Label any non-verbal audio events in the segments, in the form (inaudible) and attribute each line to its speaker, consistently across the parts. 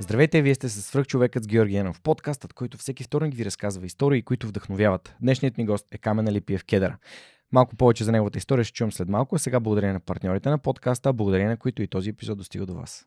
Speaker 1: Здравейте, вие сте с свръхчовекът с Георгиенов, подкастът, който всеки вторник ви разказва истории, които вдъхновяват. Днешният ни гост е Камен Алипиев Кедъра. Малко повече за неговата история ще чуем след малко, а сега благодаря на партньорите на подкаста, благодаря на които и този епизод достига до вас.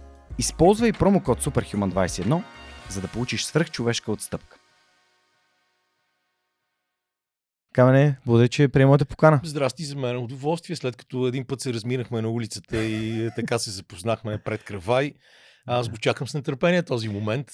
Speaker 1: Използвай промокод SUPERHUMAN21, за да получиш свръхчовешка отстъпка. Камене, благодаря, че приемате покана.
Speaker 2: Здрасти, за мен е удоволствие, след като един път се разминахме на улицата и е, така се запознахме пред Кравай. Аз го чакам с нетърпение този момент,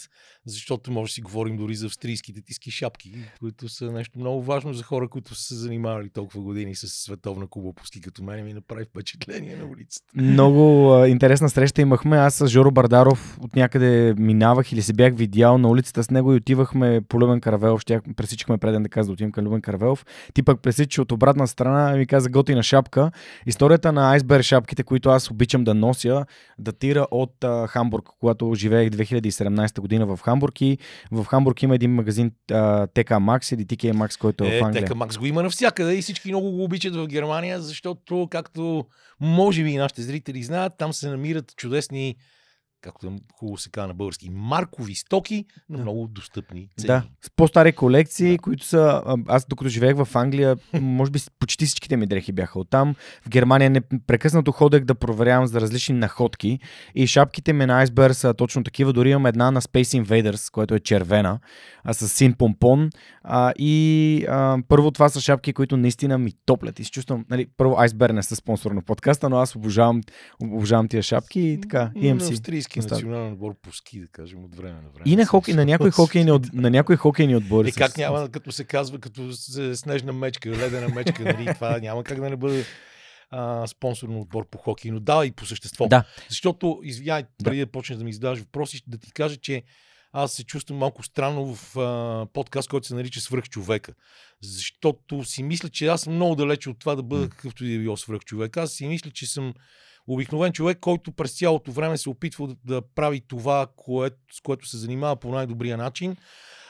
Speaker 2: защото може да си говорим дори за австрийските тиски шапки, които са нещо много важно за хора, които са се занимавали толкова години с световна куба пуски като мен ми направи впечатление на улицата.
Speaker 1: Много а, интересна среща имахме. Аз с Жоро Бардаров от някъде минавах или се бях видял на улицата с него и отивахме по Любен Каравелов. Щях, пресичахме преден да каза да отивам към Любен Каравелов. Ти пък пресича от обратна страна и ми каза готина шапка. Историята на айсбер шапките, които аз обичам да нося, датира от а, Хамбург, когато живеех 2017 година в Хамбург и в Хамбург има един магазин ТК Макс или TK Макс, който е, е в Англия.
Speaker 2: ТК Макс го има навсякъде и всички много го обичат в Германия, защото както може би и нашите зрители знаят, там се намират чудесни както хубаво се казва на български, маркови стоки на много достъпни цени.
Speaker 1: Да, с по-стари колекции, да. които са... Аз докато живеех в Англия, може би почти всичките ми дрехи бяха оттам. В Германия непрекъснато ходех да проверявам за различни находки и шапките ми на Iceberg са точно такива. Дори имам една на Space Invaders, която е червена, а, с син помпон. А, и а, първо това са шапки, които наистина ми топлят. И се чувствам, нали, първо Iceberg не са спонсор на подкаста, но аз обожавам, обожавам тия шапки и така. Имам
Speaker 2: български национален отбор по ски, да кажем, от време на време.
Speaker 1: И на, хокей, на някои хокейни, от, на някои хокейни отбори.
Speaker 2: И как няма, като се казва, като снежна мечка, ледена мечка, нали, (laughs) това няма как да не бъде а, спонсор на отбор по хокей. Но да, и по същество.
Speaker 1: Да.
Speaker 2: Защото, извиняй, преди да. да почнеш да ми задаваш въпроси, да ти кажа, че аз се чувствам малко странно в а, подкаст, който се нарича Свръхчовека. Защото си мисля, че аз съм много далече от това да бъда какъвто и да било свръхчовек. Аз си мисля, че съм обикновен човек, който през цялото време се опитва да, прави това, което, с което се занимава по най-добрия начин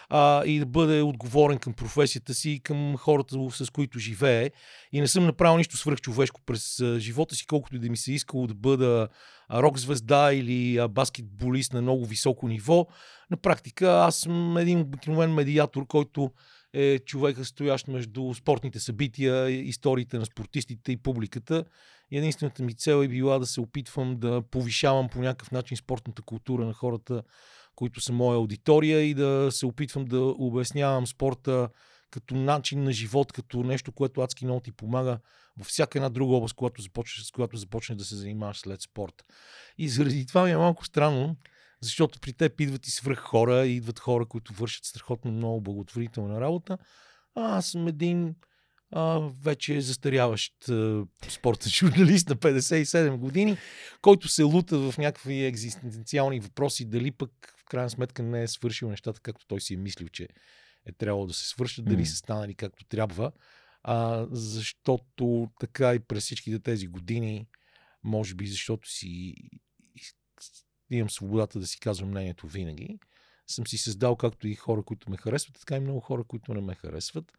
Speaker 2: а, и да бъде отговорен към професията си и към хората, с които живее. И не съм направил нищо свръхчовешко през живота си, колкото и да ми се искало да бъда рок-звезда или баскетболист на много високо ниво. На практика аз съм един обикновен медиатор, който е човека стоящ между спортните събития, историите на спортистите и публиката. И единствената ми цел е била да се опитвам да повишавам по някакъв начин спортната култура на хората, които са моя аудитория и да се опитвам да обяснявам спорта като начин на живот, като нещо, което адски много ти помага във всяка една друга област, която започнеш, с която започнеш да се занимаваш след спорт. И заради това ми е малко странно, защото при теб идват и свръх хора, идват хора, които вършат страхотно много благотворителна работа. А аз съм един а, вече застаряващ а, спортен (laughs) журналист на 57 години, който се лута в някакви екзистенциални въпроси, дали пък в крайна сметка не е свършил нещата, както той си е мислил, че е трябвало да се свършат, дали са станали както трябва. А, защото така и през всичките тези години, може би защото си имам свободата да си казвам мнението винаги, съм си създал както и хора, които ме харесват, така и много хора, които не ме харесват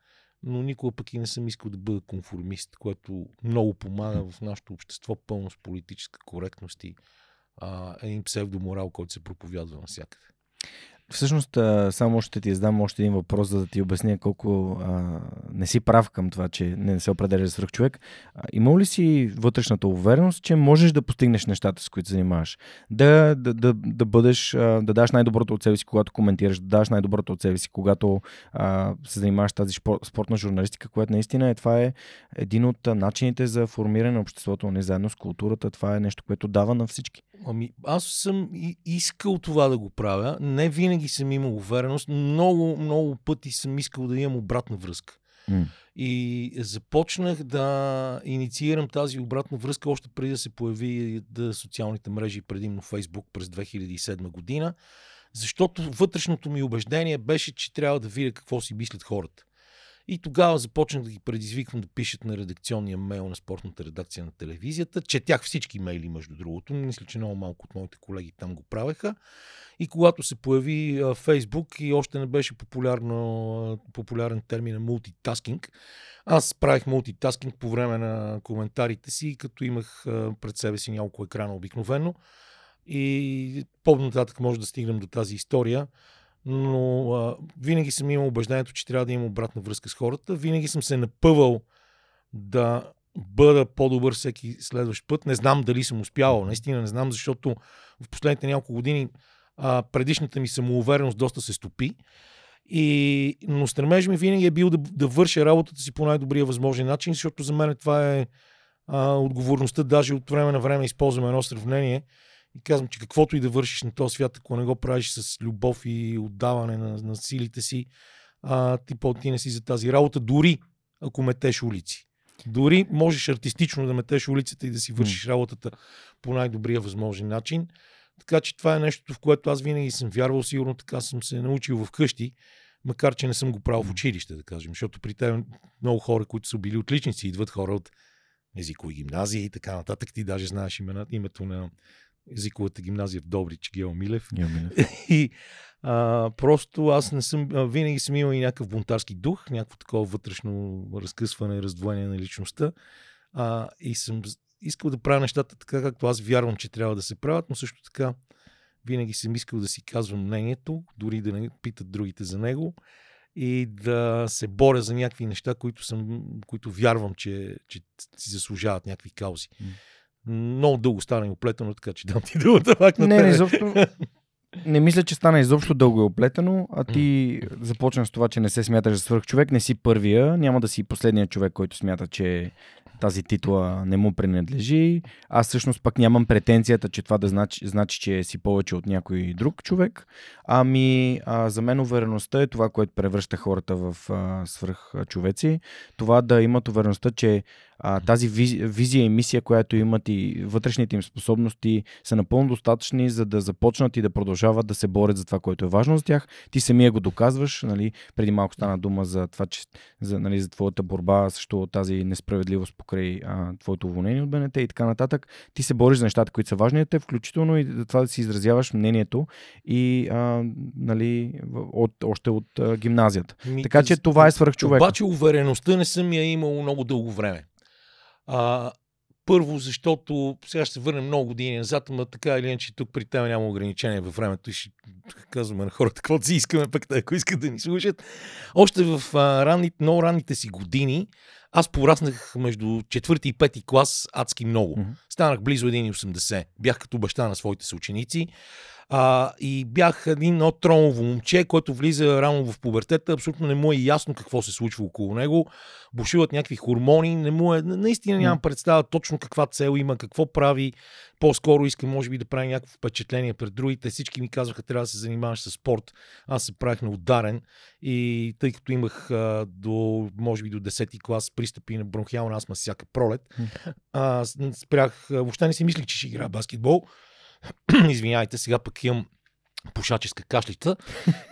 Speaker 2: но никога пък и не съм искал да бъда конформист, което много помага в нашето общество, пълно с политическа коректност и а, един псевдоморал, който се проповядва навсякъде.
Speaker 1: Всъщност, само ще ти задам още един въпрос, за да ти обясня колко а, не си прав към това, че не се определя свръх човек. Има ли си вътрешната увереност, че можеш да постигнеш нещата, с които занимаваш? Да, да, да, да бъдеш, а, да даш най-доброто от себе си, когато коментираш, да даш най-доброто от себе си, когато а, се занимаваш тази спор, спортна журналистика, която наистина е, това е един от начините за формиране на обществото, не заедно с културата. Това е нещо, което дава на всички.
Speaker 2: Ами, аз съм искал това да го правя. Не винаги съм имал увереност. Много, много пъти съм искал да имам обратна връзка. Mm. И започнах да инициирам тази обратна връзка още преди да се появи да социалните мрежи, предимно Фейсбук през 2007 година, защото вътрешното ми убеждение беше, че трябва да видя какво си мислят хората. И тогава започнах да ги предизвиквам да пишат на редакционния мейл на спортната редакция на телевизията. Четях всички мейли, между другото. Мисля, че много малко от моите колеги там го правеха. И когато се появи Фейсбук и още не беше популярно, популярен термин мултитаскинг, аз правих мултитаскинг по време на коментарите си, като имах пред себе си няколко екрана обикновено. И по-нататък може да стигнем до тази история но а, винаги съм имал убеждението, че трябва да имам обратна връзка с хората. Винаги съм се напъвал да бъда по-добър всеки следващ път. Не знам дали съм успявал. Наистина не знам, защото в последните няколко години а, предишната ми самоувереност доста се стопи. И, но стремеж ми винаги е бил да, да върша работата си по най-добрия възможен начин, защото за мен това е а, отговорността. Даже от време на време използвам едно сравнение – и казвам, че каквото и да вършиш на този свят, ако не го правиш с любов и отдаване на, на силите си, а, ти по-ти не си за тази работа, дори ако метеш улици. Дори можеш артистично да метеш улицата и да си вършиш работата по най-добрия възможен начин. Така че това е нещо, в което аз винаги съм вярвал, сигурно така съм се научил вкъщи, макар че не съм го правил в училище, да кажем. Защото при теб много хора, които са били отличници, идват хора от езикови гимназии и така нататък. Ти даже знаеш името на езиковата гимназия в Добрич, Гео Милев.
Speaker 1: Гео Милев. (laughs)
Speaker 2: и а, просто аз не съм, а, винаги съм имал и някакъв бунтарски дух, някакво такова вътрешно разкъсване, раздвоение на личността. А, и съм искал да правя нещата така, както аз вярвам, че трябва да се правят, но също така винаги съм искал да си казвам мнението, дори да не питат другите за него и да се боря за някакви неща, които, съм, които вярвам, че, че си заслужават някакви каузи. Mm. Много дълго стана и оплетено, така че дам ти (laughs) думата пак на
Speaker 1: Не, не, изобщо, (laughs) не мисля, че стана изобщо дълго и оплетено, а ти започна с това, че не се смяташ за свърх човек, не си първия, няма да си последният човек, който смята, че тази титла не му принадлежи. Аз всъщност пък нямам претенцията, че това да значи, значи че си повече от някой друг човек. Ами а, за мен увереността е това, което превръща хората в а, свръх човеци. Това да имат увереността, че а, тази визия и мисия, която имат и вътрешните им способности са напълно достатъчни, за да започнат и да продължават да се борят за това, което е важно за тях. Ти самия го доказваш. Нали? Преди малко стана дума за това, че за, нали, за твоята борба срещу тази несправедливост покрай а, твоето уволнение от БНТ и така нататък. Ти се бориш за нещата, които са важни те, включително и за това да си изразяваш мнението и а, нали, от, още от а, гимназията. Ми, така че това е свърх човек.
Speaker 2: Обаче увереността не съм я имал много дълго време. А, първо, защото сега ще се върнем много години назад, но така или иначе тук при теб няма ограничения във времето и ще казваме на хората каквото си искаме, пък ако искат да ни слушат. Още в а, ранните, много ранните си години аз пораснах между четвърти и пети клас адски много. Mm-hmm. Станах близо 1,80. Бях като баща на своите съученици. А, и бях един много тромово момче, който влиза рано в пубертета. Абсолютно не му е ясно какво се случва около него. Бушуват някакви хормони. Не му е, наистина нямам представа точно каква цел има, какво прави. По-скоро искам, може би, да прави някакво впечатление пред другите. Всички ми казваха, трябва да се занимаваш с спорт. Аз се правих на ударен. И тъй като имах а, до, може би, до 10-ти клас пристъпи на бронхиална астма всяка пролет, а, спрях, въобще не си мислих, че ще играя баскетбол. (clears throat) Извинявайте, сега пък имам пушаческа кашлица.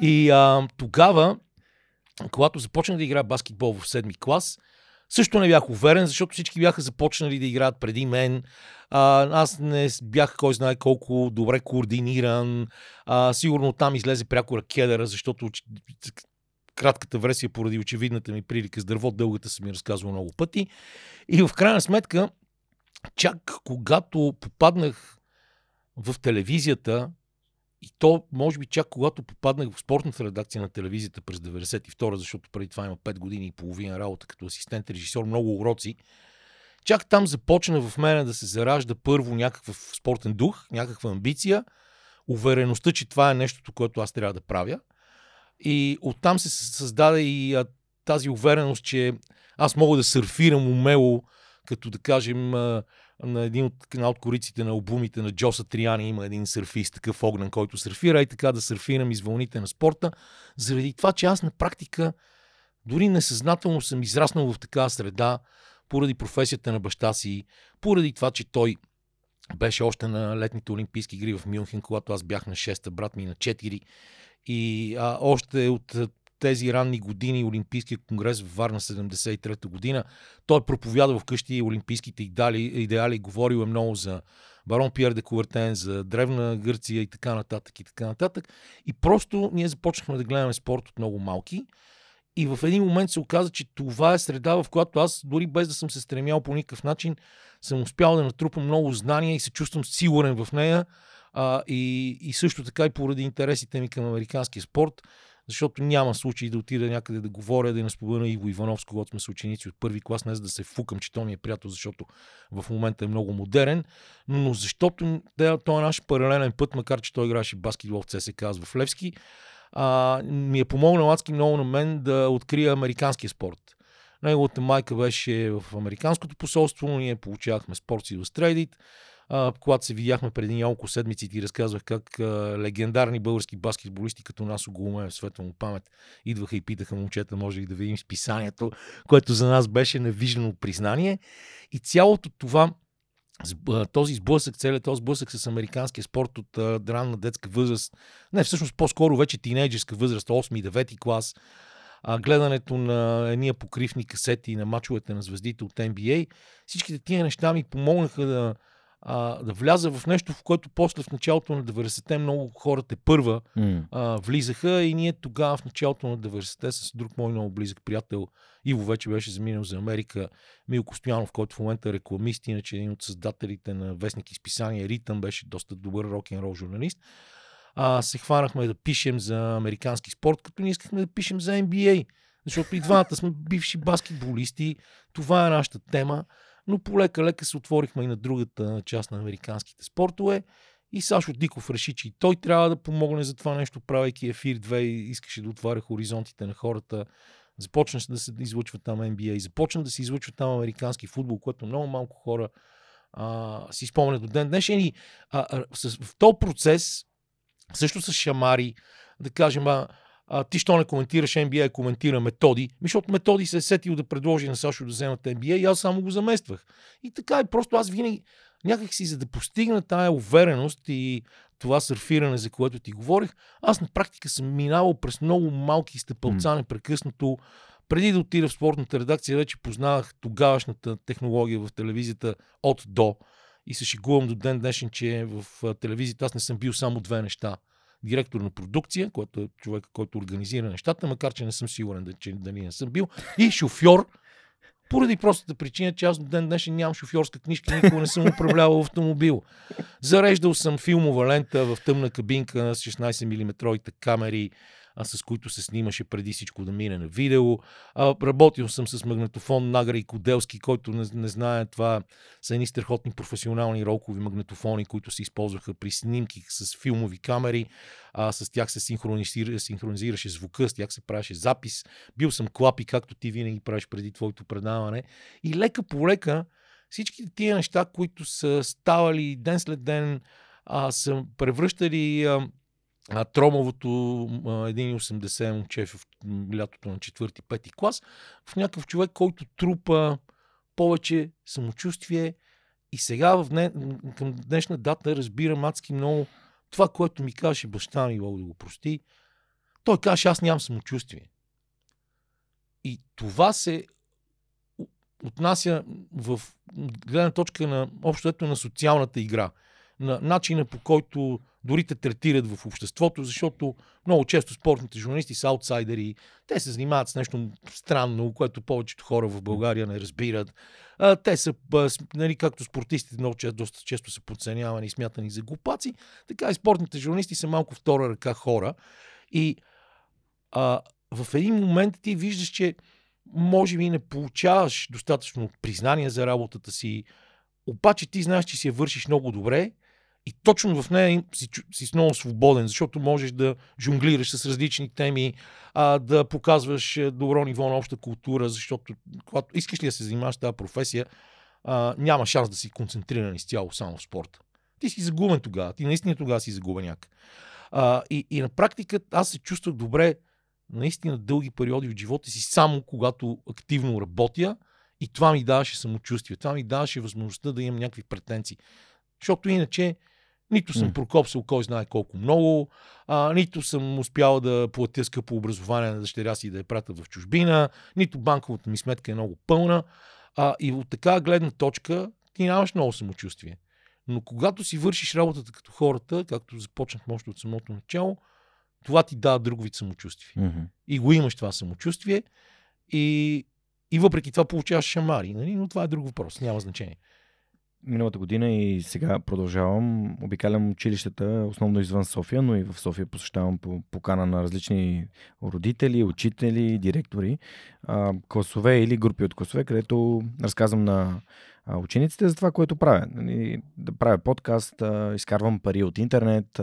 Speaker 2: И а, тогава, когато започнах да играя баскетбол в седми клас, също не бях уверен, защото всички бяха започнали да играят преди мен. А, аз не бях кой знае колко добре координиран. А, сигурно там излезе пряко ракедера, защото кратката версия поради очевидната ми прилика с дърво, дългата съм ми разказвал много пъти. И в крайна сметка, чак когато попаднах в телевизията и то, може би, чак когато попаднах в спортната редакция на телевизията през 92 защото преди това има 5 години и половина работа като асистент режисьор, много уроци, чак там започна в мене да се заражда първо някакъв спортен дух, някаква амбиция, увереността, че това е нещото, което аз трябва да правя. И оттам се създаде и тази увереност, че аз мога да сърфирам умело, като да кажем на един от, една от кориците на обумите на Джоса Триани има един сърфист, такъв огнен, който сърфира и така да сърфирам из вълните на спорта, заради това, че аз на практика дори несъзнателно съм израснал в такава среда, поради професията на баща си, поради това, че той беше още на летните Олимпийски игри в Мюнхен, когато аз бях на 6, брат ми на 4. И а, още от тези ранни години Олимпийския конгрес в Варна 73-та година. Той проповяда вкъщи олимпийските идеали, идеали говорил е много за барон Пьер де Кувертен, за древна Гърция и така нататък и така нататък. И просто ние започнахме да гледаме спорт от много малки. И в един момент се оказа, че това е среда, в която аз, дори без да съм се стремял по никакъв начин, съм успял да натрупам много знания и се чувствам сигурен в нея. А, и, и също така и поради интересите ми към американския спорт, защото няма случай да отида някъде да говоря, да не спомена Иво Иванов, с когото сме съученици от първи клас, не за да се фукам, че той ми е приятел, защото в момента е много модерен, но защото той е наш паралелен път, макар че той играше баскетбол в ЦСК в Левски, а, ми е помогнал адски много на мен да открия американския спорт. Неговата майка беше в американското посолство, ние получавахме Sports Illustrated, когато се видяхме преди няколко седмици, ти разказвах как легендарни български баскетболисти като нас в светла му памет идваха и питаха момчета, може ли да видим списанието, което за нас беше невиждано признание. И цялото това този сблъсък, целият този сблъсък с американския спорт от ранна детска възраст, не всъщност по-скоро вече тинейджерска възраст, 8 и 9 клас, гледането на едния покривни касети на мачовете на звездите от NBA, всичките тия неща ми помогнаха да, а, да вляза в нещо, в което после в началото на 90-те много хората първа mm. а, влизаха и ние тогава в началото на 90-те с друг мой много близък приятел, Иво вече беше заминал за Америка, Милко Стоянов, който в момента е рекламист, иначе един от създателите на вестник изписания Ритъм, беше доста добър рок-н-рол журналист. А, се хванахме да пишем за американски спорт, като ние искахме да пишем за NBA. Защото и двамата сме бивши баскетболисти. Това е нашата тема но полека-лека се отворихме и на другата част на американските спортове. И Сашо Диков реши, че и той трябва да помогне за това нещо, правейки Ефир 2 и искаше да отваря хоризонтите на хората. Започна да се излъчва там NBA, започна да се излъчва там американски футбол, което много малко хора а, си спомнят до ден днешен. И а, а, с, в този процес, също с шамари, да кажем, а, а, ти що не коментираш NBA, коментира методи, защото методи се е сетил да предложи на Сашо да вземат NBA и аз само го замествах. И така и просто аз винаги някак си, за да постигна тая увереност и това сърфиране, за което ти говорих, аз на практика съм минавал през много малки стъпълца mm. непрекъснато. Преди да отида в спортната редакция, вече познавах тогавашната технология в телевизията от до. И се шегувам до ден днешен, че в телевизията аз не съм бил само две неща – директор на продукция, който е човек, който организира нещата, макар че не съм сигурен че дали не съм бил, и шофьор, поради простата причина, че аз до ден днешен нямам шофьорска книжка, никога не съм управлявал автомобил. Зареждал съм филмова лента в тъмна кабинка с 16 мм камери, а, с които се снимаше преди всичко да мине на видео. А, работил съм с магнетофон Награ и Коделски, който не, не знае това са едни страхотни професионални ролкови магнетофони, които се използваха при снимки с филмови камери. А, с тях се синхронизира, синхронизираше звука, с тях се правеше запис. Бил съм клапи, както ти винаги правиш преди твоето предаване. И лека по лека всички тия неща, които са ставали ден след ден, а, са превръщали а, а, Тромовото 1,80 момче в лятото на 4-5 клас, в някакъв човек, който трупа повече самочувствие и сега в дне, към днешна дата разбирам адски много това, което ми каже баща ми, Бог да го прости. Той каже, аз нямам самочувствие. И това се отнася в гледна точка на общото на социалната игра – на начина по който дори те третират в обществото, защото много често спортните журналисти са аутсайдери. Те се занимават с нещо странно, което повечето хора в България не разбират. Те са, нали, както спортистите много често, доста често са подценявани и смятани за глупаци, така и спортните журналисти са малко втора ръка хора. И а, в един момент ти виждаш, че може би не получаваш достатъчно признание за работата си, обаче ти знаеш, че си я вършиш много добре и точно в нея си, си много свободен, защото можеш да жонглираш с различни теми, а, да показваш е, добро ниво на обща култура, защото когато искаш ли да се занимаваш с тази професия, а, няма шанс да си концентриран изцяло само в спорта. Ти си загубен тогава. Ти наистина тогава си загубеняк. А, и, и на практика аз се чувствах добре наистина дълги периоди от живота си, само когато активно работя и това ми даваше самочувствие. Това ми даваше възможността да имам някакви претенции. Защото иначе нито съм
Speaker 1: М.
Speaker 2: прокопсал кой знае колко много, а, нито съм успял да платя скъпо образование на дъщеря си да я пратя в чужбина, нито банковата ми сметка е много пълна. А, и от така гледна точка ти нямаш много самочувствие. Но когато си вършиш работата като хората, както започнахме още от самото начало, това ти дава друг вид самочувствие.
Speaker 1: Мгм.
Speaker 2: И го имаш това самочувствие и, и въпреки това получаваш шамари. Нали? Но това е друг въпрос. Няма значение.
Speaker 1: Миналата година и сега продължавам. Обикалям училищата, основно извън София, но и в София посещавам по покана на различни родители, учители, директори, а, класове или групи от класове, където разказвам на учениците за това, което правя. Нали, Да правя подкаст, изкарвам пари от интернет,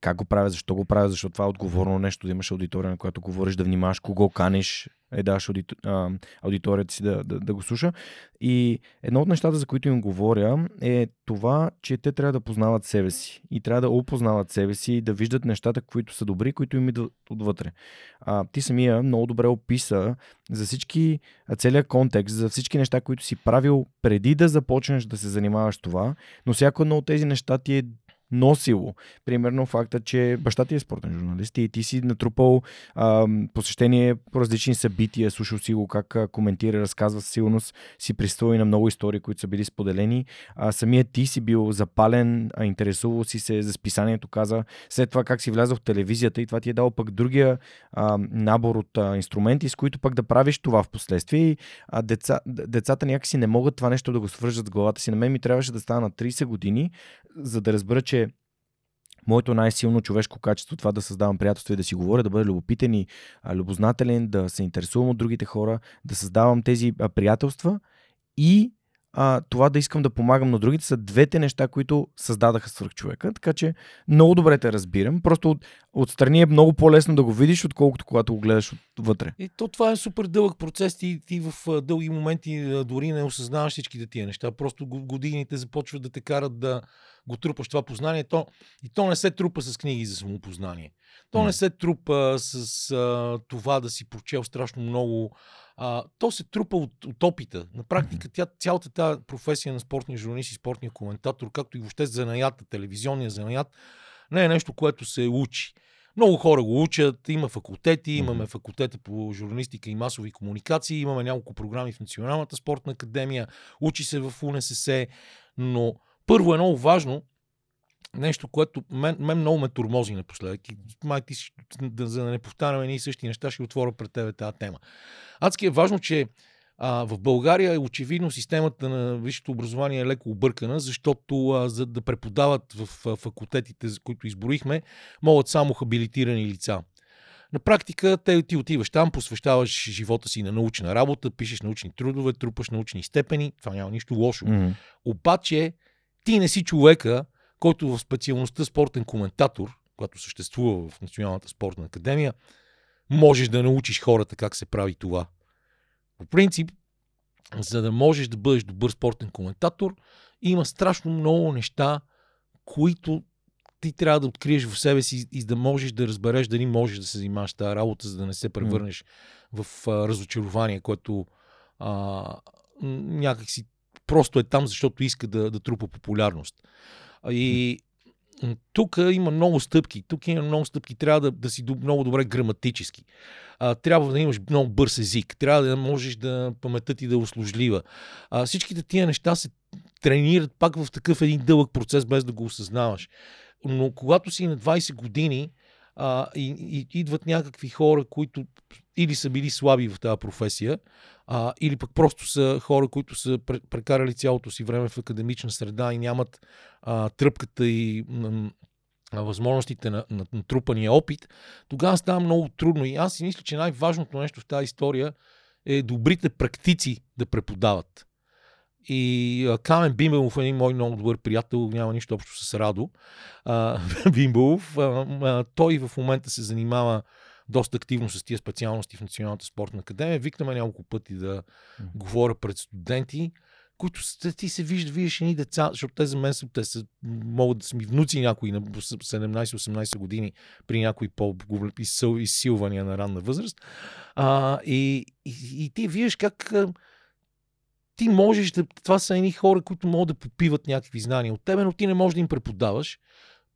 Speaker 1: как го правя, защо го правя, защото това е отговорно нещо, да имаш аудитория, на която говориш, да внимаваш кого каниш, е даш аудитор, а, аудиторията си да, да, да го слуша. И едно от нещата, за които им говоря, е това, че те трябва да познават себе си. И трябва да опознават себе си и да виждат нещата, които са добри, които им идват отвътре. А, ти самия много добре описа за всички, целият контекст, за всички неща, които си правил преди да започнеш да се занимаваш това, но всяко едно от тези неща ти е носило. Примерно факта, че баща ти е спортен журналист и ти си натрупал а, посещение по различни събития, слушал си го как а, коментира, разказва със сигурност, си присъствал и на много истории, които са били споделени. А, самият ти си бил запален, а, интересувал си се за списанието, каза. След това как си влязъл в телевизията и това ти е дало пък другия а, набор от а, инструменти, с които пък да правиш това в последствие. И а, деца, децата някакси не могат това нещо да го свържат с главата си. На мен ми трябваше да стана на 30 години, за да разбера, че моето най-силно човешко качество, това да създавам приятелство и да си говоря, да бъда любопитен и любознателен, да се интересувам от другите хора, да създавам тези приятелства и а, това да искам да помагам на другите са двете неща, които създадаха свръхчовека. Така че много добре те разбирам. Просто от, отстрани е много по-лесно да го видиш, отколкото когато го гледаш отвътре.
Speaker 2: И то това е супер дълъг процес. Ти, ти в дълги моменти дори не осъзнаваш всичките тия неща. Просто го- годините започват да те карат да го трупаш това познание. То, и то не се трупа с книги за самопознание. То не се трупа с а, това да си прочел страшно много. А, то се трупа от, от опита. На практика тя, цялата тази професия на спортния журналист и спортния коментатор, както и въобще занаята, телевизионния занаят, не е нещо, което се учи. Много хора го учат, има факултети, имаме факултета по журналистика и масови комуникации, имаме няколко програми в Националната спортна академия, учи се в УНСС, но първо е много важно, нещо, което мен, мен много ме турмози напоследък. И май ти, за да не повтаряме едни и същи неща, ще отворя пред тебе тази тема. Адски е важно, че а, в България е очевидно системата на висшето образование е леко объркана, защото а, за да преподават в а, факултетите, за които изборихме, могат само хабилитирани лица. На практика те, ти отиваш там, посвещаваш живота си на научна работа, пишеш научни трудове, трупаш научни степени. Това няма нищо лошо.
Speaker 1: Мгм.
Speaker 2: Обаче ти не си човека, който в специалността спортен коментатор, която съществува в Националната спортна академия, можеш да научиш хората как се прави това. По принцип, за да можеш да бъдеш добър спортен коментатор, има страшно много неща, които ти трябва да откриеш в себе си и да можеш да разбереш дали можеш да се занимаваш тази работа, за да не се превърнеш в а, разочарование, което а, някакси просто е там, защото иска да, да трупа популярност. И тук има много стъпки. Тук има много стъпки. Трябва да, да си много добре граматически. А, трябва да имаш много бърз език. Трябва да можеш да паметта ти да е услужлива. А, всичките тия неща се тренират пак в такъв един дълъг процес, без да го осъзнаваш. Но когато си на 20 години а, и, и идват някакви хора, които или са били слаби в тази професия, а, или пък просто са хора, които са пре- прекарали цялото си време в академична среда и нямат а, тръпката и м, възможностите на, на, на трупания опит, тогава става много трудно. И аз си мисля, че най-важното нещо в тази история е добрите практици да преподават. И Камен Бимбелов е един мой много добър приятел, няма нищо общо с Радо. А, (laughs) Бимбелов, а, а, той в момента се занимава доста активно с тия специалности в Националната спортна академия. Викнаме няколко пъти да говоря пред студенти. които ти се вижда, виждаш едни деца, защото те за мен са, те са, могат да са ми внуци някои на 17-18 години при някои по-изсилвания на ранна възраст. А, и, и, и ти виждаш как ти можеш да... Това са едни хора, които могат да попиват някакви знания от тебе, но ти не можеш да им преподаваш.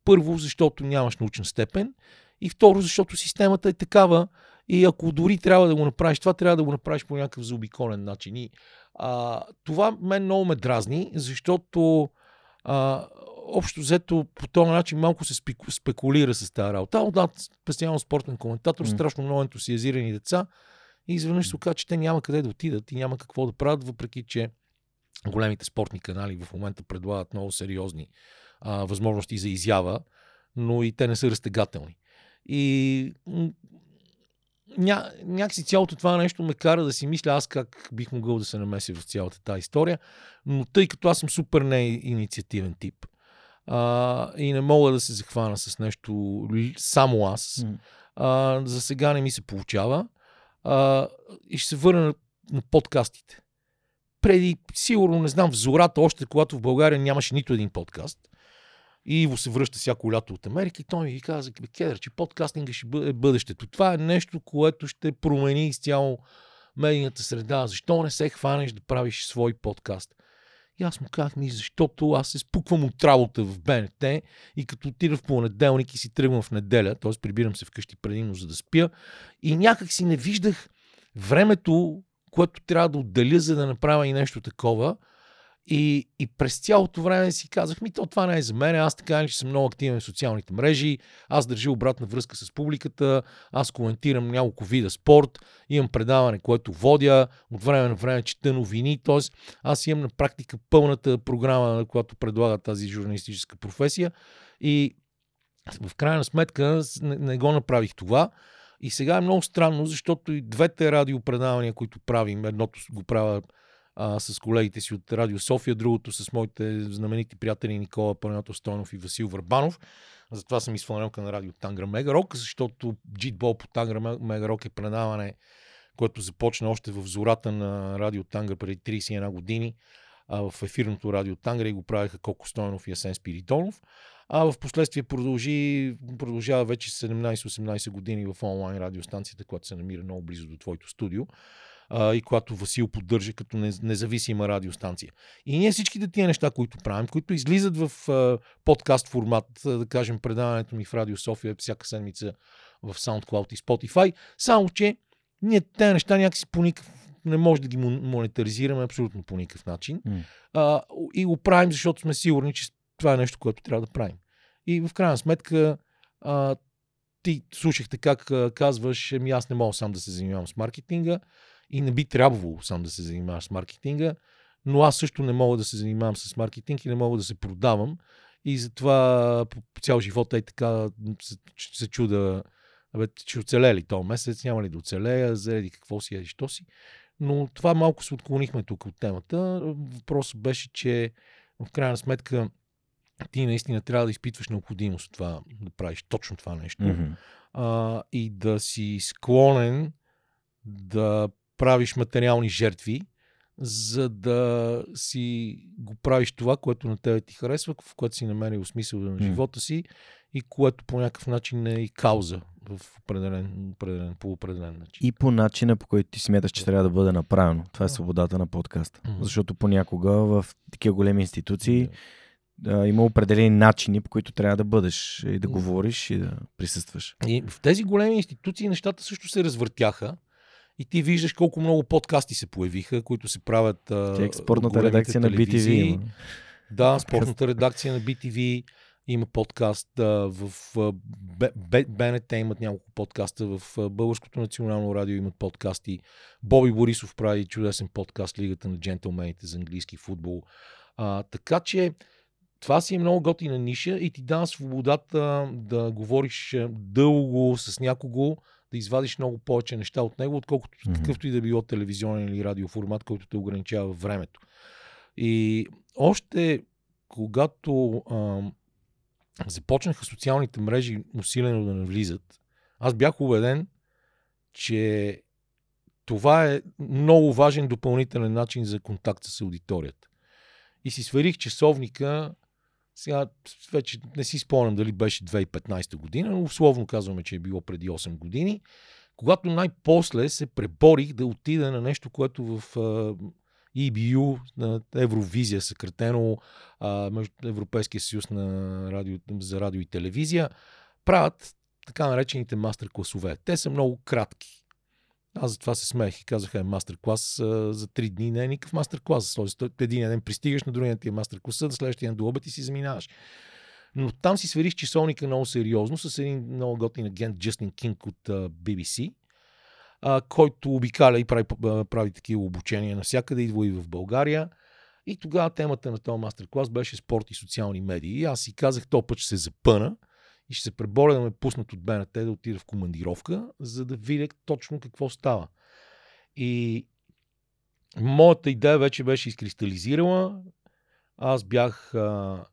Speaker 2: Първо, защото нямаш научна степен. И второ, защото системата е такава. И ако дори трябва да го направиш, това трябва да го направиш по някакъв заобиколен начин. И, а, това мен много ме дразни, защото а, общо взето по този начин малко се спекулира с тази работа. Да, специално спортен коментатор, mm. страшно много ентусиазирани деца и изведнъж се оказа, че те няма къде да отидат и няма какво да правят, въпреки че големите спортни канали в момента предлагат много сериозни а, възможности за изява, но и те не са разтегателни. И ня, някакси цялото това нещо ме кара да си мисля аз как бих могъл да се намеся в цялата тази история, но тъй като аз съм супер не инициативен тип а, и не мога да се захвана с нещо само аз, а, за сега не ми се получава а, и ще се върна на, на подкастите. Преди, сигурно, не знам, в зората, още когато в България нямаше нито един подкаст, и Иво се връща всяко лято от Америка и той ми каза, Кедър, че подкастинга ще бъде бъдещето. Това е нещо, което ще промени изцяло медийната среда. Защо не се хванеш да правиш свой подкаст? И аз му казах ми, защото аз се спуквам от работа в БНТ и като отида в понеделник и си тръгвам в неделя, т.е. прибирам се вкъщи предимно за да спя и някак си не виждах времето, което трябва да отделя, за да направя и нещо такова. И, и през цялото време си казах, ми то това не е за мен, аз така че съм много активен в социалните мрежи, аз държа обратна връзка с публиката, аз коментирам няколко вида спорт, имам предаване, което водя, от време на време чета новини, т.е. аз имам на практика пълната програма, която предлага тази журналистическа професия и в крайна сметка не, не го направих това. И сега е много странно, защото и двете радиопредавания, които правим, едното го правя а, с колегите си от Радио София, другото с моите знаменити приятели Никола Панайотов Стойнов и Васил Върбанов. Затова съм изпълнялка на Радио Тангра Мегарок, защото джитбол по Тангра Мегарок е предаване, което започна още в зората на Радио Тангра преди 31 години а, в ефирното Радио Тангра и го правеха Коко Стойнов и Асен Спиридонов. А в последствие продължи, продължава вече 17-18 години в онлайн радиостанцията, която се намира много близо до твоето студио а, и която Васил поддържа като независима радиостанция. И ние всичките тия неща, които правим, които излизат в а, подкаст формат, да кажем предаването ми в Радио София всяка седмица в SoundCloud и Spotify, само че ние тези неща някакси по никакъв не може да ги монетаризираме абсолютно по никакъв начин. Mm. А, и го правим, защото сме сигурни, че това е нещо, което трябва да правим. И в крайна сметка а, ти слушахте как а, казваш, ами аз не мога сам да се занимавам с маркетинга и не би трябвало сам да се занимаваш с маркетинга, но аз също не мога да се занимавам с маркетинг и не мога да се продавам. И затова по цял живот е така се, се чуда, абе, че оцеле ли този месец, няма ли да оцелея, заради какво си, и що си. Но това малко се отклонихме тук от темата. Въпросът беше, че в крайна сметка ти наистина трябва да изпитваш необходимост от това да правиш точно това нещо mm-hmm. а, и да си склонен да правиш материални жертви, за да си го правиш това, което на тебе ти харесва, в което си намерил смисъл на живота си и което по някакъв начин е и кауза в определен, определен, по определен начин.
Speaker 1: И по начина, по който ти смяташ, че трябва да бъде направено. Това е свободата на подкаста. Mm-hmm. Защото понякога в такива големи институции да, има определени начини, по които трябва да бъдеш и да говориш и да присъстваш.
Speaker 2: И в тези големи институции нещата също се развъртяха и ти виждаш колко много подкасти се появиха, които се правят.
Speaker 1: Тя спортната редакция телевизии. на BTV.
Speaker 2: Да, спортната редакция на BTV има подкаст а, в БНТ имат няколко подкаста, в Българското национално радио имат подкасти. Боби Борисов прави чудесен подкаст Лигата на джентълмените за английски футбол. А, така че това си е много готина ниша и ти дава свободата да говориш дълго с някого, да извадиш много повече неща от него, отколкото mm-hmm. какъвто и да било телевизионен или радиоформат, който те ограничава времето. И още когато а, започнаха социалните мрежи усилено да навлизат, аз бях убеден, че това е много важен допълнителен начин за контакт с аудиторията. И си сверих часовника, сега вече не си спомням дали беше 2015 година, но условно казваме, че е било преди 8 години, когато най-после се преборих да отида на нещо, което в EBU, на Евровизия, съкратено Европейския съюз на радио, за радио и телевизия, правят така наречените мастер-класове. Те са много кратки. Аз затова се смех и казаха е мастер-клас за три дни. Не е никакъв мастер-клас. Един ден пристигаш, на другия ти е мастер-класа, на следващия ден до обед и си заминаваш. Но там си сверих часовника много сериозно с един много готин агент Джастин Кинг от uh, BBC, uh, който обикаля и прави, прави такива обучения навсякъде, идва и в България. И тогава темата на този мастер-клас беше спорт и социални медии. И аз си казах, то път ще се запъна и ще се преборя да ме пуснат от БНТ да отида в командировка, за да видя точно какво става. И моята идея вече беше изкристализирала. Аз бях а,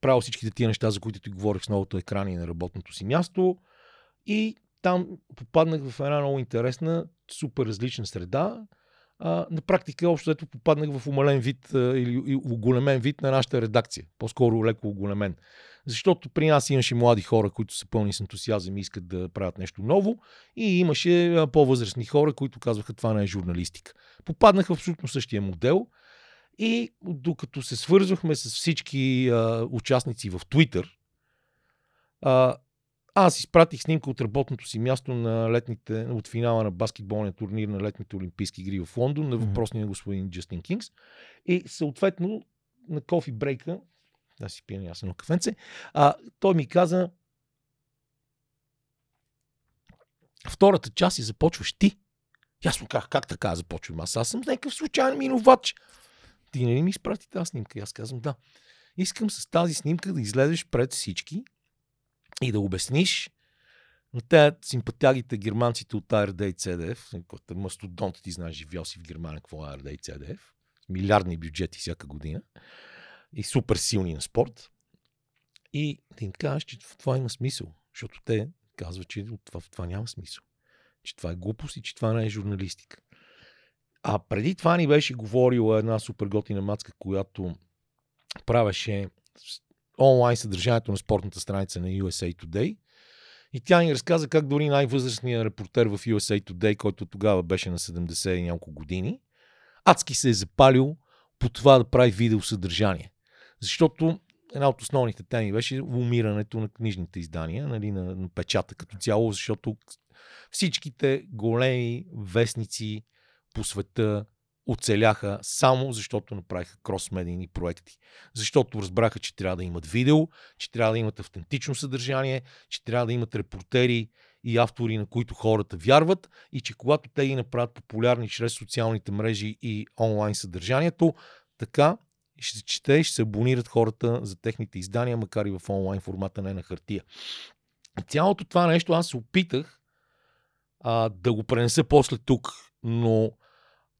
Speaker 2: правил всичките тия неща, за които ти говорих с новото екрани на работното си място. И там попаднах в една много интересна, супер различна среда. А, на практика, общо ето попаднах в умален вид а, или оголемен вид на нашата редакция. По-скоро леко оголемен. Защото при нас имаше млади хора, които са пълни с ентусиазъм и искат да правят нещо ново. И имаше по-възрастни хора, които казваха това не е журналистика. Попаднах в абсолютно същия модел. И докато се свързвахме с всички а, участници в Twitter, а, аз изпратих снимка от работното си място на летните, от финала на баскетболния турнир на летните Олимпийски игри в Лондон на въпросния господин Джастин Кингс. И съответно на кофи брейка да си аз едно кафенце. А, той ми каза, втората част и започваш ти. Аз му казах, как така започвам аз? Аз съм някакъв случайен минувач. Ти не ли ми изпрати тази снимка? И аз казвам, да. Искам с тази снимка да излезеш пред всички и да обясниш на те симпатягите германците от ARD и CDF, който е мастодонт, ти знаеш, живял си в Германия, какво е ARD и CDF, милиардни бюджети всяка година и супер силни на спорт. И да им кажеш, че в това има смисъл. Защото те казват, че това, в това няма смисъл. Че това е глупост и че това не е журналистика. А преди това ни беше говорила една супер готина мацка, която правеше онлайн съдържанието на спортната страница на USA Today. И тя ни разказа как дори най-възрастният репортер в USA Today, който тогава беше на 70 и няколко години, адски се е запалил по това да прави видеосъдържание. Защото една от основните теми беше умирането на книжните издания, нали, на, на печата като цяло, защото всичките големи вестници по света оцеляха само защото направиха кросмедийни проекти. Защото разбраха, че трябва да имат видео, че трябва да имат автентично съдържание, че трябва да имат репортери и автори, на които хората вярват и че когато те ги направят популярни чрез социалните мрежи и онлайн съдържанието, така ще се чете и ще се абонират хората за техните издания, макар и в онлайн формата, не на хартия. И цялото това нещо аз се опитах а, да го пренеса после тук, но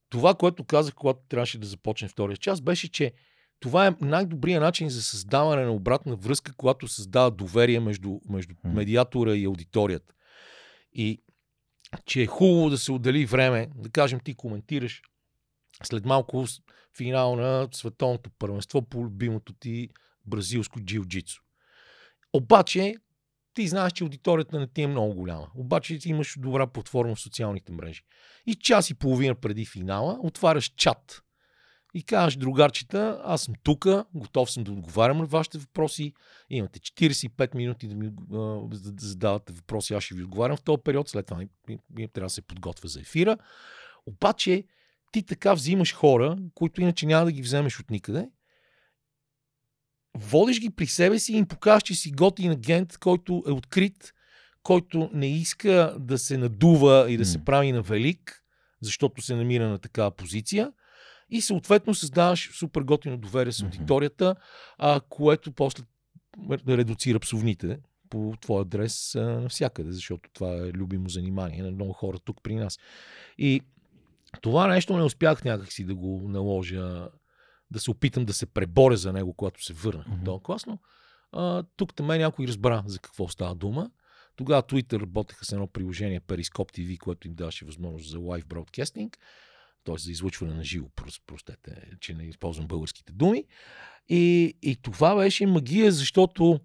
Speaker 2: това, което казах, когато трябваше да започне втория час, беше, че това е най-добрият начин за създаване на обратна връзка, когато създава доверие между, между медиатора и аудиторията. И че е хубаво да се отдели време, да кажем ти коментираш след малко финал на световното първенство по любимото ти бразилско джиу-джитсу. Обаче, ти знаеш, че аудиторията не ти е много голяма. Обаче ти имаш добра платформа в социалните мрежи. И час и половина преди финала отваряш чат и казваш, другарчета, аз съм тук, готов съм да отговарям на вашите въпроси. Имате 45 минути да ми да задавате въпроси, аз ще ви отговарям в този период. След това ми, ми трябва да се подготвя за ефира. Обаче, ти така взимаш хора, които иначе няма да ги вземеш от никъде, водиш ги при себе си и им покажеш, че си готин агент, който е открит, който не иска да се надува и да се прави на велик, защото се намира на такава позиция. И съответно създаваш супер готино доверие с аудиторията, а, което после редуцира псовните по твой адрес а, навсякъде, защото това е любимо занимание на много хора тук при нас. И това нещо не успях някакси да го наложа, да се опитам да се преборя за него, когато се върнах mm-hmm. от клас, но а, тук там някой разбра за какво става дума. Тогава Twitter работеха с едно приложение Periscope TV, което им даваше възможност за лайв бродкастинг. т.е. за излъчване на живо, простете, че не използвам българските думи. И, и това беше магия, защото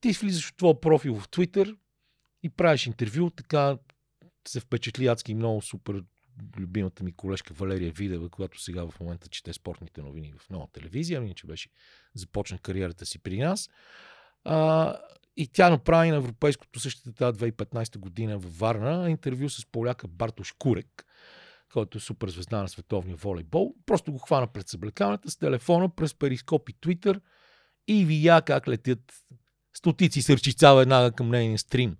Speaker 2: ти влизаш в твоя профил в Twitter и правиш интервю, така се впечатли адски много супер любимата ми колежка Валерия Видева, която сега в момента чете спортните новини в нова телевизия, ами че беше започна кариерата си при нас. А, и тя направи на европейското същата тази 2015 година във Варна интервю с поляка Бартош Курек, който е супер звезда на световния волейбол. Просто го хвана пред съблеканата с телефона през перископ и твитър и видя как летят стотици сърчица веднага към нейния стрим.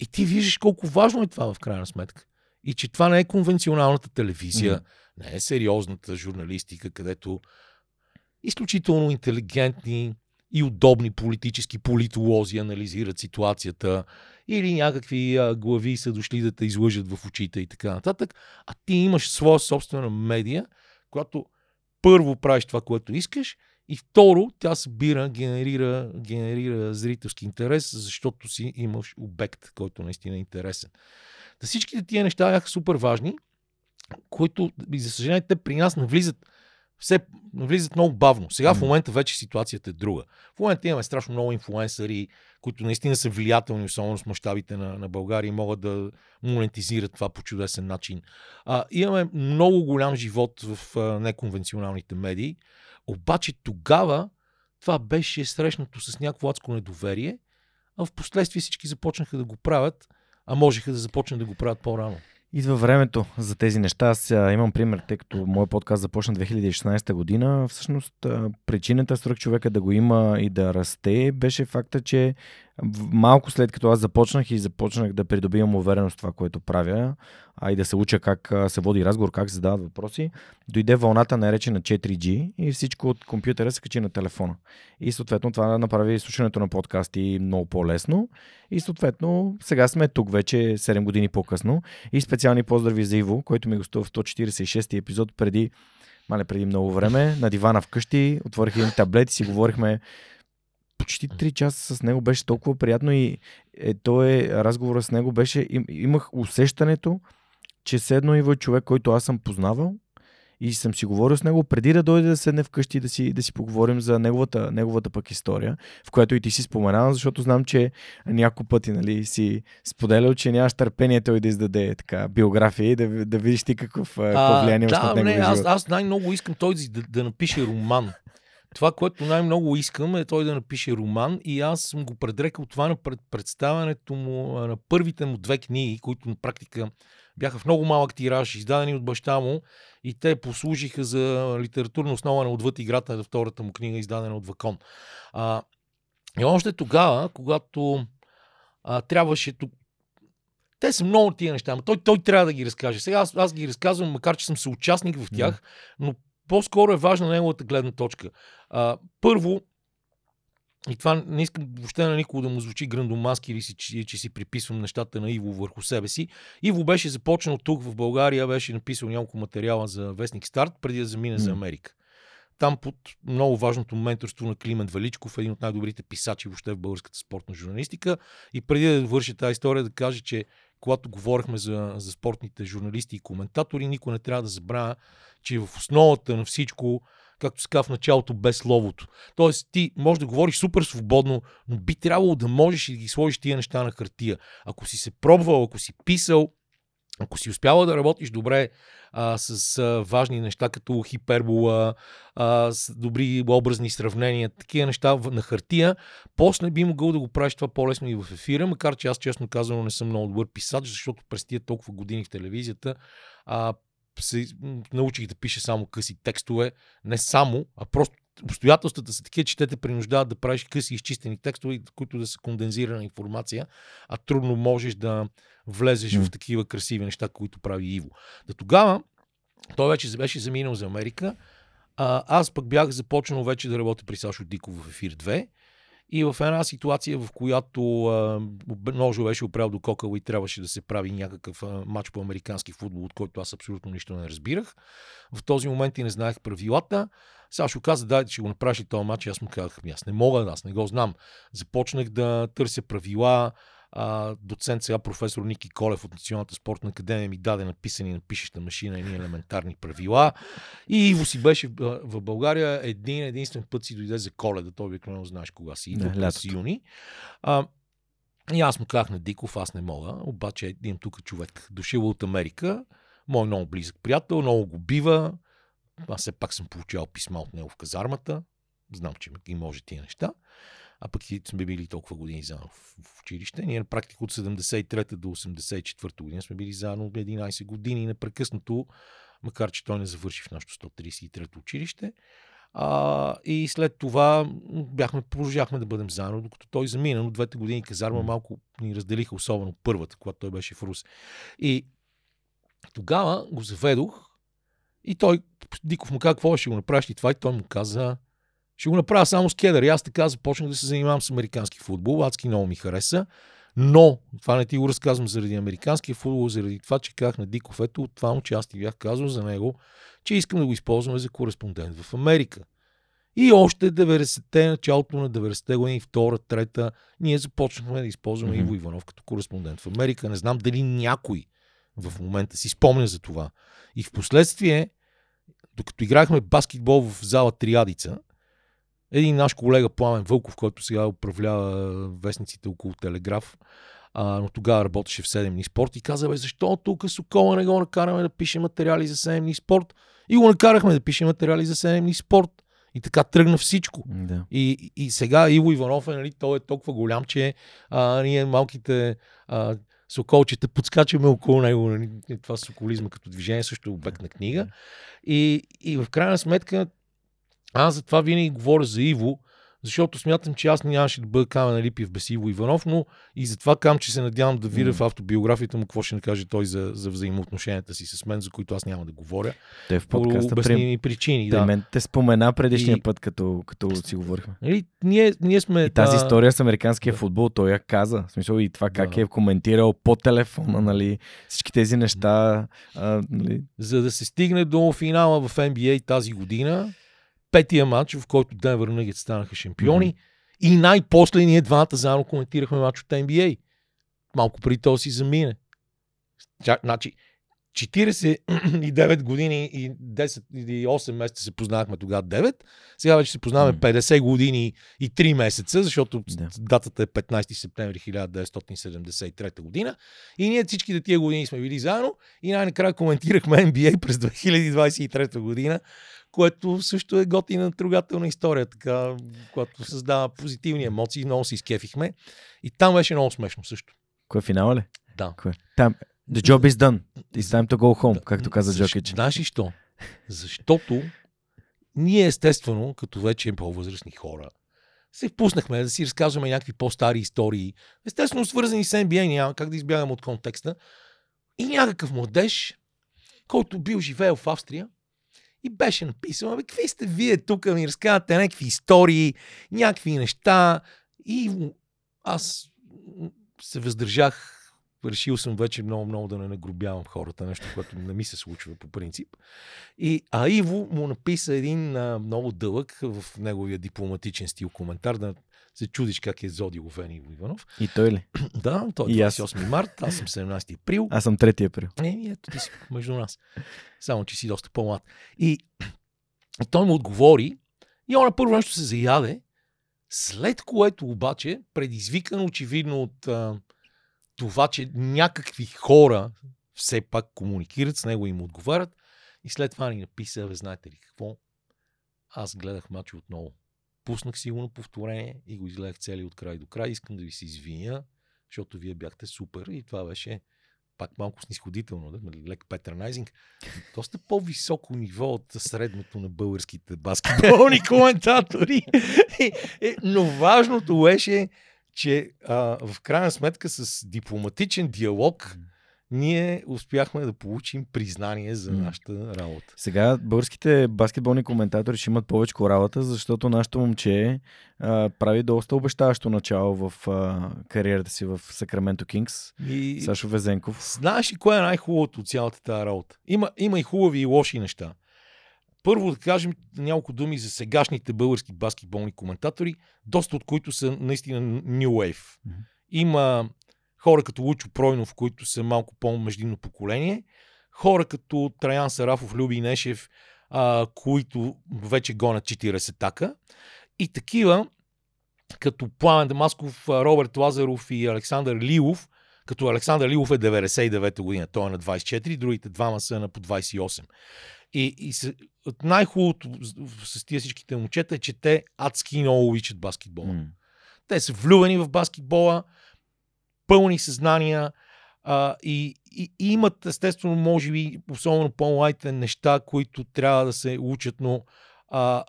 Speaker 2: И ти виждаш колко важно е това в крайна сметка. И че това не е конвенционалната телевизия, mm. не е сериозната журналистика, където изключително интелигентни и удобни политически политолози анализират ситуацията или някакви а, глави са дошли да те излъжат в очите и така нататък, а ти имаш своя собствена медия, която първо правиш това, което искаш и второ, тя събира, генерира, генерира зрителски интерес, защото си имаш обект, който наистина е интересен. Та всичките тия неща бяха супер важни, които, за съжаление, те при нас навлизат все навлизат много бавно. Сега в момента вече ситуацията е друга. В момента имаме страшно много инфлуенсъри, които наистина са влиятелни, особено с мащабите на, на България и могат да монетизират това по чудесен начин. А, имаме много голям живот в а, неконвенционалните медии, обаче тогава това беше срещнато с някакво адско недоверие, а в последствие всички започнаха да го правят, а можеха да започнат да го правят по-рано.
Speaker 1: Идва времето за тези неща. Аз имам пример, тъй като моят подкаст започна 2016 година. Всъщност причината свръх човека да го има и да расте беше факта, че малко след като аз започнах и започнах да придобивам увереност в това, което правя, а и да се уча как се води разговор, как се задават въпроси, дойде вълната наречена 4G и всичко от компютъра се качи на телефона. И съответно това направи слушането на подкасти много по-лесно. И съответно сега сме тук вече 7 години по-късно. И специални поздрави за Иво, който ми гостува в 146 епизод преди мале преди много време, на дивана вкъщи, отворих един таблет и си говорихме почти 3 часа с него беше толкова приятно и е, то е, разговора с него беше, им, имах усещането, че седно Иво е човек, който аз съм познавал и съм си говорил с него преди да дойде да седне вкъщи да си, да си поговорим за неговата, неговата пък история, в която и ти си споменавам, защото знам, че няколко пъти нали, си споделял, че нямаш търпение той да издаде така биография и да, да видиш ти какъв, какво влияние
Speaker 2: да, на него. Не, аз, аз най-много искам той да, да напише роман. Това, което най-много искам е той да напише роман и аз съм го предрекал това на представянето му на първите му две книги, които на практика бяха в много малък тираж, издадени от баща му и те послужиха за литературна основа на Отвъд играта на втората му книга, издадена от Вакон. А, и още тогава, когато а, трябваше тук те са много тия неща, но той, той трябва да ги разкаже. Сега аз, аз ги разказвам, макар че съм съучастник в тях, но по-скоро е важна неговата гледна точка. А, първо, и това не искам въобще на никого да му звучи грандомаски или си, че, че си приписвам нещата на Иво върху себе си. Иво беше започнал тук в България, беше написал няколко материала за Вестник Старт, преди да замине mm. за Америка. Там под много важното менторство на Климент Величков, един от най-добрите писачи въобще в българската спортна журналистика. И преди да върши тази история, да каже, че когато говорихме за, за спортните журналисти и коментатори, никой не трябва да забравя, че в основата на всичко, както се казва в началото, без словото. Тоест, ти можеш да говориш супер свободно, но би трябвало да можеш и да ги сложиш тия неща на хартия. Ако си се пробвал, ако си писал, ако си успяла да работиш добре а, с а, важни неща, като хипербола, а, с добри образни сравнения, такива неща на хартия, после би могъл да го правиш това по-лесно и в ефира, макар че аз честно казвам не съм много добър писач, защото през тия толкова години в телевизията а, се научих да пише само къси текстове, не само, а просто обстоятелствата са такива, че те те принуждават да правиш къси изчистени текстове, които да са кондензирана информация, а трудно можеш да влезеш mm. в такива красиви неща, които прави Иво. Да тогава той вече беше заминал за Америка, а, аз пък бях започнал вече да работя при Сашо Диков в Ефир 2 и в една ситуация, в която Ножо беше опрял до кокъл и трябваше да се прави някакъв матч по американски футбол, от който аз абсолютно нищо не разбирах. В този момент и не знаех правилата. Сашо каза, дайте, ще го направиш този матч. Аз му казах, ами аз не мога, аз не го знам. Започнах да търся правила, а, доцент сега професор Ники Колев от Националната спортна академия ми даде написани на пишеща машина едни елементарни правила. И Иво си беше в, в България един единствен път си дойде за коледа. Той обикновено знаеш кога си идва,
Speaker 1: Да,
Speaker 2: през юни. А, и аз му казах на Диков, аз не мога, обаче имам тук човек, дошъл от Америка, мой много близък приятел, много го бива. Аз все пак съм получавал писма от него в казармата. Знам, че и може тия неща. А пък и сме били толкова години заедно в, в училище. Ние на практика от 73 до 84 година сме били заедно 11 години непрекъснато, макар че той не завърши в нашото 133 училище. А, и след това бяхме, продължахме да бъдем заедно, докато той замина, но двете години казарма малко ни разделиха, особено първата, когато той беше в Рус. И тогава го заведох и той, Диков му каза, какво ще го направиш и това? И той му каза, ще го направя само с кедър. И аз така започнах да се занимавам с американски футбол. Адски много ми хареса. Но, това не ти го разказвам заради американския футбол, заради това, че казах на Диков, ето от това, му, че аз ти бях казал за него, че искам да го използваме за кореспондент в Америка. И още 90-те, началото на 90-те години, втора, трета, ние започнахме да използваме
Speaker 1: Мгм.
Speaker 2: Иво Иванов като кореспондент в Америка. Не знам дали някой в момента си спомня за това. И в последствие, докато играхме баскетбол в зала Триадица, един наш колега Пламен Вълков, който сега управлява вестниците около Телеграф, а, но тогава работеше в 7 дни спорт и каза, бе, защо тук Сокола не го накараме да пише материали за 7 дни спорт? И го накарахме да пише материали за 7 дни спорт. И така тръгна всичко.
Speaker 1: Да.
Speaker 2: И, и сега Иво Иванов е, нали, той е толкова голям, че а, ние малките а, соколчета подскачаме около него. Нали, това соколизма като движение също е обект на книга. И, и в крайна сметка аз за това винаги говоря за Иво, защото смятам, че аз нямаше да бъда камен липив без Иво Иванов, но и затова казвам, че се надявам да видя
Speaker 1: М.
Speaker 2: в автобиографията му какво ще накаже той за, за взаимоотношенията си с мен, за които аз няма да говоря.
Speaker 1: Той в
Speaker 2: По
Speaker 1: подкаста при...
Speaker 2: причини.
Speaker 1: Да.
Speaker 2: Да.
Speaker 1: Мен те спомена предишния
Speaker 2: И-
Speaker 1: път, като, като си говорихме.
Speaker 2: Нали, ние, ние сме...
Speaker 1: И тази
Speaker 2: а,
Speaker 1: история с американския
Speaker 2: да.
Speaker 1: футбол, той я каза. В смисъл и това как
Speaker 2: Да.
Speaker 1: е коментирал по телефона, нали, всички тези неща. А, нали,
Speaker 2: за да се стигне до финала в NBA тази година, петия матч, в който Денвер Nuggets станаха шампиони,
Speaker 1: Мгм.
Speaker 2: и най-после ние двамата заедно коментирахме матч от NBA. Малко преди то си замине. Значи, 49 години и 10 или 8 месеца се познахме тогава 9. Сега вече се познаваме
Speaker 1: М.
Speaker 2: 50 години и 3 месеца, защото
Speaker 1: Да.
Speaker 2: датата е 15 септември 1973 година. И ние всичките тия години сме били заедно и най-накрая коментирахме NBA през 2023 година, което също е готина трогателна история, така, която създава позитивни емоции. Много се изкефихме. И там беше много смешно също.
Speaker 1: кой е финала ли?
Speaker 2: Да.
Speaker 1: Кой? Там. The job is done. It's time to go home,
Speaker 2: Да.
Speaker 1: както каза
Speaker 2: Защо-
Speaker 1: Джокич.
Speaker 2: Знаеш ли що? Защото ние естествено, като вече по-възрастни хора, се впуснахме да си разказваме някакви по-стари истории. Естествено, свързани с NBA, няма как да избягам от контекста. И някакъв младеж, който бил живеел в Австрия, и беше написал, абе, какви сте вие тук, ми разказвате някакви истории, някакви неща. И аз се въздържах, решил съм вече много-много да не нагрубявам хората, нещо, което не ми се случва по принцип. И, а Иво му написа един а, много дълъг в неговия дипломатичен стил коментар, да се чудиш как е зодил Вен Иво Иванов.
Speaker 1: И той ли? (clears throat)
Speaker 2: Да, той е
Speaker 1: И аз.
Speaker 2: 28 март, аз съм 17 април.
Speaker 1: Аз съм 3 април.
Speaker 2: Еми, ето ти си между нас. Само, че си доста по-млад. И, и (clears throat) той му отговори и он на първо нещо се заяде, след което обаче, предизвикан очевидно от а, това, че някакви хора все пак комуникират с него и му отговарят, и след това ни написа, бе, знаете ли какво? Аз гледах мача отново. Пуснах си го на повторение и го изгледах цели от край до край. Искам да ви се извиня, защото вие бяхте супер и това беше пак малко снисходително, да? нали, лек патронайзинг. Доста по-високо ниво от средното на българските баскетболни (laughs) коментатори. И- и- Но важното беше, че а, в крайна сметка с дипломатичен диалог ние успяхме да получим признание за нашата работа.
Speaker 1: Сега българските баскетболни коментатори ще имат повече работа, защото нашето момче а, прави доста обещаващо начало в а, кариерата си в Сакраменто Кингс.
Speaker 2: И
Speaker 1: Сашо Везенков.
Speaker 2: знаеш ли кое е най-хубавото от цялата тази работа? Има, има и хубави и лоши неща. Първо да кажем няколко думи за сегашните български баскетболни коментатори, доста от които са наистина New Wave. Има хора като Лучо Пройнов, които са малко по-междинно поколение, хора като Траян Сарафов, Люби Нешев, а, които вече гонят 40 така, и такива, като Пламен Дамасков, Роберт Лазаров и Александър Лилов, като Александър Лилов е 99-та година, той е на 24, другите двама са на по 28. И, и най-хубавото с тия всичките момчета е, че те адски много обичат баскетбола. Mm. Те са влюбени в баскетбола, пълни съзнания а, и, и, и имат естествено, може би, особено по-младите неща, които трябва да се учат, но а,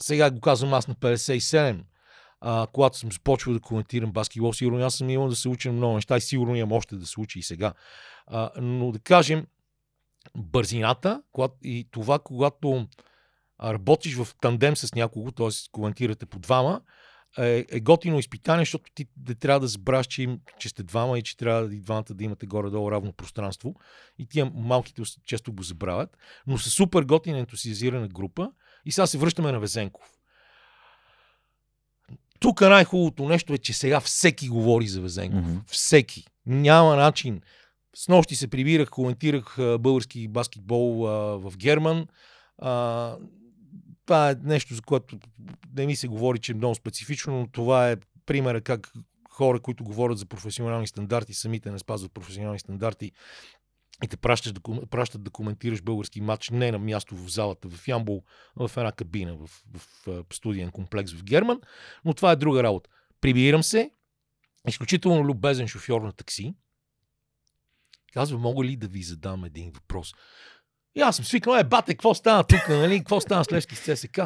Speaker 2: сега го казвам аз на 57 а, когато съм започвал да коментирам баскетбол, сигурно аз съм имал да се уча много неща и сигурно имам още да се учи и сега. А, но да кажем, бързината когато, и това, когато работиш в тандем с някого, т.е. коментирате по двама, е, е готино изпитание, защото ти да трябва да забравяш, че, че сте двама и че трябва и двамата да имате горе-долу равно пространство. И тия малките често го забравят. Но са супер готина ентусиазирана група. И сега се връщаме на Везенков. Тук най-хубавото нещо е, че сега всеки говори за Везенков. Mm-hmm. Всеки. Няма начин. С нощи се прибирах, коментирах български баскетбол а, в Герман. А, това е нещо, за което не ми се говори, че е много специфично, но това е примера как хора, които говорят за професионални стандарти, самите не спазват професионални стандарти и те пращаш да, пращат да коментираш български матч не на място в залата в Ямбол, в една кабина в, в, в студиен комплекс в Герман, но това е друга работа. Прибирам се, изключително любезен шофьор на такси, казва, мога ли да ви задам един въпрос? И аз съм свикнал, е, бате, какво стана тук, нали? Какво стана с Левски с ЦСК?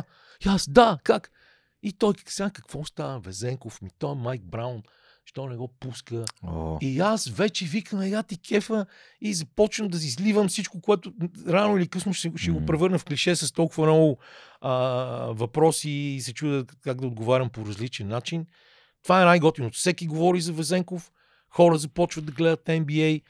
Speaker 2: И аз, да, как? И той сега, какво става? Везенков ми, той Майк Браун що не го пуска.
Speaker 1: О.
Speaker 2: И аз вече викам, я ти кефа и започвам да изливам всичко, което рано или късно ще, ще го превърна в клише с толкова много а, въпроси и се чуда как да отговарям по различен начин. Това е най-готиното. Всеки говори за Везенков, хора започват да гледат NBA,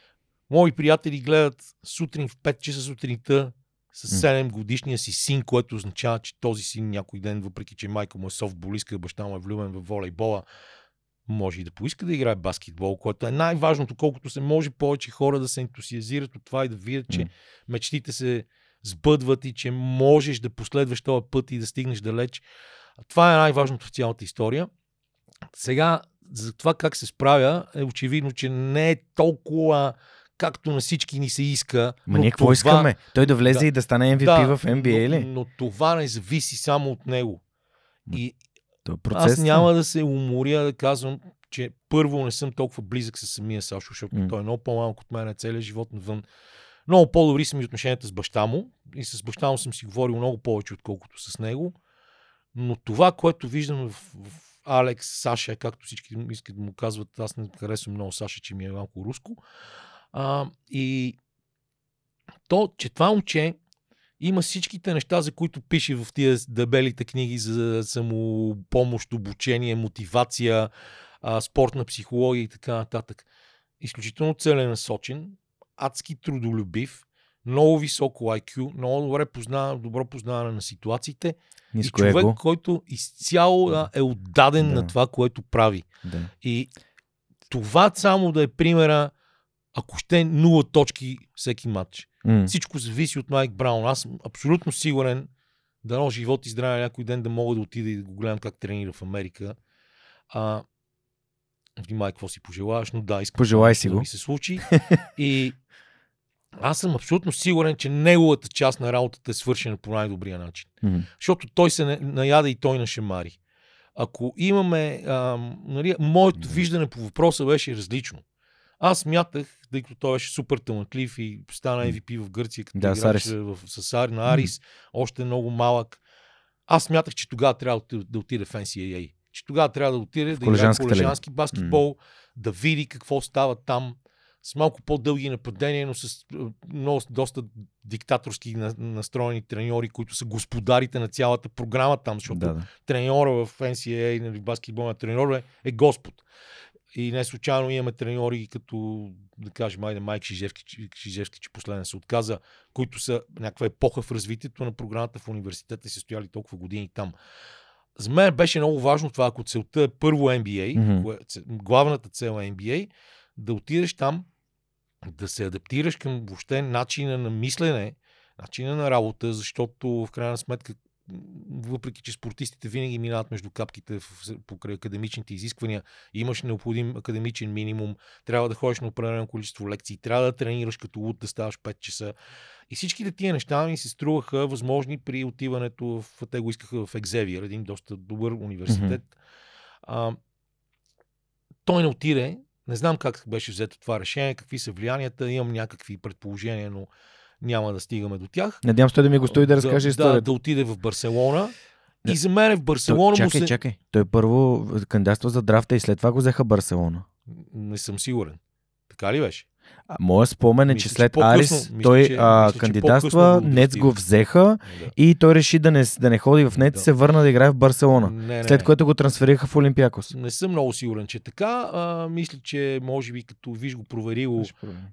Speaker 2: мои приятели гледат сутрин в 5 часа сутринта с 7 годишния си син, което означава, че този син някой ден, въпреки че майка му е софтболистка, баща му е влюбен в волейбола, може и да поиска да играе баскетбол, което е най-важното, колкото се може повече хора да се ентусиазират от това и да видят, че мечтите се сбъдват и че можеш да последваш този път и да стигнеш далеч. Това е най-важното в цялата история. Сега, за това как се справя, е очевидно, че не е толкова както на всички ни се иска.
Speaker 1: Ма ние какво това... искаме? Той да влезе да, и да стане MVP да, в NBA
Speaker 2: но,
Speaker 1: ли?
Speaker 2: Но това не зависи само от него. И
Speaker 1: то е процес,
Speaker 2: Аз няма да се уморя да казвам, че първо не съм толкова близък с самия Сашо, защото mm. той е много по-малък от мен, целият живот навън. Много по-добри са ми отношенията с баща му и с баща му съм си говорил много повече, отколкото с него. Но това, което виждам в, в Алекс, Саша, както всички искат да му казват, аз не харесвам много Саша, че ми е малко руско. А, и то, че това момче има всичките неща, за които пише в тия дебелите книги за самопомощ, обучение, мотивация, спортна психология и така нататък. Изключително целенасочен, адски трудолюбив, много високо IQ, много добре познава, добро познаване на ситуациите.
Speaker 1: Ниско
Speaker 2: и човек,
Speaker 1: его.
Speaker 2: който изцяло да. е отдаден да. на това, което прави.
Speaker 1: Да.
Speaker 2: И това само да е примера, ако ще нула точки всеки матч.
Speaker 1: Mm.
Speaker 2: Всичко зависи от Майк Браун. Аз съм абсолютно сигурен, да но живот и здраве някой ден да мога да отида и да го гледам как тренира в Америка. А, внимай какво си пожелаваш, но да, искам
Speaker 1: Пожелай си
Speaker 2: да
Speaker 1: го.
Speaker 2: ми се случи. (laughs) И аз съм абсолютно сигурен, че неговата част на работата е свършена по най-добрия начин.
Speaker 1: Mm.
Speaker 2: Защото той се наяда и той нашемари. Ако имаме... А, нали, моето виждане по въпроса беше различно. Аз мятах, тъй като той беше супер талантлив и стана MVP в Гърция, като
Speaker 1: Да,
Speaker 2: играеше
Speaker 1: с
Speaker 2: в, с Ари, на Арис, още много малък. Аз мятах, че тогава трябва да да отиде в NCAA. Че тогава трябва да отиде да играе колежански баскетбол, да види какво става там, с малко по-дълги нападения, но с много, доста диктаторски на- настроени треньори, които са господарите на цялата програма там, защото
Speaker 1: Да, да.
Speaker 2: треньора в NCAA, нали, баскетболния треньор е, е Господ. И не случайно имаме треньори като, да кажем, айде Майк Шижевски, Шижевски, че последен се отказа, които са някаква епоха в развитието на програмата в университета и са стояли толкова години там. За мен беше много важно това, ако целта е първо NBA, кое, ц- главната цел е NBA, да отидеш там, да се адаптираш към въобще начина на мислене, начина на работа, защото в крайна сметка въпреки че спортистите винаги минават между капките в, покрай академичните изисквания, имаш необходим академичен минимум, трябва да ходиш на определено количество лекции, трябва да тренираш като луд, да ставаш 5 часа. И всичките тия неща ми се струваха възможни при отиването в... Те го искаха в Екзевиер, един доста добър университет. Mm-hmm. А, той не отиде. Не знам как беше взето това решение, какви са влиянията, имам някакви предположения, но няма да стигаме до тях.
Speaker 1: Надявам се да ми го стои да разкаже
Speaker 2: да,
Speaker 1: историята.
Speaker 2: Да, да отиде в Барселона. И за мен в Барселона
Speaker 1: Той, чакай,
Speaker 2: му се...
Speaker 1: чакай. Той първо кандидатства за драфта и след това го взеха Барселона.
Speaker 2: Не съм сигурен. Така ли беше?
Speaker 1: Моя спомен е,
Speaker 2: Мисля,
Speaker 1: че
Speaker 2: че
Speaker 1: след
Speaker 2: по-късно-
Speaker 1: Арис
Speaker 2: мисля,
Speaker 1: той
Speaker 2: че-
Speaker 1: а,
Speaker 2: мисля, че
Speaker 1: кандидатства,
Speaker 2: го
Speaker 1: Нец го взеха
Speaker 2: Да.
Speaker 1: и той реши да не, да не ходи в Нец и
Speaker 2: Да.
Speaker 1: се върна да играе в Барселона.
Speaker 2: Не, не,
Speaker 1: След което го трансферираха в Олимпиакос.
Speaker 2: Не съм много сигурен, че така. А, мисля, че може би като виж го проверило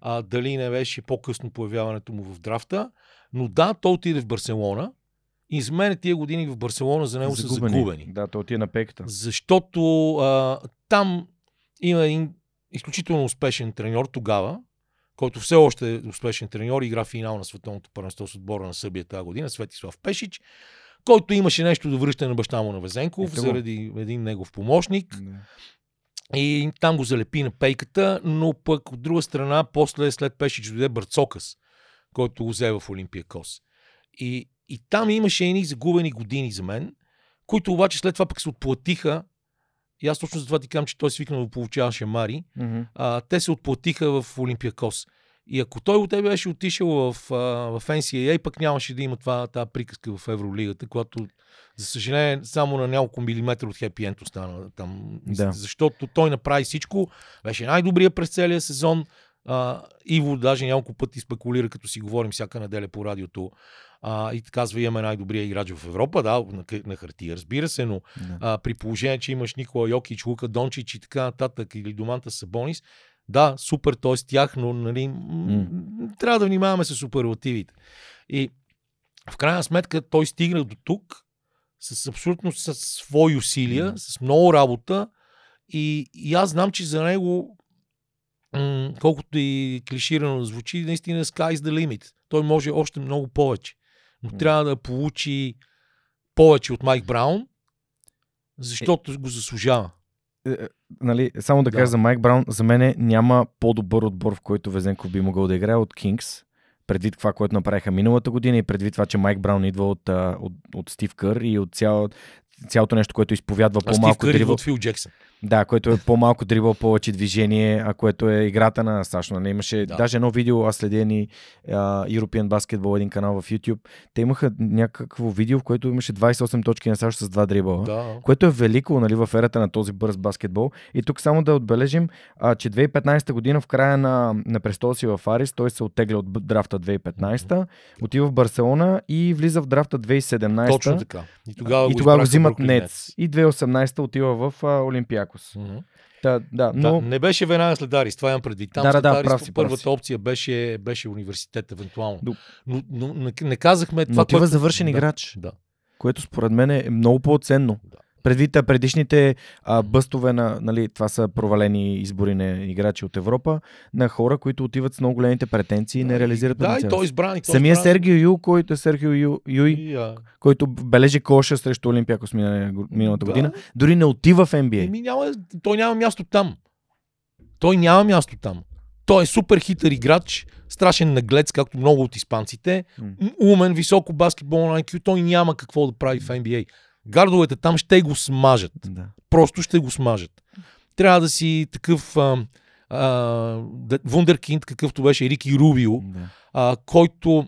Speaker 2: а, дали не беше по-късно появяването му в драфта. Но да, той отиде в Барселона. И за мен тия години в Барселона за него са загубени.
Speaker 1: Да, той отиде на пеката.
Speaker 2: Защото а, там има един изключително успешен треньор тогава, който все още е успешен треньор, игра финал на световното първенство с отбора на Събия тази година, Светислав Пешич, който имаше нещо да връща на баща му на Везенков,
Speaker 1: Ето
Speaker 2: заради един негов помощник.
Speaker 1: Да.
Speaker 2: И там го залепи на пейката, но пък от друга страна, после след Пешич дойде Бърцокас, който го взе в Олимпия Кос. И, и там имаше едни загубени години за мен, които обаче след това пък се отплатиха. И аз точно за това ти казвам, че той свикнал да получава шамари.
Speaker 1: Мгм.
Speaker 2: А, те се отплатиха в Олимпия Кос. И ако той от тебе беше отишъл в, а, в NCAA, пък нямаше да има това, тази приказка в Евролигата, която, за съжаление, само на няколко милиметра от хепи енд остана там.
Speaker 1: Да.
Speaker 2: Защото той направи всичко. Беше най-добрия през целия сезон. А, Иво даже няколко пъти спекулира, като си говорим всяка неделя по радиото. А, и казва, имаме най-добрия играч в Европа, да, на, на хартия, разбира се, но
Speaker 1: Да.
Speaker 2: а, при положение, че имаш Никола Йокич, Лука Дончич и така нататък, или Доманта Сабонис, да, супер, т.е. тях, но нали, м- трябва да внимаваме с суперлативите. И в крайна сметка той стигна до тук с абсолютно с свои усилия,
Speaker 1: Мгм.
Speaker 2: с много работа и, и аз знам, че за него колкото и клиширано звучи, наистина sky is the limit. Той може още много повече. Но трябва да получи повече от Майк Браун, защото го заслужава.
Speaker 1: нали, само да,
Speaker 2: Да.
Speaker 1: кажа за Майк Браун, за мен няма по-добър отбор, в който Везенков би могъл да играе от Кингс, предвид това, което направиха миналата година и предвид това, че Майк Браун идва от, от, от Стив Кър и от цяло, цялото нещо, което изповядва
Speaker 2: А Стив
Speaker 1: по-малко
Speaker 2: Къри
Speaker 1: дрибъл.
Speaker 2: от Фил Джексън.
Speaker 1: Да, което е по-малко дрибъл, повече движение, а което е играта на САЩ. Нали? Имаше
Speaker 2: Да.
Speaker 1: да. даже едно видео, аз следя ни а, European Basketball, един канал в YouTube. Те имаха някакво видео, в което имаше 28 точки на САЩ с два дрибъла.
Speaker 2: Да.
Speaker 1: Което е велико нали, в ерата на този бърз баскетбол. И тук само да отбележим, а, че 2015 година в края на, на престола си в Арис, той се оттегля от драфта 2015, отива в Барселона и влиза в драфта 2017.
Speaker 2: Точно така. И тогава,
Speaker 1: и тогава го взимат Нец. И 2018 отива в а, Олимпиакос. Да, да, но
Speaker 2: Да, не беше веднага след Арис, това имам предвид. Там
Speaker 1: Да,
Speaker 2: след
Speaker 1: да,
Speaker 2: Арис
Speaker 1: прав си, прав
Speaker 2: първата
Speaker 1: си.
Speaker 2: опция беше, беше университет, евентуално.
Speaker 1: До-
Speaker 2: Но, но, не, не казахме това,
Speaker 1: но отива
Speaker 2: което...
Speaker 1: завършен
Speaker 2: да,
Speaker 1: играч,
Speaker 2: Да.
Speaker 1: което според мен е много по-ценно.
Speaker 2: Да.
Speaker 1: Предвид предишните а, бъстове на, нали, това са провалени избори на играчи от Европа, на хора, които отиват с много големите претенции и не реализират
Speaker 2: Да, и той
Speaker 1: си.
Speaker 2: избран. И той
Speaker 1: Самия
Speaker 2: избран.
Speaker 1: Сергио Ю, който е Сергио Ю, Юй,
Speaker 2: а,
Speaker 1: който бележи коша срещу Олимпиакос миналата
Speaker 2: да.
Speaker 1: година, дори не отива в NBA.
Speaker 2: Еми, няма, той няма място там. Той няма място там. Той е супер хитър играч, страшен наглец, както много от испанците. Умен, високо баскетбол на IQ. Той няма какво да прави в NBA. Гардовете там ще го смажат.
Speaker 1: Да.
Speaker 2: Просто ще го смажат. Трябва да си такъв а, а, вундеркинд, какъвто беше Рики Рубио,
Speaker 1: Да.
Speaker 2: а, който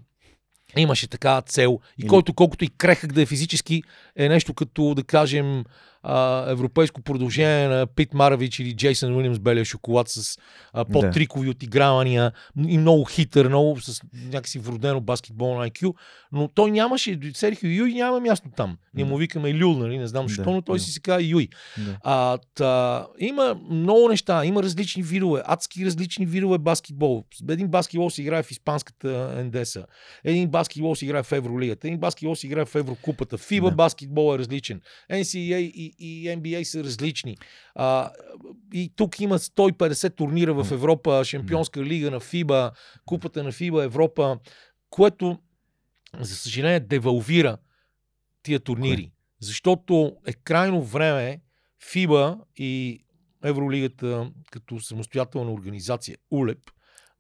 Speaker 2: имаше така цел и
Speaker 1: Или-
Speaker 2: който колкото и крехък да е физически, е нещо като, да кажем, а, европейско продължение на Пит Маравич или Джейсън Уилямс белия шоколад с а,
Speaker 1: Да.
Speaker 2: по-трикови отигравания и много хитър, много с някакси вродено баскетбол на IQ, но той нямаше, Серхио Юй няма място там. Ние му викаме Люл, нали? не знам защо,
Speaker 1: Да,
Speaker 2: но той
Speaker 1: да.
Speaker 2: си се казва Юй.
Speaker 1: Да.
Speaker 2: А, та, има много неща, има различни видове, адски различни видове баскетбол. Един баскетбол се играе в испанската Ендеса, един баскетбол се играе в Евролигата, един баскетбол се играе в Еврокупата, FIBA
Speaker 1: Да.
Speaker 2: баскетбол е различен, NCAA и и, и NBA са различни. А, и тук има 150 турнира в Европа, Шампионска лига на ФИБА, Купата на ФИБА Европа, което, за съжаление, девалвира тия турнири. Защото е крайно време ФИБА и Евролигата като самостоятелна организация, УЛЕП,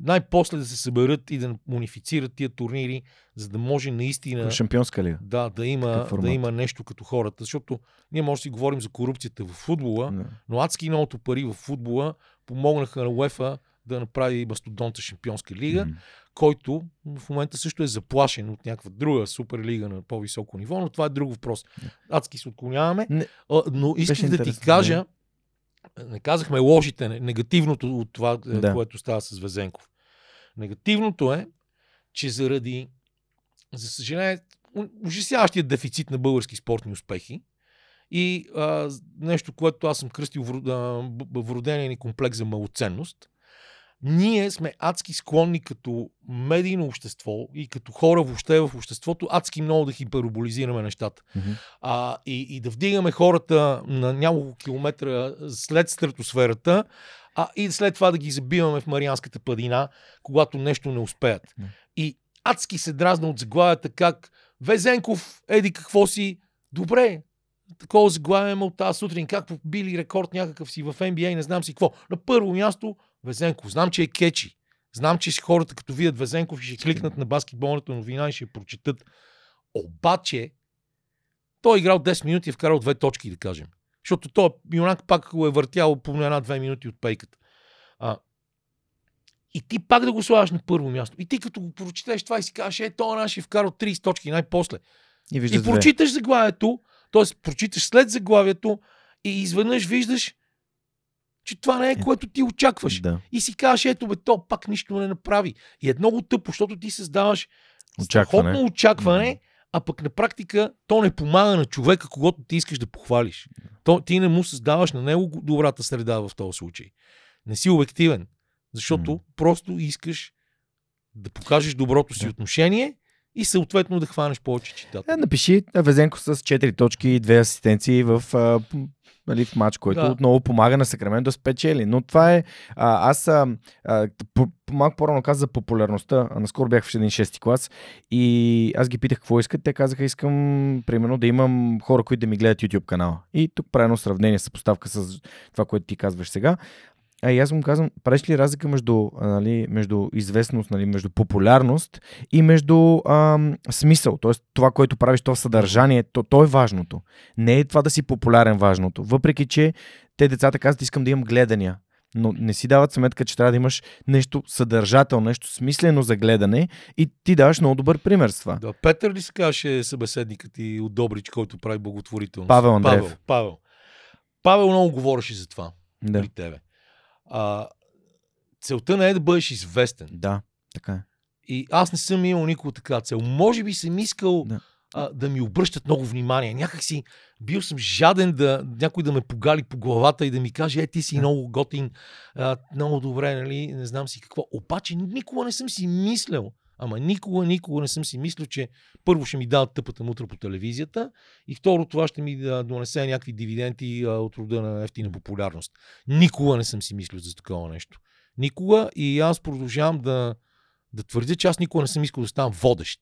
Speaker 2: най-после да се съберат и да унифицират тия турнири, за да може наистина.
Speaker 1: Шампионска лига.
Speaker 2: Да, да има, да има нещо като хората. Защото ние може да си говорим за корупцията в футбола, не. но адски многото пари в футбола помогнаха на УЕФА да направи мастодонта Шампионска лига, mm. който в момента също е заплашен от някаква друга суперлига на по-високо ниво, но това е друг въпрос. Адски се отклоняваме, не. но искам да ти кажа, не казахме лошите, негативното от това, да. което става с Везенков. Негативното е, че заради, за съжаление, ужасяващия дефицит на български спортни успехи и а, нещо, което аз съм кръстил вродения ни комплекс за малоценност, ние сме адски склонни като медийно общество и като хора въобще в обществото, адски много да хиперболизираме нещата. Mm-hmm. А, и, и да вдигаме хората на няколко километра след стратосферата, а и след това да ги забиваме в Марианската падина, когато нещо не успеят. Mm-hmm. И адски се дразна от заглавията как Везенков, еди какво си, добре, такова заглавие от тази сутрин, как били рекорд някакъв си в NBA, не знам си какво. На първо място Везенков. Знам, че е кечи. Знам, че си хората, като видят Везенков, ще кликнат на баскетболната новина и ще я прочетат. Обаче, той е играл 10 минути и е вкарал две точки, да кажем. Защото той юнак пак го е въртял по една-две минути от пейката. А, и ти пак да го слагаш на първо място. И ти като го прочетеш това и си кажеш, е, то наш е вкарал 30 точки най-после. И, и прочиташ заглавието, т.е. прочиташ след заглавието и изведнъж виждаш че това не е което ти очакваш. Да. И си кажеш, ето бе, то пак нищо не направи. И е много тъпо, защото ти създаваш очакване, очакване а пък на практика то не помага на човека, когато ти искаш да похвалиш. То, ти не му създаваш на него добрата среда в този случай. Не си обективен, защото mm. просто искаш да покажеш доброто си да. отношение и съответно да хванеш повече читатели.
Speaker 1: Е, напиши Везенко с 4 точки и 2 асистенции в а, нали, в матч, който да. отново помага на Сакраменто да спечели. Но това е... А, аз а, а, по, малко по-рано каза за популярността. А, наскоро бях в един 6 клас и аз ги питах какво искат. Те казаха, искам примерно да имам хора, които да ми гледат YouTube канала. И тук правя едно сравнение, съпоставка с това, което ти казваш сега. А и аз му казвам, правиш ли разлика между, нали, между известност, нали, между популярност и между ам, смисъл? Тоест това, което правиш, това съдържание, то, то е важното. Не е това да си популярен важното. Въпреки, че те децата казват, искам да имам гледания. Но не си дават сметка, че трябва да имаш нещо съдържателно, нещо смислено за гледане и ти даваш много добър пример с това.
Speaker 2: Да, Петър ли се казваше събеседникът ти от Добрич, който прави благотворителност?
Speaker 1: Павел Андреев.
Speaker 2: Павел, Павел. Павел много говореше за това да. при тебе. А, целта не е да бъдеш известен.
Speaker 1: Да, така е.
Speaker 2: И аз не съм имал никога така цел. Може би съм искал да, а, да ми обръщат много внимание. Някак си бил съм жаден да някой да ме погали по главата и да ми каже, е, ти си да. много готин, а, много добре, нали, не знам си какво. Обаче никога не съм си мислял, Ама никога, никога не съм си мислил, че първо ще ми дадат тъпата мутра по телевизията и второ това ще ми да донесе някакви дивиденти от рода на ефтина популярност. Никога не съм си мислил за такова нещо. Никога и аз продължавам да, да твърдя, че аз никога не съм искал да ставам водещ.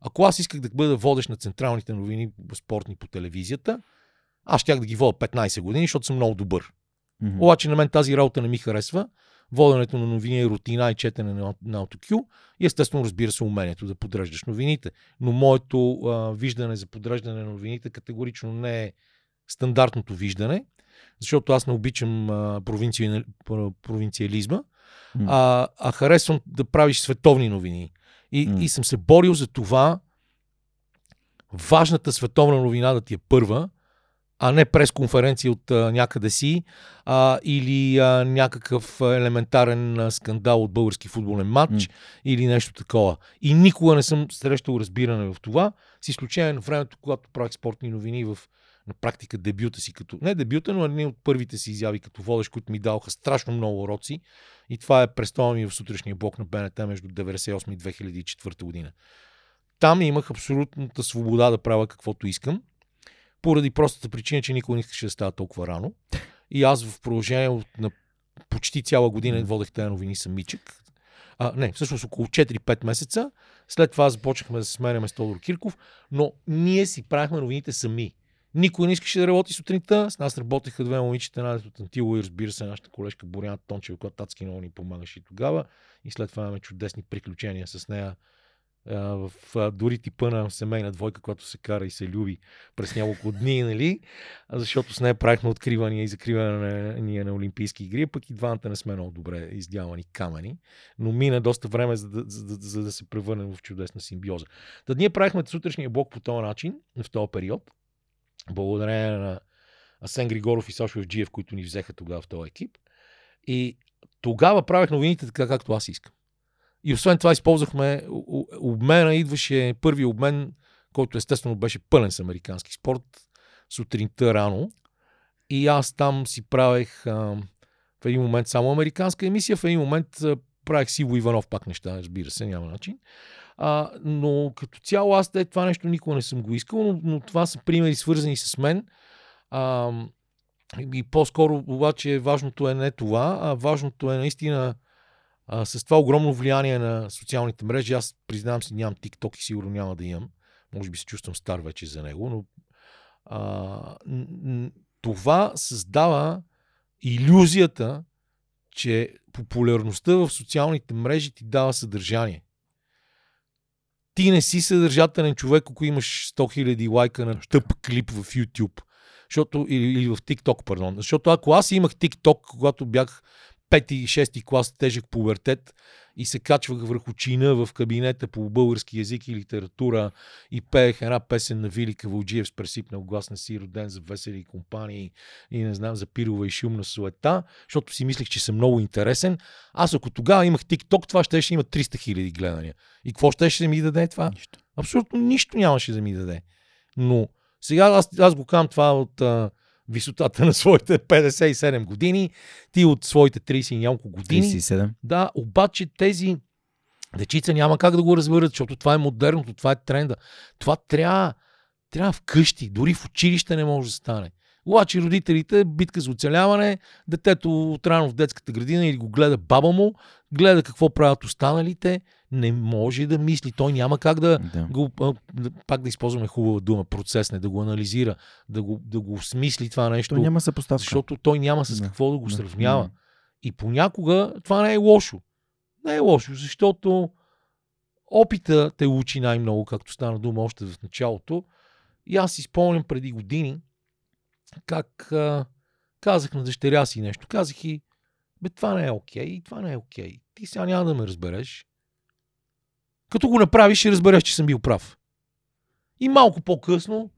Speaker 2: Ако аз исках да бъда водещ на централните новини спортни по телевизията, аз щях да ги вода 15 години, защото съм много добър. Mm-hmm. Обаче на мен тази работа не ми харесва воденето на новини е рутина и четене на, на AutoQ и естествено разбира се умението да подреждаш новините. Но моето а, виждане за подреждане на новините категорично не е стандартното виждане, защото аз не обичам а, провинци, провинциализма, mm. а, а харесвам да правиш световни новини. И, mm. и съм се борил за това важната световна новина да ти е първа, а не пресконференция от а, някъде си а, или а, някакъв елементарен а, скандал от български футболен матч mm. или нещо такова. И никога не съм срещал разбиране в това, с изключение на времето, когато правих спортни новини в на практика дебюта си като... Не дебюта, но един от първите си изяви като водещ, които ми даваха страшно много уроци. И това е престола ми в сутрешния блок на БНТ между 1998 и 2004 година. Там имах абсолютната свобода да правя каквото искам поради простата причина, че никой не искаше да става толкова рано. И аз в продължение на почти цяла година водех тези новини самичък. А, не, всъщност около 4-5 месеца. След това започнахме да се сменяме с Тодор Кирков, но ние си правихме новините сами. Никой не искаше да работи сутринта. С нас работеха две момичета, една от Антило и разбира се, нашата колежка Боряна Тончева, която татски много ни помагаше и тогава. И след това имаме чудесни приключения с нея в дори типа на семейна двойка, която се кара и се люби през няколко дни, нали? Защото с нея правихме откривания и закривания на Олимпийски игри, пък и двамата не сме много добре издявани камъни. Но мина доста време, за да, за, за, за да се превърне в чудесна симбиоза. Та ние правихме сутрешния блок по този начин, в този период, благодарение на Асен Григоров и Сашо Евджиев, които ни взеха тогава в този екип. И тогава правех новините така, както аз искам. И освен това използвахме обмена, идваше първи обмен, който естествено беше пълен с американски спорт, сутринта рано. И аз там си правех а, в един момент само американска емисия, в един момент а, правех Сиво Иванов пак неща, разбира се, няма начин. А, но като цяло аз те, това нещо никога не съм го искал, но, но това са примери свързани с мен. А, и по-скоро обаче важното е не това, а важното е наистина а, с това огромно влияние на социалните мрежи, аз признавам си, нямам TikTok и сигурно няма да имам. Може би се чувствам стар вече за него, но а, това създава иллюзията, че популярността в социалните мрежи ти дава съдържание. Ти не си съдържателен човек, ако имаш 100 000 лайка на тъп клип в YouTube. Защото, или, или в TikTok, пардон. Защото ако аз имах TikTok, когато бях пети и шести клас тежък повертет и се качвах върху чина в кабинета по български язик и литература и пеех една песен на Вилика Вълджиев с пресипнал глас на си роден за весели компании и не знам за пирова и шумна суета, защото си мислех, че съм много интересен. Аз ако тогава имах TikTok, това ще, ще има 300 хиляди гледания. И какво ще, ще ми даде това?
Speaker 1: Нищо.
Speaker 2: Абсолютно нищо нямаше да ми даде. Но сега аз, аз го казвам това от висотата на своите 57 години, ти от своите 30 и няколко години.
Speaker 1: 37.
Speaker 2: Да, обаче тези дечица няма как да го разберат, защото това е модерното, това е тренда. Това трябва, трябва вкъщи, дори в училище не може да стане. Обаче родителите, битка за оцеляване, детето отрано в детската градина или го гледа баба му, гледа какво правят останалите, не може да мисли. Той няма как да,
Speaker 1: Да.
Speaker 2: го, пак да използваме хубава дума, процесне, да го анализира, да го, да го смисли това нещо.
Speaker 1: То няма съпоставка.
Speaker 2: Защото той няма с какво да го
Speaker 1: да.
Speaker 2: сравнява. И понякога това не е лошо. Не е лошо, защото опита те учи най-много, както стана дума още в началото. И аз си спомням преди години как а, казах на дъщеря си нещо. Казах и, бе, това не е окей, това не е окей. Ти сега няма да ме разбереш. Като го направиш, ще разбереш, че съм бил прав. И малко по-късно,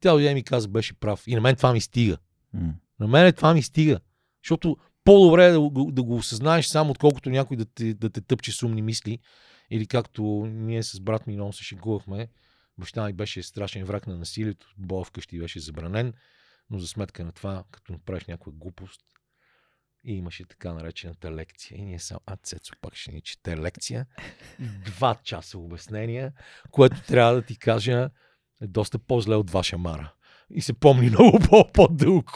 Speaker 2: тя дойде ми каза, беше прав. И на мен това ми стига.
Speaker 1: М.
Speaker 2: На мен това ми стига. Защото по-добре е да, го- да го осъзнаеш само, отколкото някой да те, да те тъпче с умни мисли. Или както ние с брат ми много се шегувахме, баща ми беше страшен враг на насилието, боя вкъщи беше забранен, но за сметка на това, като направиш някаква глупост, и имаше така наречената лекция. И ние само, а Цецо пак ще ни чете лекция. Два часа обяснения, което трябва да ти кажа е доста по-зле от ваша мара. И се помни много по- по-дълго.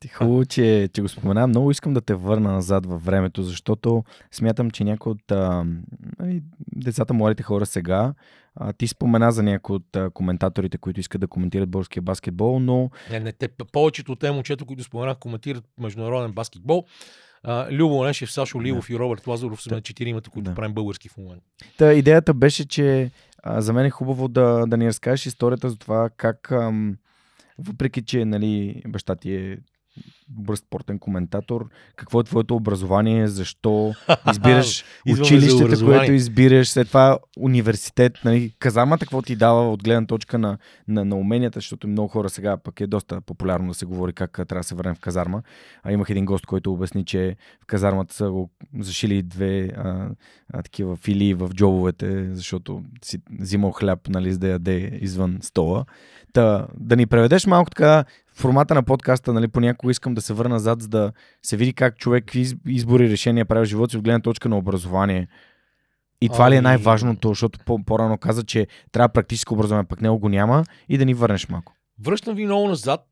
Speaker 1: Ти Хубаво, че, че го спомена. Много искам да те върна назад във времето, защото смятам, че някои от а, нали, децата, младите хора сега, а, ти спомена за някои от а, коментаторите, които искат да коментират българския баскетбол, но
Speaker 2: Не, не, те, повечето от те момчета, които споменах, коментират международен баскетбол. А, Любо Нешев, Сашо Ливов и Робърт Лазаров са
Speaker 1: Да.
Speaker 2: на четиримата, които
Speaker 1: Да.
Speaker 2: правим български в момента.
Speaker 1: Та, идеята беше, че а, за мен е хубаво да, да ни разкажеш историята за това как, ам, въпреки че нали, баща ти е добър спортен коментатор, какво е твоето образование, защо (laughs) избираш училището, което избираш, след това университет, нали, казармата, какво ти дава от гледна точка на, на, на уменията, защото много хора сега пък е доста популярно да се говори как трябва да се върнем в казарма. А имах един гост, който обясни, че в казармата са го зашили две а, а, такива филии в джобовете, защото си взимал хляб, нали, за да яде извън стола. Та, да ни преведеш малко така формата на подкаста, нали, понякога искам да се върна назад, за да се види как човек из- избори и решения прави в живота си от гледна точка на образование. И това ли е
Speaker 2: Ами-
Speaker 1: най-важното, защото по- по-рано каза, че трябва практическо образование, пък него го няма и да ни върнеш малко.
Speaker 2: Връщам ви много назад.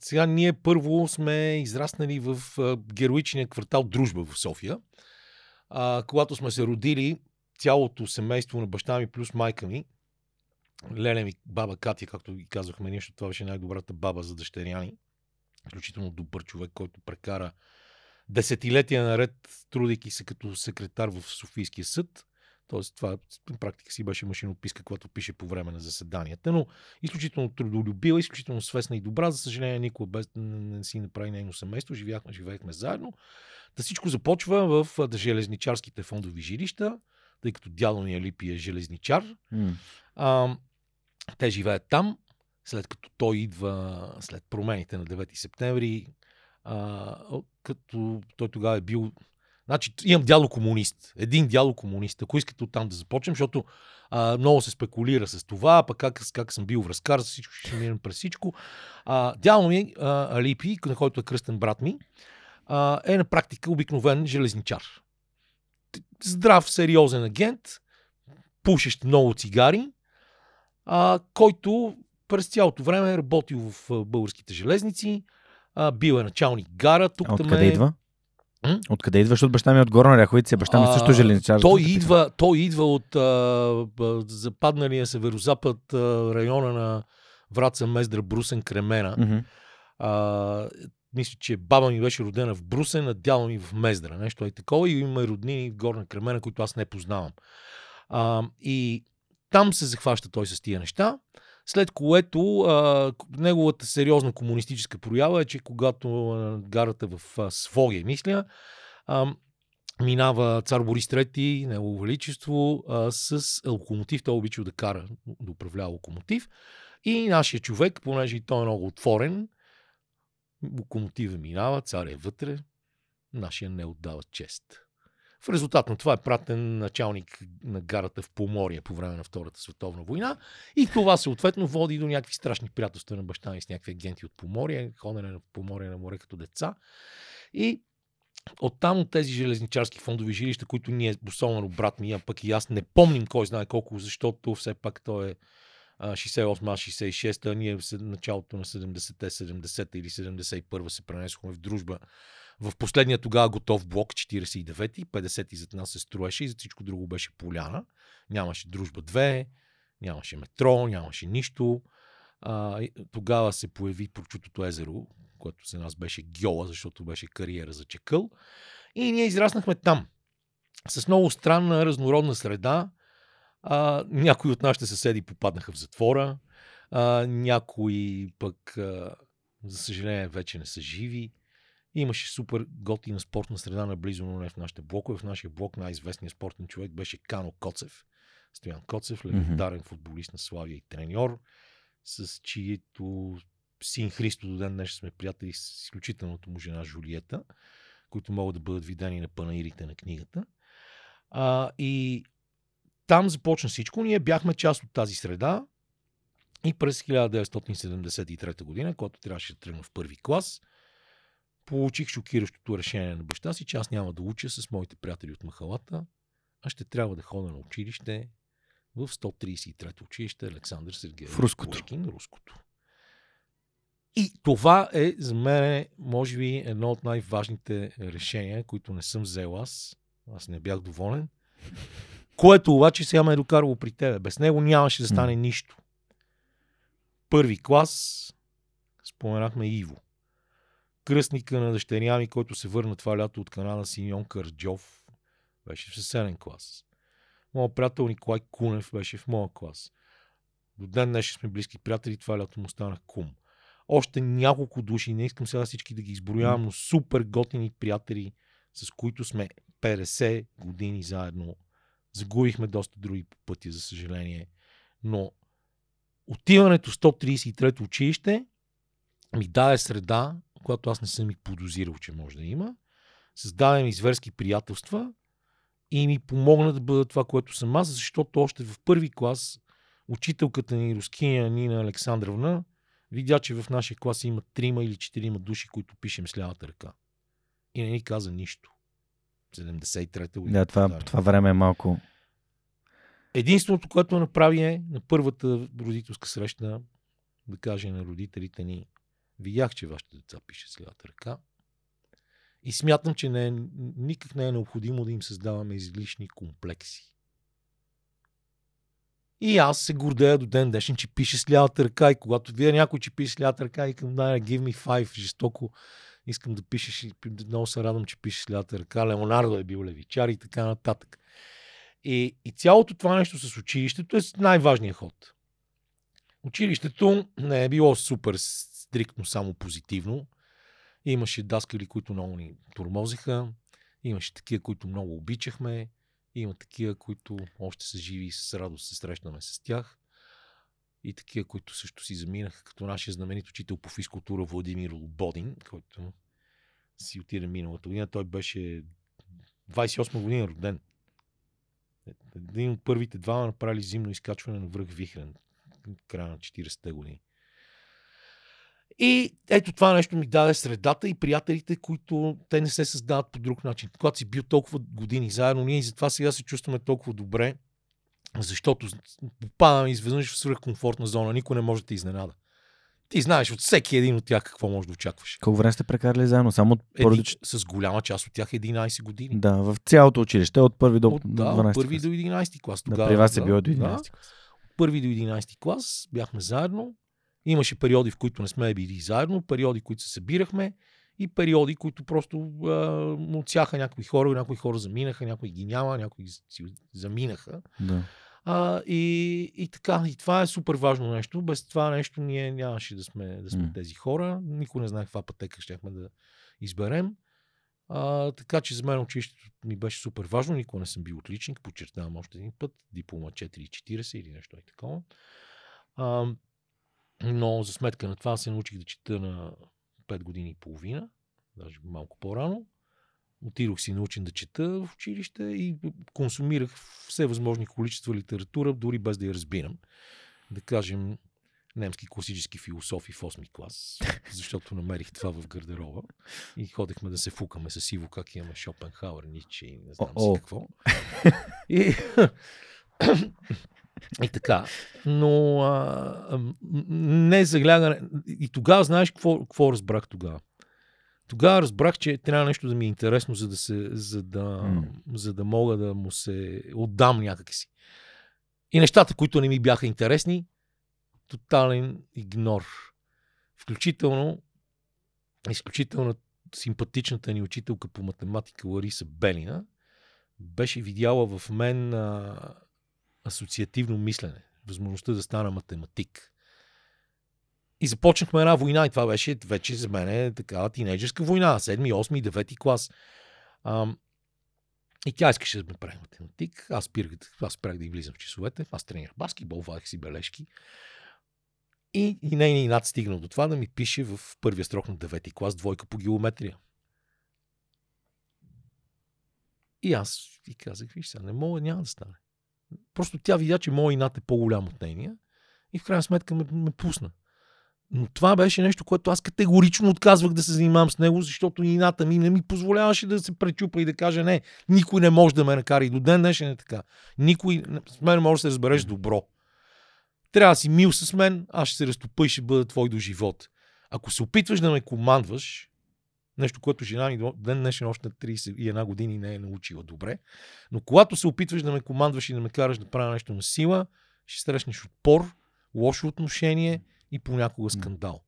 Speaker 2: Сега ние първо сме израснали в а, героичния квартал Дружба в София. А, когато сме се родили, цялото семейство на баща ми плюс майка ми, Леля ми, баба Катя, както ги казвахме ние, защото това беше най-добрата баба за дъщеряни. Изключително добър човек, който прекара десетилетия наред, трудейки се като секретар в Софийския съд. Тоест, това на практика си беше машинописка, която пише по време на заседанията, но изключително трудолюбива, изключително свестна и добра. За съжаление, никога без не си направи нейно семейство. Живяхме, живеехме заедно. Да всичко започва в да железничарските фондови жилища, тъй като дядо ми Алипи е железничар.
Speaker 1: М.
Speaker 2: А, те живеят там, след като той идва след промените на 9 септември, а, като той тогава е бил. Значи, имам дядо комунист. Един дядо комунист. Ако искате оттам да започнем, защото а, много се спекулира с това, пък как, как съм бил връзкар, за всичко ще минем през всичко. А, дядо ми, а, Алипи, на който е кръстен брат ми, а, е на практика обикновен железничар. Здрав, сериозен агент, пушещ много цигари, а, който през цялото време е работил в а, българските железници, а, бил е началник гара. Тук там
Speaker 1: откъде
Speaker 2: е...
Speaker 1: идва?
Speaker 2: М?
Speaker 1: Откъде идва? Защото баща ми е от Горна Ряховица, баща ми
Speaker 2: А,
Speaker 1: също е железничар.
Speaker 2: Той идва, той идва от а, западналия северо-запад а, района на Враца, Мездра, Брусен, Кремена. А, мисля, че баба ми беше родена в Брусен, а дядо ми в Мездра. Нещо е такова. И има и роднини в Горна Кремена, които аз не познавам. А, и там се захваща той с тия неща. След което а, неговата сериозна комунистическа проява е, че когато а, гарата в а, Своге, мисля, а, минава цар Борис III, негово величество, а, с локомотив. Той обичал да кара, да управлява локомотив. И нашия човек, понеже и той е много отворен, локомотива минава, цар е вътре, нашия не отдава чест. В резултат на това е пратен началник на гарата в Поморие по време на Втората световна война и това съответно води до някакви страшни приятелства на баща ми с някакви агенти от Поморие, ходене на Поморие на море като деца. И оттам от тези железничарски фондови жилища, които ние, особено брат ми, а пък и аз не помним кой знае колко, защото все пак той е а, 68-66, а ние в началото на 70-те, 70-та или 71-та се пренесохме в дружба в последния тогава готов блок, 49-ти, 50-ти зад нас се строеше и за всичко друго беше поляна. Нямаше дружба 2, нямаше метро, нямаше нищо. А, тогава се появи прочутото езеро, което за нас беше гьола, защото беше кариера за чекъл. И ние израснахме там. С много странна, разнородна среда. А, някои от нашите съседи попаднаха в затвора. А, някои пък, а, за съжаление, вече не са живи. Имаше супер готина спортна среда наблизо, но не в нашите блокове. В нашия блок най-известният спортен човек беше Кано Коцев. Стоян Коцев, легендарен футболист на Славия и треньор, с чието син Христо до ден днес сме приятели с изключителната му жена Жулиета, които могат да бъдат видени на панаирите на книгата. А, и там започна всичко. Ние бяхме част от тази среда и през 1973 година, когато трябваше да тръгна в първи клас, получих шокиращото решение на баща си, че аз няма да уча с моите приятели от махалата, а ще трябва да ходя на училище в 133 училище Александър Сергеев
Speaker 1: В руското.
Speaker 2: Пушкин, руското. И това е за мен, може би, едно от най-важните решения, които не съм взел аз. Аз не бях доволен. Което обаче сега ме е докарало при тебе. Без него нямаше да стане нищо. Първи клас, споменахме Иво. Кръстника на дъщеря ми, който се върна това лято от Канада, Симеон Карджов, беше в съседен клас. Моят приятел Николай Кунев беше в моя клас. До ден днес сме близки приятели, това лято му станах кум. Още няколко души, не искам сега всички да ги изброявам, но супер готини приятели, с които сме 50 години заедно. Загубихме доста други по пътя, за съжаление. Но отиването в 133 училище ми даде среда, която аз не съм и подозирал, че може да има. Създаде ми зверски приятелства и ми помогна да бъда това, което съм аз, защото още в първи клас учителката ни, рускиня Нина Александровна, видя, че в нашия клас има трима или четирима души, които пишем с лявата ръка. И не ни каза нищо. 73-та година.
Speaker 1: Да, това, това време е малко.
Speaker 2: Единственото, което направи е на първата родителска среща да каже на родителите ни, видях, че вашите деца пише с лявата ръка. И смятам, че не е, никак не е необходимо да им създаваме излишни комплекси. И аз се гордея до ден днешен, че пише с лявата ръка. И когато видя някой, че пише с лявата ръка, и към да, give me five, жестоко искам да пишеш. Много се радвам, че пише с лявата ръка. Леонардо е бил левичар и така нататък. И, и цялото това нещо с училището е най-важният ход. Училището не е било супер стриктно само позитивно. Имаше даскали, които много ни тормозиха. Имаше такива, които много обичахме. Има такива, които още са живи и с радост се срещаме с тях. И такива, които също си заминаха, като нашия знаменит учител по физкултура Владимир Лободин, който си отиде миналата година. Той беше 28 година роден. Един от първите двама направили зимно изкачване на връх Вихрен. Края на 40-те години. И ето това нещо ми даде средата и приятелите, които те не се създават по друг начин. Когато си бил толкова години заедно, ние и затова сега се чувстваме толкова добре, защото попадаме изведнъж в свръхкомфортна зона. Никой не може да те изненада. Ти знаеш от всеки един от тях какво може да очакваш.
Speaker 1: Колко време сте прекарали заедно? Само
Speaker 2: първи... Еди, с голяма част от тях 11 години.
Speaker 1: Да, в цялото училище, от първи до
Speaker 2: от, да, 12 от първи клас. до 11 клас.
Speaker 1: Тогава, да, при вас е било до 11 да, клас.
Speaker 2: От първи до 11 клас бяхме заедно. Имаше периоди, в които не сме били заедно, периоди, които се събирахме и периоди, които просто а, отсяха някои хора, някои хора заминаха, някои ги няма, някои си заминаха.
Speaker 1: Да.
Speaker 2: А, и, и така, и това е супер важно нещо. Без това нещо ние нямаше да сме, да сме mm. тези хора. Никой не знае каква пътека щяхме да изберем. А, така че за мен училището ми беше супер важно. Никога не съм бил отличник, подчертавам още един път. Диплома 4,40 или нещо и такова. А, но за сметка на това се научих да чета на 5 години и половина, даже малко по-рано. Отидох си научен да чета в училище и консумирах все възможни количества литература, дори без да я разбирам. Да кажем, немски класически философи в 8 клас, (laughs) защото намерих това в гардероба и ходехме да се фукаме с Иво, как имаме Шопенхауер, Ниче и не знам си какво. (laughs) и и така. Но а, не заглягане. И тогава знаеш какво, какво разбрах тогава? Тогава разбрах, че трябва нещо да ми е интересно, за да, се, за да, mm. за да мога да му се отдам някакси. И нещата, които не ми бяха интересни, тотален игнор. Включително, изключително симпатичната ни учителка по математика Лариса Белина беше видяла в мен а, асоциативно мислене, възможността да стана математик. И започнахме една война и това беше вече за мен е такава тинейджерска война. 7, 8, 9 клас. Ам, и тя искаше да ме прави математик. Аз спирах, аз спрях да и влизам в часовете. Аз тренирах баскетбол, вадих си бележки. И, и нейният над стигнал до това да ми пише в първия срок на 9 клас двойка по геометрия. И аз и казах, виж сега, не мога, няма да стане. Просто тя видя, че моят инат е по-голям от нейния и в крайна сметка ме, ме пусна. Но това беше нещо, което аз категорично отказвах да се занимавам с него, защото ината ми не ми позволяваше да се пречупа и да каже не, никой не може да ме накара. И до ден днешен е така. Никой с мен може да се разбереш добро. Трябва да си мил с мен, аз ще се разтопа и ще бъда твой до живот. Ако се опитваш да ме командваш, Нещо, което жена ми ден днешен още на 31 години не е научила добре. Но когато се опитваш да ме командваш и да ме караш да правя нещо на сила, ще срещнеш отпор, лошо отношение и понякога скандал.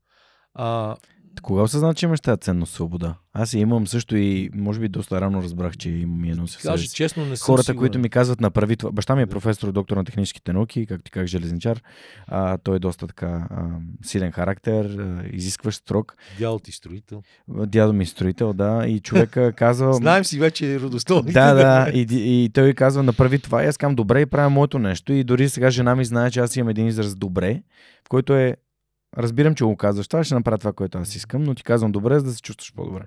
Speaker 2: А,
Speaker 1: кога осъзна, че имаш тази ценност свобода? Аз я имам също и може би доста рано разбрах, че имам и едно
Speaker 2: Кажа, честно, не съм
Speaker 1: Хората,
Speaker 2: сигурен.
Speaker 1: които ми казват направи това. Баща ми е професор, доктор на техническите науки, както ти казах, железничар. А, той е доста така а, силен характер, а, изискващ строк.
Speaker 2: Дядо ти строител.
Speaker 1: Дядо ми строител, да. И човека (laughs) казва...
Speaker 2: Знаем си вече родословните.
Speaker 1: Да, да. И, и, той казва, направи това и аз казвам, добре и правя моето нещо. И дори сега жена ми знае, че аз имам един израз добре, в който е Разбирам, че го казваш това, ще направя това, което аз искам, но ти казвам добре, за да се чувстваш по-добре.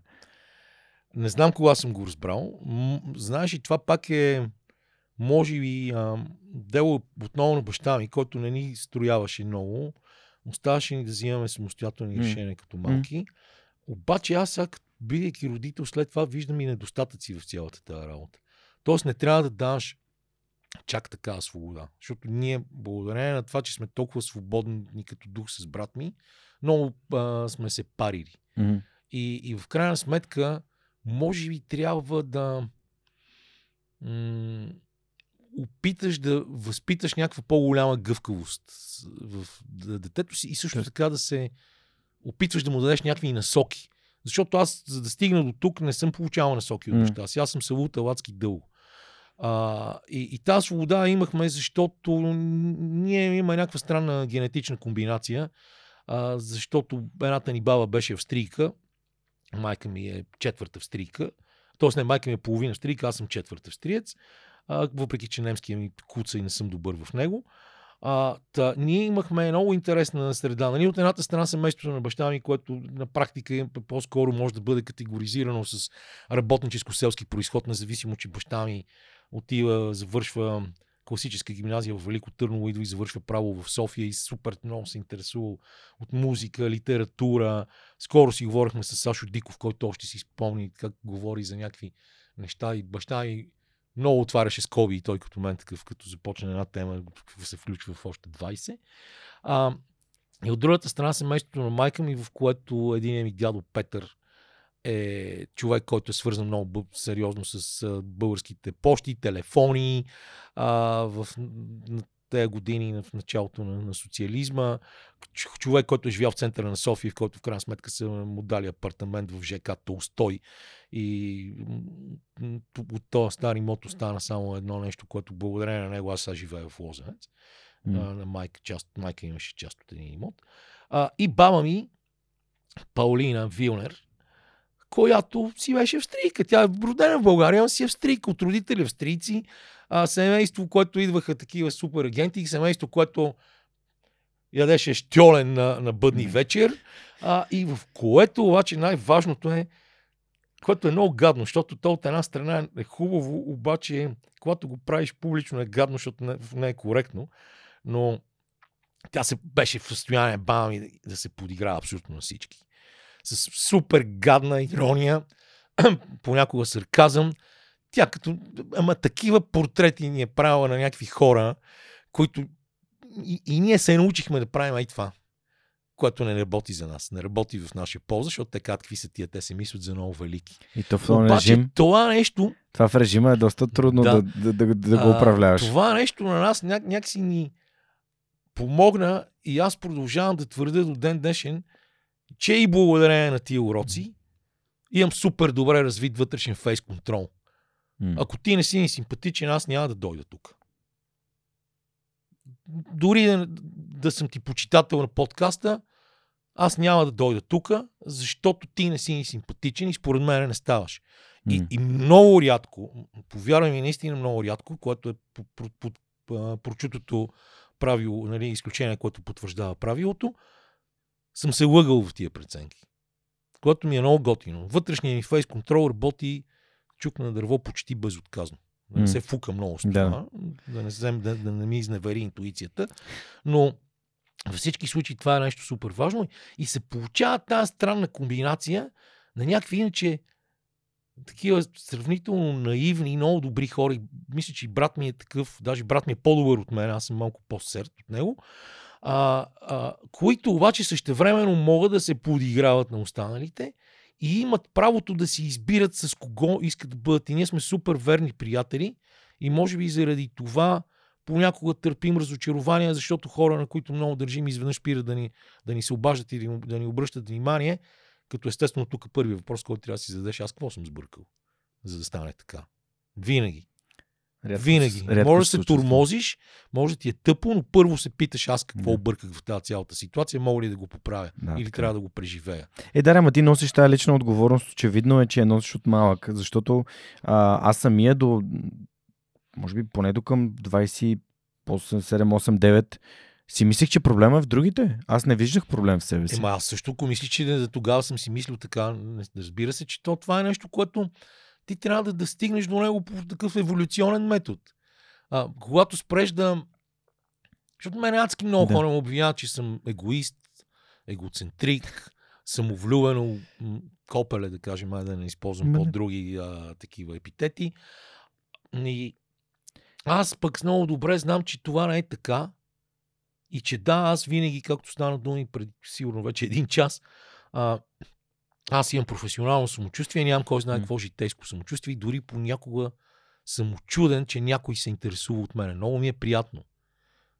Speaker 2: Не знам кога съм го разбрал. Знаеш и това пак е, може би, а, дело отново на баща ми, който не ни строяваше много. Оставаше ни да взимаме самостоятелни mm. решения като малки. Mm. Обаче аз сега, бидейки родител, след това виждам и недостатъци в цялата тази работа. Тоест не трябва да даваш чак такава свобода. Защото ние, благодарение на това, че сме толкова свободни като дух с брат ми, много а, сме се парили.
Speaker 1: Мгм.
Speaker 2: И, и в крайна сметка, може би трябва да м- опиташ да възпиташ някаква по-голяма гъвкавост в детето си и също така да се опитваш да му дадеш някакви насоки. Защото аз, за да стигна до тук, не съм получавал насоки от баща си. Аз съм се лутал адски дълго. А, и, и тази свобода имахме, защото ние имаме някаква странна генетична комбинация, а, защото едната ни баба беше австрийка, майка ми е четвърта австрийка, т.е. не, майка ми е половина австрийка, аз съм четвърт австриец, а, въпреки че немския ми куца и не съм добър в него. А, та, ние имахме много интересна среда. Нали, от едната страна семейството на баща ми, което на практика по-скоро може да бъде категоризирано с работническо-селски происход, независимо, че баща ми отива, завършва класическа гимназия в Велико Търново, идва и завършва право в София и супер много се интересува от музика, литература. Скоро си говорихме с Сашо Диков, който още си спомни как говори за някакви неща и баща ми много отваряше скоби и той като мен такъв, като започне една тема, се включва в още 20. А, и от другата страна семейството на майка ми, в което един ми дядо Петър е човек, който е свързан много сериозно с българските почти, телефони а, в тези години в началото на, на социализма. Човек, който е живял в центъра на София, в който в крайна сметка са му дали апартамент в ЖК Толстой. И от този стар имот остана само едно нещо, което благодарение на него аз сега живея в Лозенец.
Speaker 1: М.
Speaker 2: на майка, част, майка имаше част от един имот. А, и баба ми, Паулина Вилнер, която си беше австрийка. Тя е родена в България, но си австрийка, от родители австрийци. А, семейство, което идваха такива супер агенти, семейство, което ядеше щьолен на, на бъдни вечер. А, и в което обаче най-важното е, което е много гадно, защото то от една страна е хубаво, обаче когато го правиш публично е гадно, защото не, не е коректно, но тя се беше в състояние баба ми да, да се подиграва абсолютно на всички. С супер гадна ирония, (clears throat) понякога сарказъм. Тя като... Ама такива портрети ни е правила на някакви хора, които... И, и ние се научихме да правим и това което не работи за нас. Не работи в наша полза, защото те какви са тия, те се мислят за много велики.
Speaker 1: И то в този
Speaker 2: Обаче
Speaker 1: режим,
Speaker 2: това нещо,
Speaker 1: това в режима е доста трудно да,
Speaker 2: Да.
Speaker 1: да, да, да, го
Speaker 2: а,
Speaker 1: управляваш.
Speaker 2: това нещо на нас ня, някакси ни помогна и аз продължавам да твърда до ден днешен, че и благодарение на тия уроци имам супер добре развит вътрешен фейс контрол. Ако ти не си ни симпатичен, аз няма да дойда тук. Дори да, да съм ти почитател на подкаста, аз няма да дойда тук, защото ти не си ни симпатичен и според мен не ставаш. И, и много рядко, повярвай ми, наистина много рядко, което е по, по, прочутото правило, нали, изключение, което потвърждава правилото, съм се лъгал в тия преценки. Което ми е много готино. Вътрешният ми фейс контрол работи чук на дърво почти безотказно. Да не се фука много с
Speaker 1: Да.
Speaker 2: това, да не, взем, да, да не ми изневери интуицията, но във всички случаи това е нещо супер важно и се получава тази странна комбинация на някакви иначе такива сравнително наивни и много добри хора. Мисля, че и брат ми е такъв, даже брат ми е по-добър от мен, аз съм малко по-серд от него, а, а, които обаче същевременно могат да се подиграват на останалите и имат правото да си избират с кого искат да бъдат. И ние сме супер верни приятели и може би заради това понякога търпим разочарования, защото хора, на които много държим, изведнъж спират да ни, да ни се обаждат и да ни, да ни обръщат внимание, като естествено тук първият въпрос, който трябва да си зададеш, аз какво съм сбъркал, за да стане така. Винаги.
Speaker 1: Рядко
Speaker 2: Винаги.
Speaker 1: рядко
Speaker 2: може да
Speaker 1: се случва
Speaker 2: турмозиш, може да ти е тъпо, но първо се питаш аз какво
Speaker 1: Да.
Speaker 2: обърках в тази цялата ситуация, мога ли да го поправя
Speaker 1: Да,
Speaker 2: или
Speaker 1: така.
Speaker 2: трябва да го преживея.
Speaker 1: Е, да, ама ти носиш тази лична отговорност. Очевидно е, че я носиш от малък, защото а, аз самия до, може би поне до към 28, 7, 8, 9, си мислех, че проблема е в другите. Аз не виждах проблем в себе си.
Speaker 2: Ема аз също, ако мислиш, че да, тогава съм си мислил така, разбира се, че то, това е нещо, което ти трябва да, да стигнеш до него по такъв еволюционен метод. А, когато спреш да... Защото мен адски много
Speaker 1: Да.
Speaker 2: хора ме обвиняват, че съм егоист, егоцентрик, самовлюбено, копеле, да кажем, ай да не използвам
Speaker 1: Ма не.
Speaker 2: по-други а, такива епитети. И аз пък много добре знам, че това не е така. И че да, аз винаги, както стана думи преди сигурно вече един час, а, аз имам професионално самочувствие, нямам кой знае какво житейско самочувствие и дори понякога съм очуден, че някой се интересува от мен. Много ми е приятно.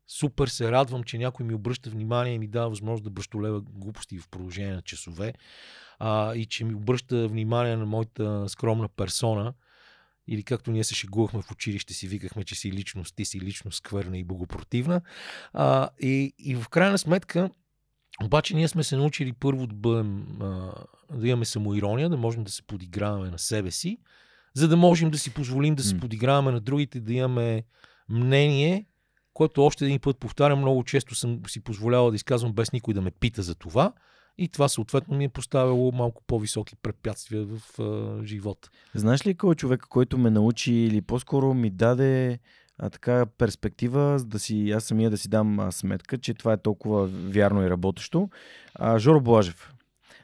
Speaker 2: Супер се радвам, че някой ми обръща внимание и ми дава възможност да бръщолева глупости в продължение на часове а, и че ми обръща внимание на моята скромна персона или както ние се шегувахме в училище, си викахме, че си личност, ти си личност скверна и богопротивна. А, и, и в крайна сметка, обаче ние сме се научили първо да бъдем, да имаме самоирония, да можем да се подиграваме на себе си, за да можем да си позволим да се подиграваме на другите, да имаме мнение, което още един път повтарям, много често съм си позволявал да изказвам без никой да ме пита за това. И това съответно ми е поставило малко по-високи препятствия в а, живота.
Speaker 1: Знаеш ли кой е човек, който ме научи или по-скоро ми даде а, така перспектива, да си, аз самия да си дам а, сметка, че това е толкова вярно и работещо. А, Жоро Блажев.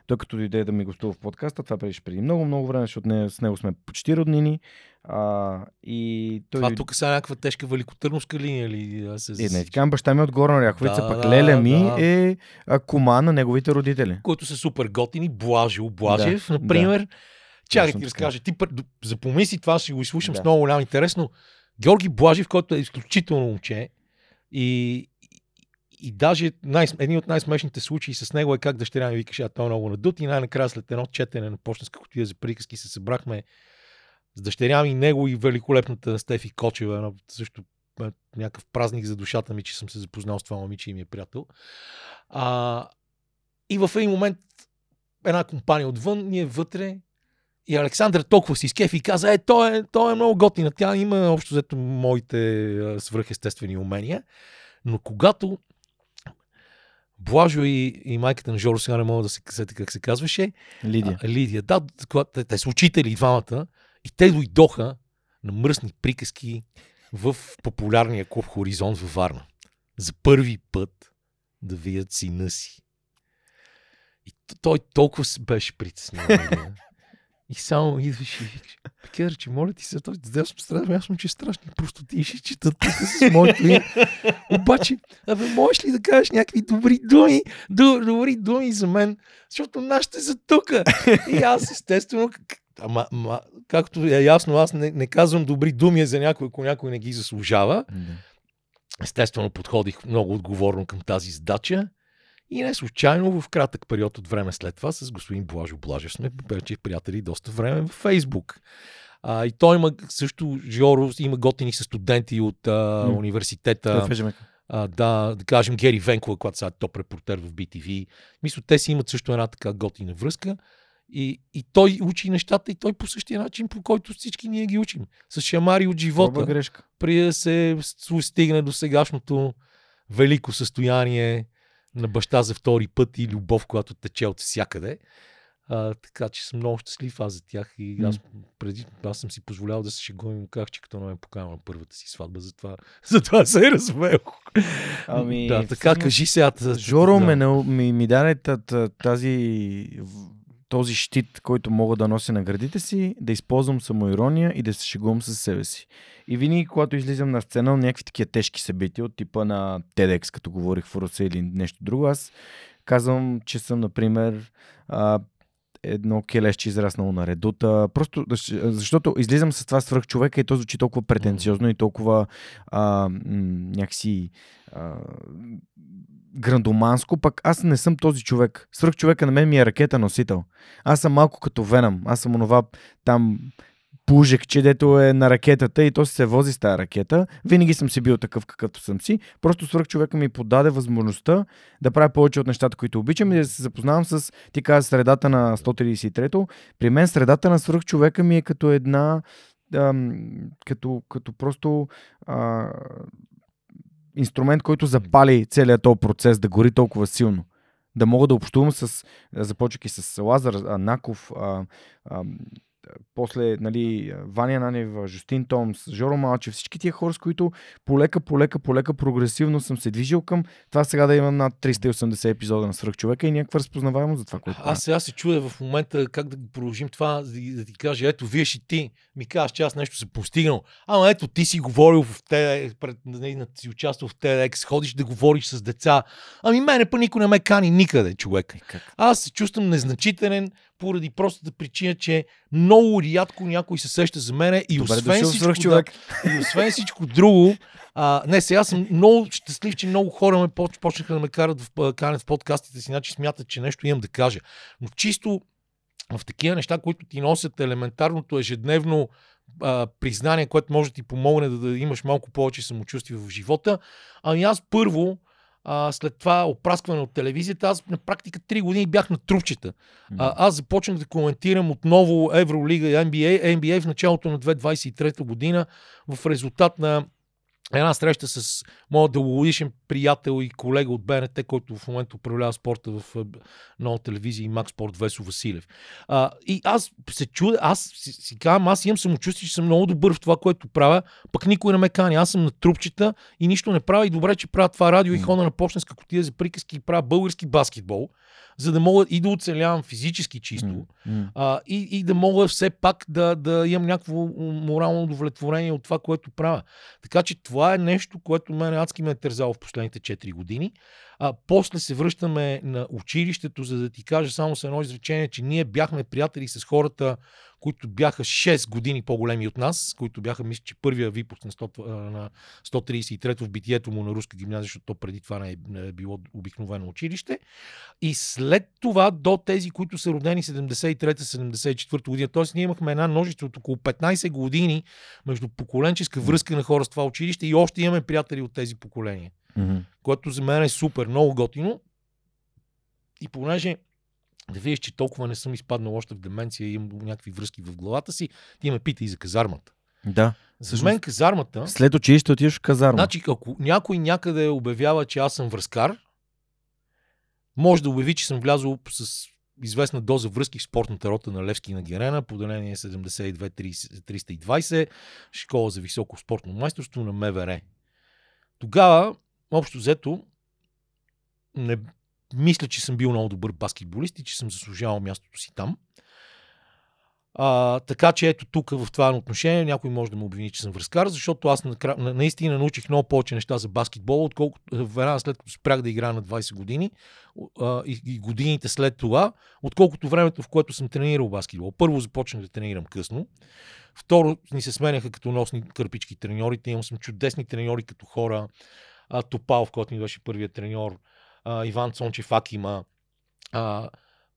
Speaker 1: Той като дойде да ми гостува в подкаста, това беше преди много, много време, защото не, с него сме почти роднини. А, и той...
Speaker 2: Това тук са някаква тежка великотърновска линия ли?
Speaker 1: Аз се... Е, не, казвам, баща ми е от Горна Ряховица, да, пък да, Леля ми да. е кома на неговите родители.
Speaker 2: Които са супер готини, Блажил Блажев, да, например. Да. Чакай ти разкажа, ти запомни си това, ще го изслушам да. с много голям интерес, но Георги Блажев, който е изключително момче и, и даже най- един от най-смешните случаи с него е как дъщеря ми викаше, а той е много надут и най-накрая след едно четене на почтенска котия за приказки се събрахме с дъщеря ми, него и великолепната Стефи Кочева, също някакъв празник за душата ми, че съм се запознал с това момиче и ми е приятел. А, и в един момент една компания отвън, ние вътре и Александър толкова си изкефи и каза, е, той е, той е много готина. Тя има общо взето моите свръхестествени умения. Но когато Блажо и, и майката на Жоро, сега не мога да се касете как се казваше.
Speaker 1: Лидия.
Speaker 2: А, Лидия, да, те, те са учители двамата и те дойдоха на мръсни приказки в популярния клуб Хоризонт във Варна. За първи път да видят сина си. И той толкова се беше притеснен. (laughs) И само идваш и викаш, че моля ти се, той да съм страшно, аз съм, че е страшно. Просто ти ще чета тук с моето име. Обаче, абе, можеш ли да кажеш някакви добри думи, добри думи за мен, защото нашите са тук. И аз, естествено, ама, ама, както е ясно, аз не, не казвам добри думи за някой, ако някой не ги заслужава. Естествено, подходих много отговорно към тази задача. И не случайно в кратък период от време след това с господин Блажо Блажев сме вече приятели доста време в Фейсбук. А, и той има също, Жоро, има готини с студенти от а, mm. университета. А, да, да кажем Гери Венкова, когато сега е топ репортер в BTV. Мисля, те си имат също една така готина връзка. И, и той учи нещата и той по същия начин, по който всички ние ги учим. С шамари от живота.
Speaker 1: грешка.
Speaker 2: При да се стигне до сегашното велико състояние на баща за втори път и любов, която тече от всякъде. А, така че съм много щастлив аз за тях и аз преди аз съм си позволял да се шегувам и казах, че като ме поканил на първата си сватба, затова, (laughs) затова се е развел.
Speaker 1: Ами,
Speaker 2: да, така всъщност, кажи сега.
Speaker 1: Жоро да. ме, ми, ми даде тази този щит, който мога да нося на градите си, да използвам самоирония и да се шегувам със себе си. И винаги, когато излизам на сцена на някакви такива тежки събития, от типа на TEDx, като говорих в Русе или нещо друго, аз казвам, че съм, например, едно келещи израснало на редута. Просто защото излизам с това свръх човека и то звучи толкова претенциозно и толкова а, някакси а, грандоманско, пък аз не съм този човек. Свръх човека на мен ми е ракета носител. Аз съм малко като Венам. Аз съм онова там пужек, че дето е на ракетата и то се вози с тази ракета. Винаги съм си бил такъв какъвто съм си. Просто свърх човека ми подаде възможността да правя повече от нещата, които обичам и да се запознавам с, ти каза, средата на 133-то. При мен средата на свърх човека ми е като една ам, като, като просто а, инструмент, който запали целият този процес да гори толкова силно. Да мога да общувам с, започвайки с Лазар, Наков, а, а, после нали, Ваня Нанев, Жустин Томс, Жоро Малчев, всички тия хора, с които полека, полека, полека, прогресивно съм се движил към това сега да имам над 380 епизода на свръхчовека и някаква разпознаваемост за това, което
Speaker 2: Аз сега се чудя в момента как да продължим това, да, да ти кажа, ето, вие ще ти ми кажеш, че аз нещо съм постигнал. Ама ето, ти си говорил в TEDx, пред, нали, си участвал в TEDx, ходиш да говориш с деца. Ами мене па никой не ме кани никъде, човек. Аз се чувствам незначителен, поради простата причина, че много рядко някой се сеща за мене и
Speaker 1: Добре
Speaker 2: освен,
Speaker 1: дошъл,
Speaker 2: всичко, да, и освен всичко друго, а, не, сега съм много щастлив, че много хора ме поч- почнаха да ме карат в, канят в подкастите си, значи смятат, че нещо имам да кажа. Но чисто в такива неща, които ти носят елементарното ежедневно а, признание, което може да ти помогне да, да имаш малко повече самочувствие в живота. Ами аз първо, а, след това опраскване от телевизията, аз на практика 3 години бях на трупчета. А, аз започнах да коментирам отново Евролига и NBA, NBA в началото на 2023 година в резултат на една среща с моят дългогодишен приятел и колега от БНТ, който в момента управлява спорта в е, нова телевизия и Макс Спорт Весо Василев. А, и аз се чудя, аз си, си казвам, аз имам самочувствие, че съм много добър в това, което правя, пък никой не ме кани. Аз съм на трупчета и нищо не правя и добре, че правя това радио и хода на почтенска котия за приказки и правя български баскетбол, за да мога и да оцелявам физически чисто,
Speaker 1: М.
Speaker 2: а, и, и да мога все пак да, да имам някакво морално удовлетворение от това, което правя. Така че това е нещо, което мен адски ме е тързало в последните 4 години. А, после се връщаме на училището, за да ти кажа само с едно изречение, че ние бяхме приятели с хората, които бяха 6 години по-големи от нас, които бяха, мисля, че първия випуск на, 100, а, на 133 в битието му на руска гимназия, защото то преди това е, не е било обикновено училище. И след това до тези, които са родени 73-74 година, т.е. ние имахме една ножица от около 15 години между поколенческа връзка на хора с това училище и още имаме приятели от тези поколения,
Speaker 1: Мгм.
Speaker 2: което за мен е супер, много готино. И понеже да видиш, че толкова не съм изпаднал още в деменция и имам някакви връзки в главата си, ти ме пита и за казармата.
Speaker 1: Да.
Speaker 2: За мен казармата...
Speaker 1: След училище отиваш в казарма.
Speaker 2: Значи, ако някой някъде обявява, че аз съм връзкар, може да обяви, че съм влязъл с известна доза връзки в спортната рота на Левски на Герена, поделение 72-320, школа за високо спортно майсторство на МВР. Тогава, общо взето, не мисля, че съм бил много добър баскетболист и че съм заслужавал мястото си там. А, така че ето тук в това отношение някой може да ме обвини, че съм връзкар, защото аз накра... на- наистина научих много повече неща за баскетбол, отколкото веднага след като спрях да играя на 20 години а, и, и годините след това, отколкото времето, в което съм тренирал баскетбол. Първо започнах да тренирам късно. Второ, ни се сменяха като носни кърпички треньорите. Имам съм чудесни треньори като хора. А, Топалов, който ми беше първият треньор. А, Иван Цончев Акима. А,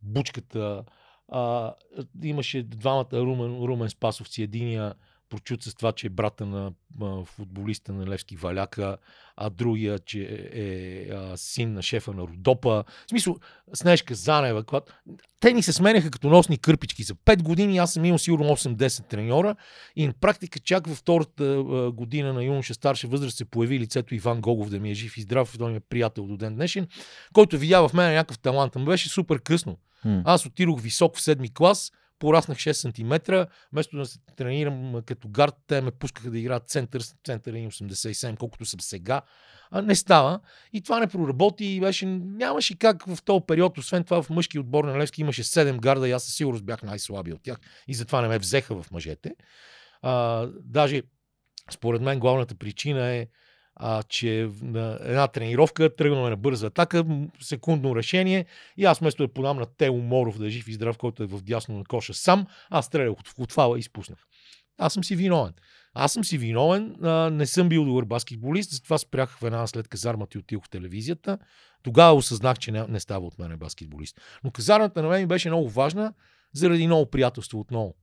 Speaker 2: Бучката. А, имаше двамата Румен, Румен Спасовци. Единия прочут с това, че е брата на а, футболиста на Левски Валяка, а другия, че е а, син на шефа на Родопа. В смисъл, Снежка Занева. Когато... Те ни се сменяха като носни кърпички. За 5 години аз съм имал сигурно 8-10 треньора и на практика чак във втората а, година на юноша старша възраст се появи лицето Иван Гогов да ми е жив и здрав, той ми е приятел до ден днешен, който видя в мен някакъв талант. Ама беше супер късно.
Speaker 1: М.
Speaker 2: Аз отидох висок в седми клас, пораснах 6 см, вместо да се тренирам като гард, те ме пускаха да играят център, център 87, колкото съм сега. А не става. И това не проработи и беше, нямаше как в този период, освен това в мъжки отбор на Левски имаше 7 гарда и аз със сигурност бях най-слаби от тях и затова не ме взеха в мъжете. А, даже според мен главната причина е а, че на една тренировка тръгваме на бърза атака, секундно решение и аз вместо да подам на Тео Моров да е жив и здрав, който е в дясно на коша сам, аз стрелях от, от фала и изпуснах. Аз съм си виновен. Аз съм си виновен, а, не съм бил добър баскетболист, затова спрях веднага след казармата и отидох в телевизията. Тогава осъзнах, че не, не става от мен баскетболист. Но казармата на мен ми беше много важна, заради много приятелство отново.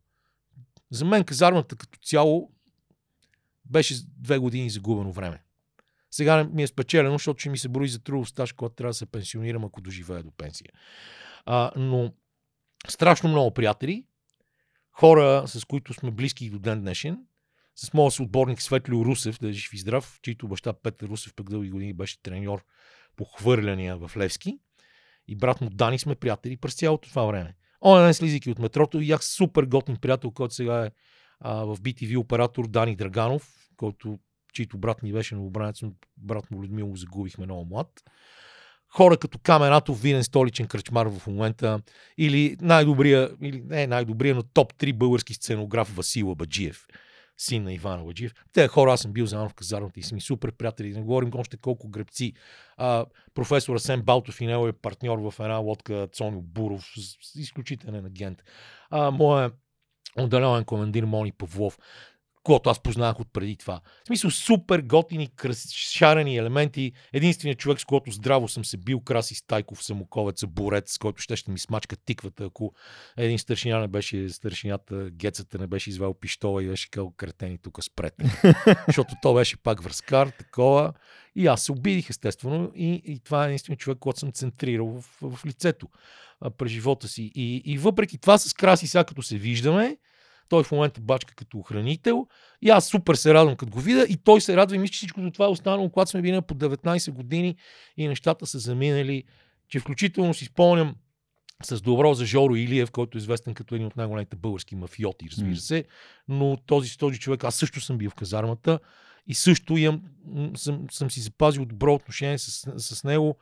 Speaker 2: За мен казармата като цяло беше две години загубено време. Сега ми е спечелено, защото ще ми се брои за трудов стаж, когато трябва да се пенсионирам, ако доживея до пенсия. А, но страшно много приятели, хора, с които сме близки и до ден днешен, с моят съотборник Светлио Русев, да е жив и здрав, чийто баща Петър Русев пък дълги години беше треньор по хвърляния в Левски. И брат му Дани сме приятели през цялото това време. Он ден слизайки от метрото, видях супер готин приятел, който сега е а, в BTV оператор Дани Драганов, който чийто брат ни беше новобранец, но брат му Людмил го загубихме много млад. Хора като Каменатов, виден столичен кръчмар в момента, или най-добрия, или не най-добрия, но топ 3 български сценограф Васил Баджиев син на Иван Ладжиев. Те хора, аз съм бил заедно в казарната и сме супер приятели. Не говорим още колко гребци. А, професор Асен Балтов и него е партньор в една лодка Цоню Буров, изключителен агент. А, моя отделен командир Мони Павлов когото аз познах от преди това. В смисъл супер готини, шарени елементи. Единственият човек, с когото здраво съм се бил, Краси Стайков, самоковец, борец, с който ще, ще ми смачка тиквата, ако един старшина не беше, старшинята, гецата не беше извел пиштола и беше казал кретени тук спред. (laughs) Защото то беше пак връзкар, такова. И аз се обидих, естествено, и, и това е единственият човек, който съм центрирал в, в лицето а, през живота си. И, и въпреки това с Краси, сега като се виждаме, той в момента бачка като охранител. И аз супер се радвам като го видя. И той се радва и мисля, че всичко това е останало, когато сме били по 19 години и нещата са заминали. Че включително си спомням с добро за Жоро Илиев, който е известен като един от най-големите български мафиоти, разбира се. Но този, този човек, аз също съм бил в казармата и също имам, съм, съм си запазил добро отношение с, с него,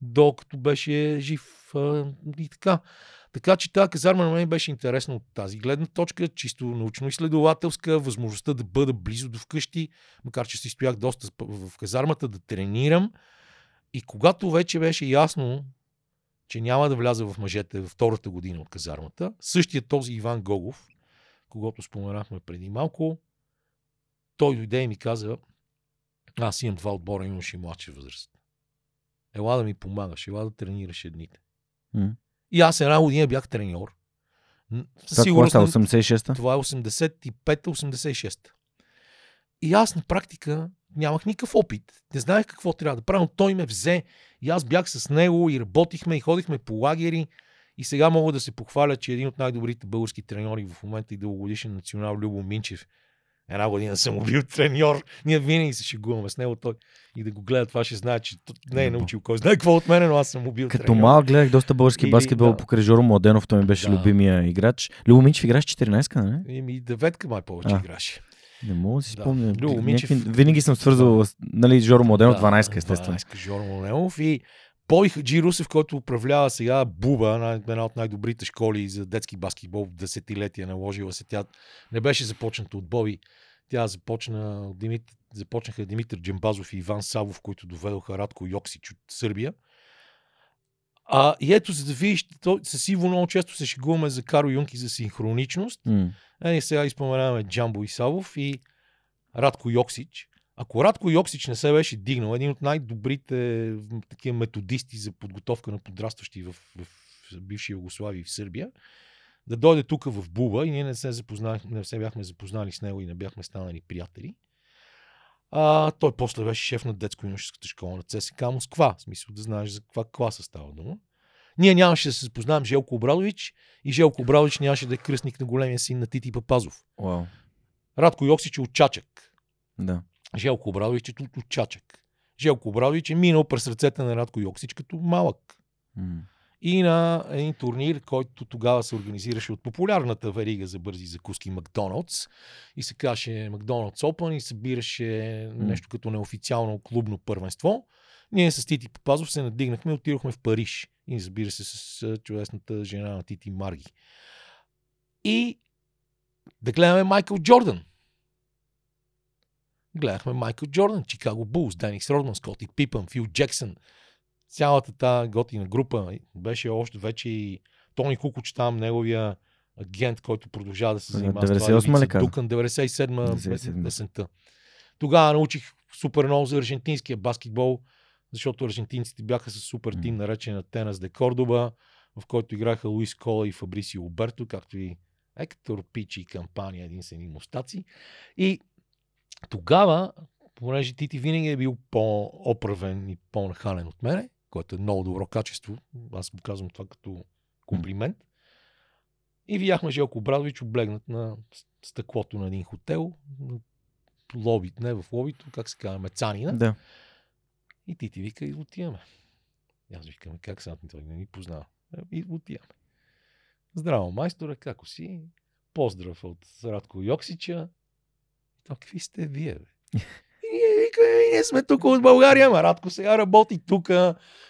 Speaker 2: докато беше жив а, и така. Така че тази казарма на мен беше интересна от тази гледна точка, чисто научно-изследователска, възможността да бъда близо до вкъщи, макар че си стоях доста в казармата, да тренирам. И когато вече беше ясно, че няма да вляза в мъжете във втората година от казармата, същия този Иван Гогов, когато споменахме преди малко, той дойде и ми каза, аз имам два отбора, имаш и младша възраст. Ела да ми помагаш, ела да тренираш едните. Mm. И аз една година бях треньор.
Speaker 1: Сигурно. Това е 86-та?
Speaker 2: Това е 85-86-та. И аз на практика нямах никакъв опит. Не знаех какво трябва да правя, но той ме взе. И аз бях с него и работихме и ходихме по лагери. И сега мога да се похваля, че един от най-добрите български треньори в момента и дългогодишен национал Любо Минчев Една година съм бил треньор. Ние винаги се шегуваме с него. Той и да го гледа, това ще знае, че не е научил кой знае какво от мен, но аз съм му бил
Speaker 1: Като малък гледах доста български и, баскетбол да. покрай Жоро Младенов, той ми беше да. любимия играч. Любо Минчев играш 14-ка, не?
Speaker 2: Еми, деветка май повече а. играше.
Speaker 1: Не мога да си спомня. Да. Минчев... Винаги съм свързвал, нали, Жоро Младенов, да, 12 естествено. 12
Speaker 2: Жоро Младенов и Бой Хаджи Русев, който управлява сега Буба, една от най-добрите школи за детски баскетбол в десетилетия, наложила се. Тя не беше започната от Боби. Тя започна, Димит, започнаха Димитър Джембазов и Иван Савов, които доведоха Радко Йоксич от Сърбия. А, и ето, за да видиш, то, с Иво много често се шегуваме за Каро Юнки за синхроничност. Mm. Е, сега изпоменаваме Джамбо и Савов и Радко Йоксич. Ако Радко Йоксич не се беше дигнал, един от най-добрите такива методисти за подготовка на подрастващи в, в, в бивши Югославия и в Сърбия, да дойде тук в Буба и ние не се, не се бяхме запознали с него и не бяхме станали приятели. А, той после беше шеф на детско-юношеската школа на ЦСК Москва. В смисъл да знаеш за каква класа става дума. Ние нямаше да се запознаем Желко Обрадович и Желко Обрадович нямаше да е кръстник на големия син на Тити Папазов.
Speaker 1: Wow.
Speaker 2: Радко Йоксич е от Чачък.
Speaker 1: Да.
Speaker 2: Желко Обрадович е Чачък. Желко Обрадович е минал през ръцете на Радко Йоксич като малък. Mm и на един турнир, който тогава се организираше от популярната верига за бързи закуски Макдоналдс и се казваше Макдоналдс Open и събираше нещо като неофициално клубно първенство. Ние с Тити Попазов се надигнахме и отидохме в Париж. И разбира се с чудесната жена на Тити Марги. И да гледаме Майкъл Джордан. Гледахме Майкъл Джордан, Чикаго Булс, Денис Родман, Скоти Пипън, Фил Джексън, цялата тази готина група беше още вече и Тони Кукуч там, неговия агент, който продължава да се занимава
Speaker 1: 98 с това.
Speaker 2: Дукан, 97 десента. Тогава научих супер много за аржентинския баскетбол, защото аржентинците бяха с супер тим, наречен на Тенас де Кордоба, в който играха Луис Кола и Фабрисио Оберто, както и Ектор Пичи и кампания, един са мустаци. И тогава, понеже Тити винаги е бил по-оправен и по-нахален от мене, което е много добро качество. Аз му казвам това като комплимент. И видяхме Желко Брадович облегнат на стъклото на един хотел, лоби, не в лобито, как се казва, мецанина.
Speaker 1: Да.
Speaker 2: И ти ти вика, и отиваме. И аз викам, как сега той не ни познава. И отиваме. Здраво, майсторе, како си? Поздрав от Радко Йоксича. То, какви сте вие, бе? И ние, вика, «Е, ние сме тук от България, ама Радко сега работи тук,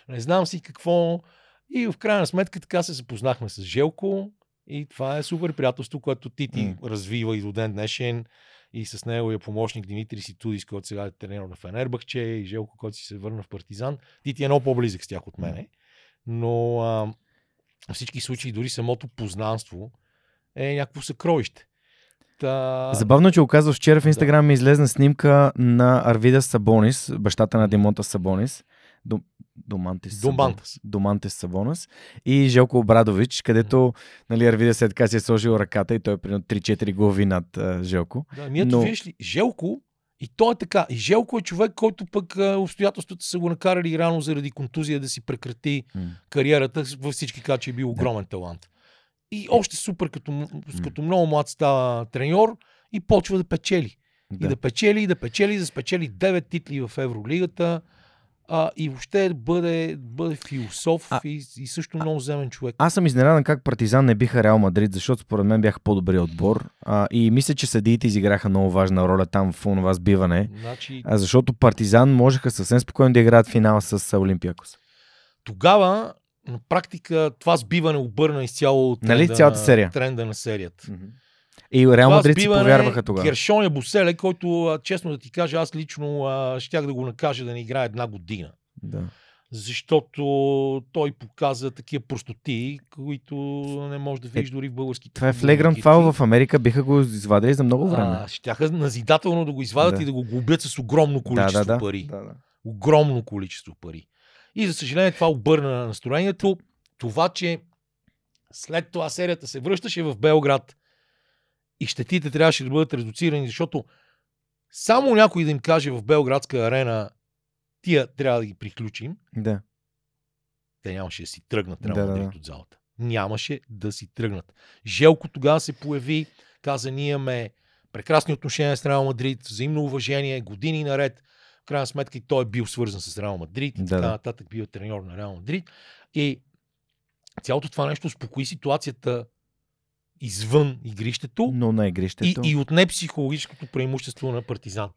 Speaker 2: не знам си какво. И в крайна сметка така се запознахме с Желко и това е супер приятелство, което Тити
Speaker 1: М.
Speaker 2: развива и до ден днешен и с неговия помощник Димитри Ситудис, който сега е тренер на Фенербахче и Желко, който си се върна в Партизан. Тити е много по-близък с тях от мене, но а, всички случаи дори самото познанство е някакво съкровище. Та...
Speaker 1: Забавно, че го казваш вчера в Инстаграм ми излезна снимка на Арвида Сабонис, бащата на Димонта Сабонис. Дом... Домантис. Домантес Сабонис и Желко Обрадович, където нали, Арвида се така си е сложил ръката и той е примерно 3-4 глави над а, Желко.
Speaker 2: Да, ми ето
Speaker 1: Но-
Speaker 2: виж ли, Желко, и той е така. И Желко е човек, който пък обстоятелствата са го накарали рано заради контузия да си прекрати
Speaker 1: М.
Speaker 2: кариерата. Във всички каза, че е бил огромен талант. И още супер, като, като много млад става треньор и почва да печели. Да. И да печели, и да печели, да спечели 9 титли в Евролигата. А, и въобще бъде, бъде философ
Speaker 1: А-
Speaker 2: и, и също много земен човек.
Speaker 1: Аз съм изненадан как Партизан не биха Реал Мадрид, защото според мен бяха по-добри отбор. А, и мисля, че съдиите изиграха много важна роля там в това сбиване.
Speaker 2: Значи,
Speaker 1: А, защото Партизан можеха съвсем спокойно да играят финал с Олимпиакос.
Speaker 2: тогава на практика това сбиване обърна изцяло
Speaker 1: Нали,
Speaker 2: тренда
Speaker 1: цялата
Speaker 2: на,
Speaker 1: серия?
Speaker 2: тренда на серията.
Speaker 1: И Реал Мадрид си повярваха тогава.
Speaker 2: Гершоня Буселе, който, честно да ти кажа, аз лично а, щях да го накажа да не играе една година.
Speaker 1: Да.
Speaker 2: Защото той показа такива простоти, които не може да видиш дори в българските
Speaker 1: Това е флегрант фаул в Америка, биха го извадили за много време.
Speaker 2: А, щяха назидателно да го извадят
Speaker 1: Да.
Speaker 2: и да го глобят с огромно количество
Speaker 1: да, да,
Speaker 2: пари.
Speaker 1: Да, да.
Speaker 2: огромно количество пари. И за съжаление това обърна настроението. Това, че след това серията се връщаше в Белград и щетите трябваше да бъдат редуцирани, защото само някой да им каже в Белградска арена тия трябва да ги приключим,
Speaker 1: да.
Speaker 2: те нямаше да си тръгнат Реал
Speaker 1: Да, да, да.
Speaker 2: от залата. Нямаше да си тръгнат. Желко тогава се появи, каза, ние имаме прекрасни отношения с Реал Мадрид, взаимно уважение, години наред. Крайна сметка и той е бил свързан с Реал Мадрид и
Speaker 1: Да,
Speaker 2: така нататък бил е треньор на Реал Мадрид. И цялото това нещо успокои ситуацията извън игрището
Speaker 1: Но на
Speaker 2: и,
Speaker 1: игрището.
Speaker 2: и отне психологическото преимущество на партизан.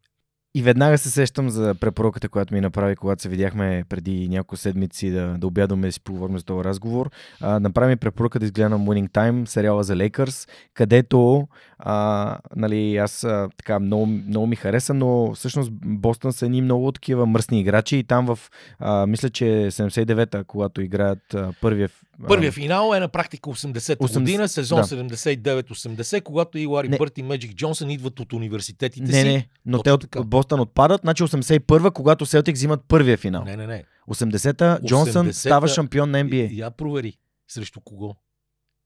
Speaker 1: И веднага се сещам за препоръката, която ми направи, когато се видяхме преди няколко седмици да, да обядваме да си поговорим за този разговор. А, направи ми препоръка да изгледам Winning Time, сериала за Lakers, където а, нали, аз а, така много, много ми хареса, но всъщност Бостън са едни много такива мръсни играчи и там в, а, мисля, че 79-та, когато играят а, първия...
Speaker 2: Първия финал е на практика 80-та
Speaker 1: 80
Speaker 2: година, сезон
Speaker 1: да.
Speaker 2: 79-80, когато и Лари
Speaker 1: Не.
Speaker 2: Бърт и Меджик Джонсън идват от университетите
Speaker 1: Не,
Speaker 2: си.
Speaker 1: не, но
Speaker 2: Точно
Speaker 1: те от,
Speaker 2: така.
Speaker 1: Бостън отпадат, значи 81-та, когато Селтик взимат първия финал.
Speaker 2: Не, не, не.
Speaker 1: 80-та Джонсън
Speaker 2: 80-та
Speaker 1: става шампион на NBA
Speaker 2: Я провери. Срещу кого?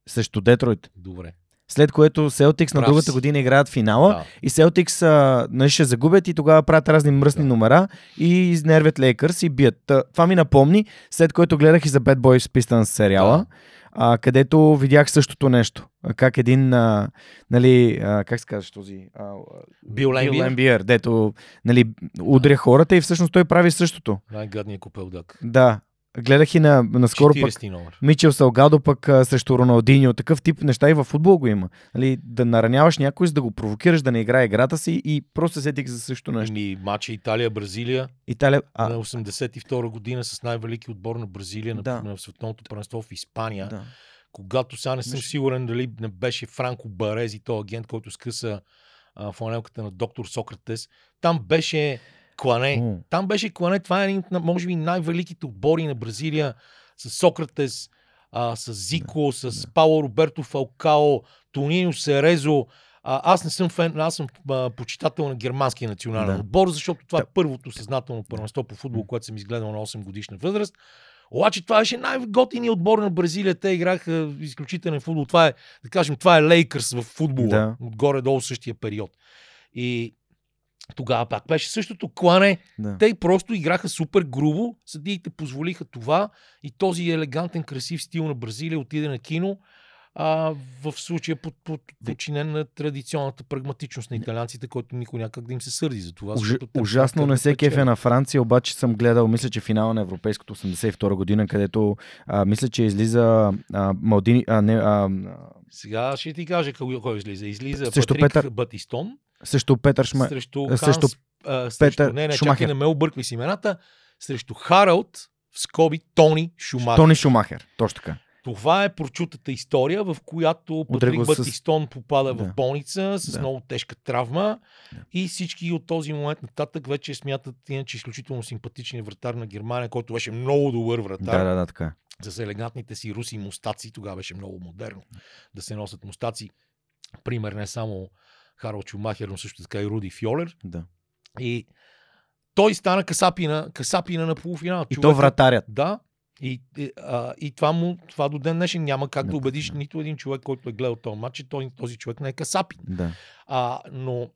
Speaker 1: срещу Детройт.
Speaker 2: Добре.
Speaker 1: След което Селтикс на другата година играят финала
Speaker 2: Да.
Speaker 1: и Селтикс нали, ще загубят и тогава правят разни мръсни
Speaker 2: Да.
Speaker 1: номера и изнервят Лейкърс и бият. Това ми напомни, след което гледах и за Bad Boys Pistons сериала,
Speaker 2: Да.
Speaker 1: а, където видях същото нещо. Как един, а, нали, а, как се казваш този? А,
Speaker 2: Бил Лембиер?
Speaker 1: Дето нали, удря хората и всъщност той прави същото.
Speaker 2: Най-гадният купелдак.
Speaker 1: Да, гледах и на, наскоро пък
Speaker 2: 40 номер.
Speaker 1: Мичел Салгадо пък а, срещу Роналдиньо. Такъв тип неща и в футбол го има. Нали, да нараняваш някой, за да го провокираш да не играе играта си и просто сетих за също нещо.
Speaker 2: Ами, матча Италия-Бразилия
Speaker 1: Италия...
Speaker 2: а... на
Speaker 1: А,
Speaker 2: 82 година с най-велики отбор на Бразилия
Speaker 1: Да.
Speaker 2: на, на световното първенство в Испания.
Speaker 1: да.
Speaker 2: Когато сега не съм
Speaker 1: Имаше-
Speaker 2: сигурен дали не беше Франко Барези, този агент, който скъса а, фланелката на доктор Сократес. Там беше клане.
Speaker 1: О,
Speaker 2: Там беше клане. Това е един от, може би, най-великите отбори на Бразилия с Сократес, а, с Зико, с
Speaker 1: да.
Speaker 2: Пауло Роберто Фалкао, Тонино Серезо. А, аз не съм фен, аз съм а, почитател на германския национален
Speaker 1: Да.
Speaker 2: отбор, защото това
Speaker 1: Да.
Speaker 2: е първото съзнателно първенство по футбол, което съм изгледал на 8 годишна възраст. Обаче това беше най-готиният отбор на Бразилия. Те играха изключителен футбол. Това е, да кажем, това е Лейкърс в футбола.
Speaker 1: Да.
Speaker 2: Отгоре-долу същия период. И тогава пак беше същото клане.
Speaker 1: да.
Speaker 2: Те просто играха супер грубо. Съдиите позволиха това и този елегантен, красив стил на Бразилия отиде на кино. а, в случая под, под, подчинен на традиционната прагматичност на италианците, който никой някак да им се сърди за това.
Speaker 1: Уж, ужасно не се кефе на Франция, обаче съм гледал, мисля, че финала на Европейското 82 година, където а, мисля, че излиза а, Малдини, а, не, а,
Speaker 2: Сега ще ти кажа кой, кой излиза. Излиза
Speaker 1: Срещу
Speaker 2: Патрик
Speaker 1: Петър-
Speaker 2: Батистон
Speaker 1: също Петър Шма...
Speaker 2: срещу, Ханс,
Speaker 1: срещу
Speaker 2: а, срещу
Speaker 1: Петър
Speaker 2: не, не,
Speaker 1: Шумахер.
Speaker 2: чакай, не ме обърквай с имената, срещу Харалд, в скоби Тони Шумахер.
Speaker 1: Тони Шумахер. Точно така.
Speaker 2: Това е прочутата история, в която Патрик
Speaker 1: го с-
Speaker 2: Батистон попада
Speaker 1: Да.
Speaker 2: в болница с
Speaker 1: Да.
Speaker 2: много тежка травма
Speaker 1: Да.
Speaker 2: и всички от този момент нататък вече смятат иначе изключително симпатичния вратар на Германия, който беше много добър вратар
Speaker 1: Да, да, да, така. е.
Speaker 2: с елегантните си руси мустаци. Тогава беше много модерно да се носят мустаци. Пример не само Харал Чумахер, но също така и Руди Фьолер.
Speaker 1: Да.
Speaker 2: И той стана касапина, касапина на полуфинал.
Speaker 1: И то вратарят.
Speaker 2: Да. И, и, а, и това, му, това до ден днешен няма как да
Speaker 1: Не,
Speaker 2: убедиш
Speaker 1: да.
Speaker 2: нито един човек, който е гледал този матч, че той, този човек не е касапин.
Speaker 1: Да.
Speaker 2: А, но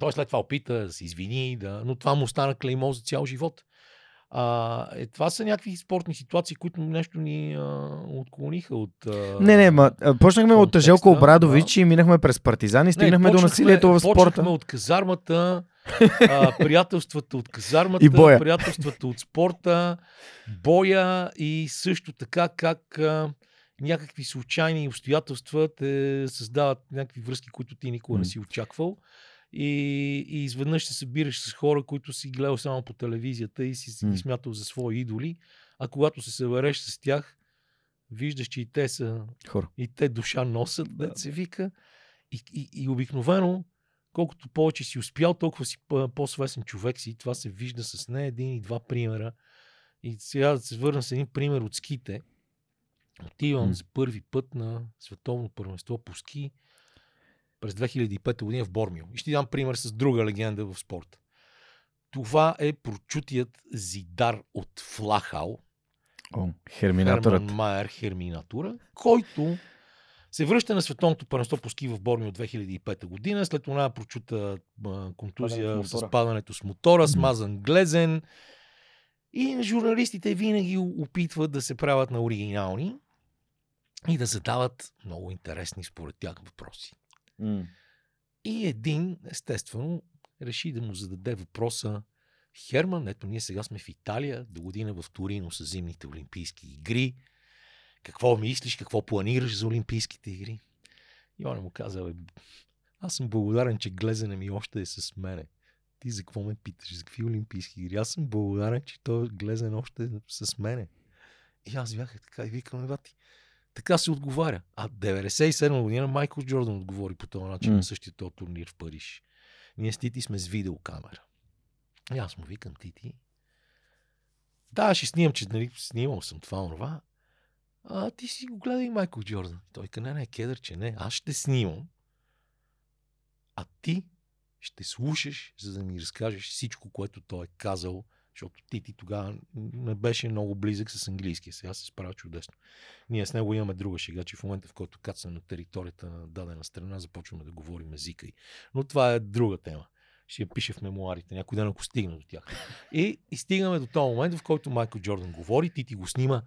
Speaker 2: той след това опита да се извини, да, но това му стана клеймо за цял живот. А, е, това са някакви спортни ситуации, които нещо ни а, отклониха от... А,
Speaker 1: Не, не, ма, почнахме от Желко Обрадович
Speaker 2: да.
Speaker 1: и минахме през партизани, стигнахме до
Speaker 2: почнахме-
Speaker 1: насилието в спорта.
Speaker 2: Почнахме от казармата, а, (laughs) приятелствата от казармата,
Speaker 1: И боя.
Speaker 2: приятелствата от спорта, боя и също така как а, някакви случайни обстоятелства те създават някакви връзки, които ти никога не си очаквал. И, и изведнъж се събираш с хора, които си гледал само по телевизията и си ги смятал за свои идоли, а когато се събереш с тях, виждаш, че и те са
Speaker 1: Хора.
Speaker 2: и те душа носят,
Speaker 1: Да.
Speaker 2: да се вика. И, и, и обикновено, колкото повече си успял, толкова си по- по-свестен човек си. Това се вижда с не един и два примера. И сега да се върна с един пример от ските. Отивам
Speaker 1: М.
Speaker 2: за първи път на световно първенство по ски през 2005 година в Бормио. И ще ти дам пример с друга легенда в спорта. Това е прочутият Зидар от Флахал,
Speaker 1: О, Херминаторът.
Speaker 2: Херман Майер Херминатура, който се връща на световното първенство по ски в Борми от 2005 година, след това прочута а, контузия
Speaker 1: Падането с
Speaker 2: с падането с мотора, смазан глезен. И журналистите винаги опитват да се правят на оригинални и да задават много интересни според тях въпроси.
Speaker 1: М.
Speaker 2: И един, естествено, реши да му зададе въпроса Херман, ето ние сега сме в Италия, до година в Торино са зимните олимпийски игри. Какво мислиш, какво планираш за олимпийските игри? И он му каза, аз съм благодарен, че глезене ми още е с мене. Ти за какво ме питаш? За какви олимпийски игри? Аз съм благодарен, че той глезен още е с мене. И аз бях така и викам, бати. Така се отговаря. А 97 година Майкъл Джордан отговори по този начин
Speaker 1: М.
Speaker 2: на същия този турнир в Париж. Ние с Тити сме с видеокамера. И аз му викам, Тити, да, ще снимам, че нали, снимал съм това, онова. А ти си го гледай Майкъл Джордан. Той каза, не, не, кедър, че не. Аз ще снимам. А ти ще слушаш, за да ми разкажеш всичко, което той е казал, защото Тити тогава не беше много близък с английския. Сега се справя чудесно. Ние с него имаме друга шега, че в момента, в който кацаме на територията на дадена страна, започваме да говорим езика й. Но това е друга тема. Ще я пише в мемуарите, някой ден ако стигна до тях. И, и стигаме до този момент, в който Майкъл Джордан говори, Тити го снима.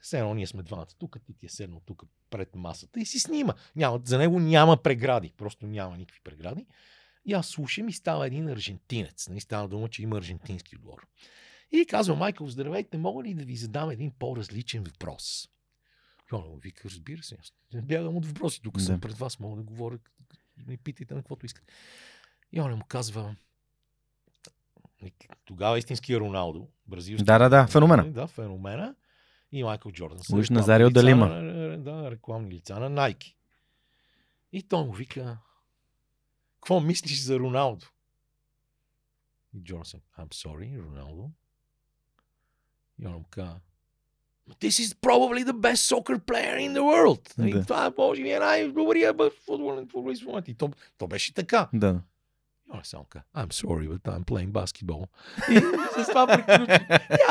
Speaker 2: Все едно ние сме двамата тук, Тити е седнал тук пред масата и си снима. Няма, за него няма прегради, просто няма никакви прегради. И аз слушам и става един аржентинец. Нали, става дума, че има аржентински отбор. И казва, Майкъл, здравейте, мога ли да ви задам един по-различен въпрос? И он му вика, разбира се, аз не бягам от въпроси, тук съм пред вас, мога да говоря, ми питайте на каквото искате. И он му казва, тогава истинския Роналдо, бразилски.
Speaker 1: Да, да, да, феномена.
Speaker 2: Да, феномена. И Майкъл Джордан. рекламни
Speaker 1: Назарио Далима.
Speaker 2: Да, рекламни лица на Nike. И той му вика, какво мислиш за Роналдо? И Джордан, I'm sorry, Роналдо. И он му каза, This is probably the best soccer player in the world.
Speaker 1: Да.
Speaker 2: Това е, може би, е най-добрия футболен футболист в момента. И то, то беше така.
Speaker 1: Да.
Speaker 2: И он само каза, I'm sorry, but I'm playing basketball. И (laughs) с това приключи.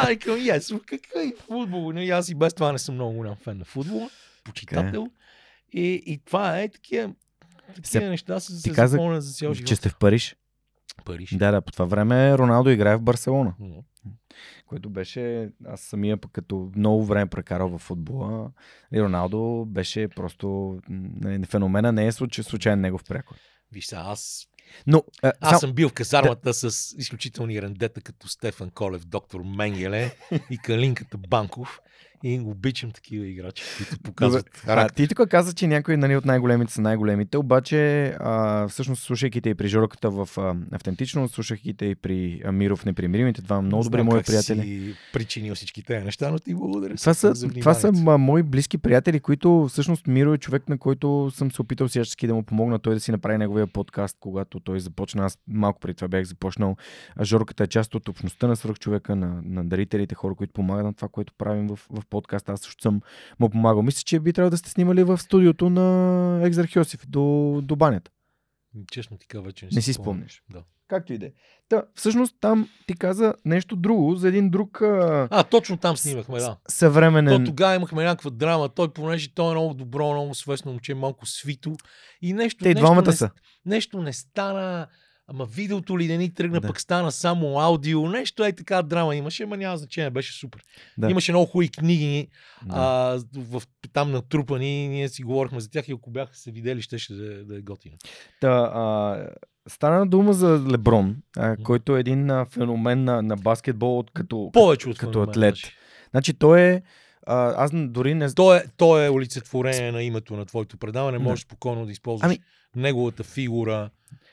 Speaker 2: И викам, yes, какъв футбол? Не, аз и без това не съм много голям фен на футбола. Почитател. И, и това е такива, такива
Speaker 1: Се-
Speaker 2: неща се,
Speaker 1: ти
Speaker 2: се
Speaker 1: каза,
Speaker 2: за цял живот.
Speaker 1: Че сте в Париж.
Speaker 2: Париж.
Speaker 1: Да, да, по това време Роналдо играе в Барселона.
Speaker 2: М.
Speaker 1: Което беше, аз самия пък като много време прекарал в футбола, и Роналдо беше просто м, феномена, не е случай, случайен негов прякор.
Speaker 2: Виж сега, аз,
Speaker 1: Но, а,
Speaker 2: аз
Speaker 1: сам-
Speaker 2: съм бил в казармата с изключителни рендета, като Стефан Колев, доктор Менгеле и Калинката Банков. И обичам такива играчи, които показват
Speaker 1: А, ти тук каза, че някои нали, от най-големите са най-големите, обаче а, всъщност слушайки те и при Жорката в а, автентичност, слушайки те и при Амиров непримиримите, два много добри мои приятели.
Speaker 2: Си причинил всички тези неща, но ти благодаря.
Speaker 1: Това са,
Speaker 2: за
Speaker 1: това са ма, мои близки приятели, които всъщност Миро е човек, на който съм се опитал всячески да му помогна той да си направи неговия подкаст, когато той започна. Аз малко преди това бях започнал. А Жорката е част от общността на свръхчовека, на, на дарителите, хора, които помагат на това, което правим в, в подкаста. Аз също съм му помагал. Мисля, че би трябвало да сте снимали в студиото на Екзархиосиф до, до банята.
Speaker 2: Честно ти кажа, вече не,
Speaker 1: Не си спомняш.
Speaker 2: Да.
Speaker 1: Както и да е. Та, всъщност там ти каза нещо друго за един друг а,
Speaker 2: А, точно там снимахме, да. То
Speaker 1: съвременен...
Speaker 2: тогава имахме някаква драма. Той, понеже той е много добро, много свестно момче, малко свито. И нещо,
Speaker 1: Те
Speaker 2: нещо,
Speaker 1: двамата
Speaker 2: не,
Speaker 1: са.
Speaker 2: нещо не стана. Ама видеото ли да ни тръгна,
Speaker 1: Да.
Speaker 2: пък стана само аудио. Нещо е така драма имаше, ама няма значение, беше супер.
Speaker 1: Да.
Speaker 2: Имаше много хубави книги,
Speaker 1: Да.
Speaker 2: а, в, там натрупани, ние си говорихме за тях и ако бяха се видели, щеше да, да е готино.
Speaker 1: Та, а, стана дума за Леброн, а, който е един а, феномен на, на баскетбол от, като,
Speaker 2: Повече от
Speaker 1: като
Speaker 2: феномен,
Speaker 1: атлет.
Speaker 2: значи.
Speaker 1: Значи той е... А, аз дори не...
Speaker 2: Той е, е олицетворение на името на твоето предаване.
Speaker 1: Да.
Speaker 2: Можеш спокойно да използваш
Speaker 1: Ами-
Speaker 2: неговата фигура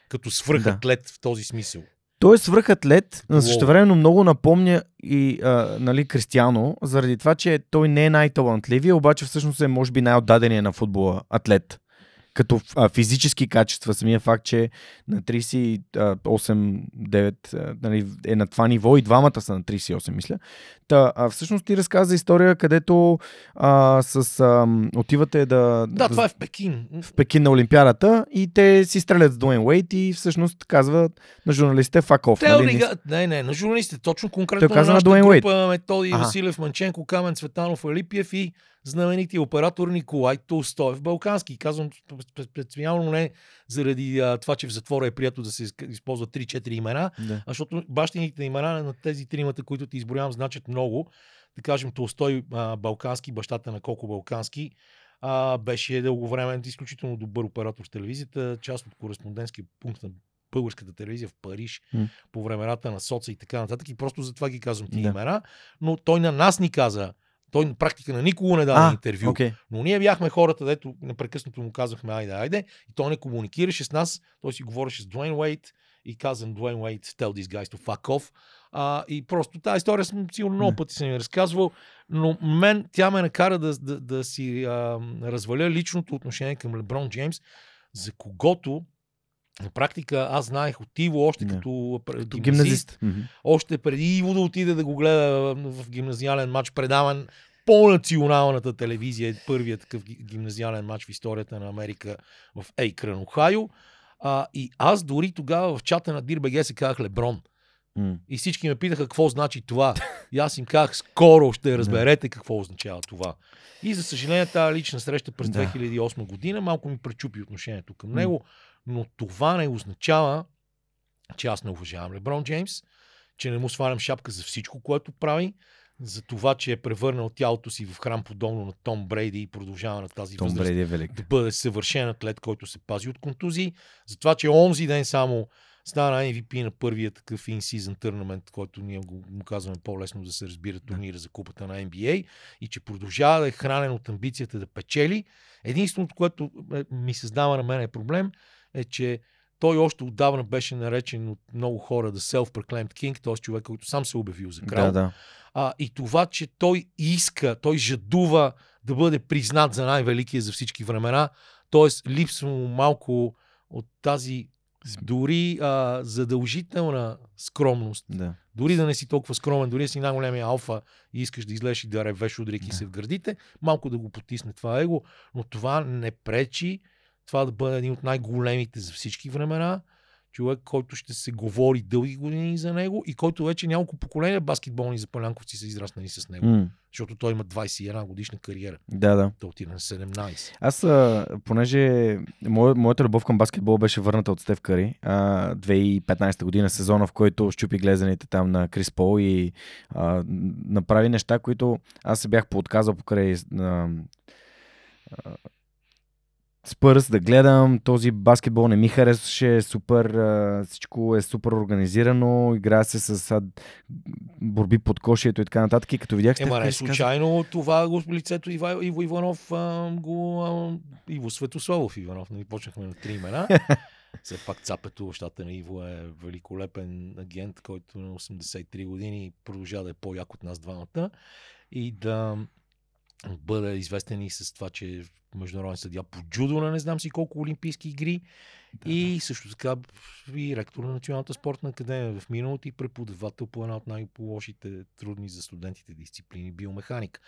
Speaker 2: като свръхатлет в този смисъл.
Speaker 1: Той е свръхатлет, но
Speaker 2: Уау.
Speaker 1: същевременно много напомня и а, нали, Кристиано, заради това, че той не е най-талантливия, обаче всъщност е може би най-отдадения на футбола атлет. Като а, физически качества, самия факт, че на 38-9 нали, е на това ниво и двамата са на 38, мисля. Та, а, всъщност ти разказа история, където а, с, а, отивате да,
Speaker 2: Да, това е в Пекин.
Speaker 1: в Пекин на Олимпиадата и те си стрелят с Дуейн Уейт и всъщност казват на журналистите.
Speaker 2: Те
Speaker 1: нали?
Speaker 2: орига... Не, не, на журналистите. Точно конкретно
Speaker 1: Той каза на
Speaker 2: нашата
Speaker 1: Дуейн Уейт.
Speaker 2: Методи. Василев, Манченко, Камен Цветанов, Алипиев и знаменития оператор Николай Толстоев Балкански. Казвам спе- специално не заради а, това, че в затвора е приятел да се използват 3-4 имена,
Speaker 1: Да.
Speaker 2: а защото бащините имена на тези тримата, които ти изброявам, значат много. Да кажем, Толстой а, Балкански, бащата на Коко Балкански, а, беше дълго време изключително добър оператор в телевизията, част от кореспондентския пункт на българската телевизия в Париж
Speaker 1: М.
Speaker 2: по времената на соца и така нататък. И просто затова ги казвам ти
Speaker 1: Да.
Speaker 2: имена. Но той на нас ни каза, той на практика на никого не даде
Speaker 1: А,
Speaker 2: интервю.
Speaker 1: окей.
Speaker 2: Но ние бяхме хората, дето непрекъснато му казвахме, айде, айде. И той не комуникираше с нас. Той си говореше с Дуейн Уейт и каза Дуейн Уейт, tell these guys to fuck off. А, и просто тази история съм сигурно много пъти съм я разказвал, но мен тя ме накара да, да, да си а, разваля личното отношение към Леброн Джеймс, за когото на практика аз знаех от Иво още
Speaker 1: Да.
Speaker 2: като,
Speaker 1: Като
Speaker 2: гимназист.
Speaker 1: Мгм.
Speaker 2: още преди Иво да отиде да го гледа в гимназиален матч, предаван по националната телевизия, първият такъв ги- гимназиален матч в историята на Америка в Ейкрън, Охайо. А, и аз дори тогава в чата на Дирбеге се казах Леброн.
Speaker 1: М.
Speaker 2: И всички ме питаха какво значи това. И аз им казах, скоро ще разберете какво означава това. И за съжаление тази лична среща през
Speaker 1: Да.
Speaker 2: 2008 година малко ми пречупи отношението към него, но това не означава, че аз не уважавам Леброн Джеймс, че не му свалям шапка за всичко, което прави, за това, че е превърнал тялото си в храм подобно на Том Брейди и продължава на тази
Speaker 1: Том
Speaker 2: възраст
Speaker 1: Бреди е велик.
Speaker 2: да бъде съвършен атлет, който се пази от контузии. Затова, че онзи ден само стана MVP на първия такъв in-season tournament, който ние го, му казваме по-лесно да се разбира турнира за купата на NBA и че продължава да е хранен от амбицията да печели. Единственото, което е, ми създава на мен е проблем, е, че той още отдавна беше наречен от много хора The Self-Proclaimed King, т.е. човек, който сам се е обявил за крал.
Speaker 1: Да, да.
Speaker 2: А, и това, че той иска, той жадува да бъде признат за най-великия за всички времена, т.е. липсва му малко от тази дори а, задължителна скромност.
Speaker 1: да.
Speaker 2: Дори да не си толкова скромен, дори да си най-големия алфа и искаш да излезеш и да ревеш, удряйки
Speaker 1: Да.
Speaker 2: се в гърдите, малко да го потисне това его, но това не пречи това да бъде един от най-големите за всички времена. човек, който ще се говори дълги години за него и който вече няколко поколения баскетболни запалянковци са израснали с него.
Speaker 1: М,
Speaker 2: Защото той има 21 годишна кариера.
Speaker 1: Да, да.
Speaker 2: Той отиде на 17.
Speaker 1: Аз, а, понеже моя, моята любов към баскетбол беше върната от Стев Кари, а, 2015 година, сезона, в който щупи глезените там на Крис Пол и а, направи неща, които аз се бях поотказал покрай а, Спърс да гледам. Този баскетбол не ми харесваше. Супер, всичко е супер организирано. Играе се с борби под кошието и така нататък. И като видях
Speaker 2: Ема не случайно това го лицето Ива, Иво Иванов, а, го, а, Иво Светославов Иванов. Нали, почнахме на три имена. (laughs) Все пак цапето, щата на Иво е великолепен агент, който на 83 години продължава да е по-як от нас двамата и да бъде известен и с това, че е международен съдия по джудо на не знам си колко олимпийски игри. И също така и ректор на Националната спортна академия в миналото и преподавател по една от най-лошите трудни за студентите дисциплини биомеханика.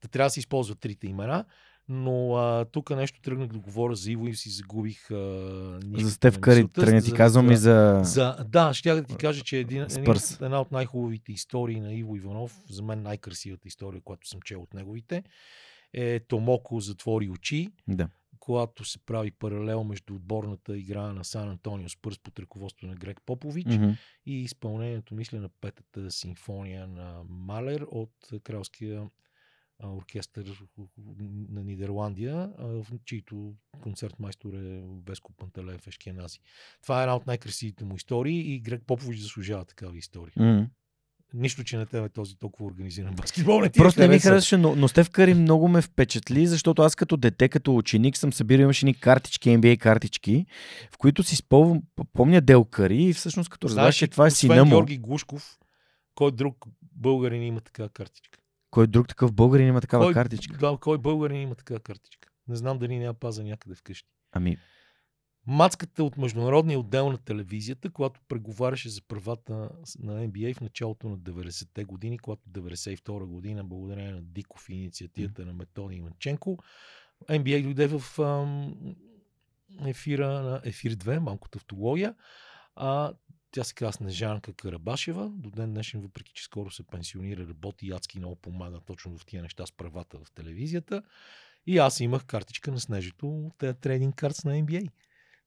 Speaker 2: Та трябва да се използват трите имена, но а, тук нещо тръгнах да говоря за Иво и си загубих а,
Speaker 1: За Стев
Speaker 2: на
Speaker 1: Кари, тръгна ти казвам и за...
Speaker 2: за, да, ще да ти кажа, че един, един, една от най-хубавите истории на Иво Иванов, за мен най-красивата история, която съм чел от неговите, е Томоко затвори очи,
Speaker 1: Да.
Speaker 2: когато се прави паралел между отборната игра на Сан Антонио Спърс под ръководство на Грег Попович
Speaker 1: Мгм.
Speaker 2: и изпълнението, мисля, на петата симфония на Малер от Кралския оркестър на Нидерландия, в чийто концертмайстор е Веско Панталеев Ешкенази. Това е една от най-красивите му истории и Грег Попович заслужава такава история.
Speaker 1: Мгм.
Speaker 2: Нищо, че на тебе този толкова организиран (laughs) баскетбол не ти е
Speaker 1: Просто не ми харесваше, но, но Стев Кари много ме впечатли, защото аз като дете, като ученик съм събирал, имаше ни картички, NBA картички, в които си спомням, помня Дел Кари и всъщност като разбрах, че това е сина му,
Speaker 2: Георги Глушков, кой друг българин има такава картичка?
Speaker 1: Кой друг такъв българин има такава
Speaker 2: кой,
Speaker 1: картичка.
Speaker 2: Да, кой българин има такава картичка? Не знам дали няма паза някъде вкъщи.
Speaker 1: Ами,
Speaker 2: Мацката от международния отдел на телевизията, когато преговаряше за правата на NBA в началото на 90-те години, когато 92 година, благодарение на Диков и инициативата на Методи Иванченко, NBA дойде в ам, ефира на Ефир 2, малко тавтология. А, тя се казва Снежанка Карабашева. До ден днешен, въпреки че скоро се пенсионира, работи и адски много помага точно в тия неща с правата в телевизията. И аз имах картичка на Снежето тези трейдинг картс на NBA.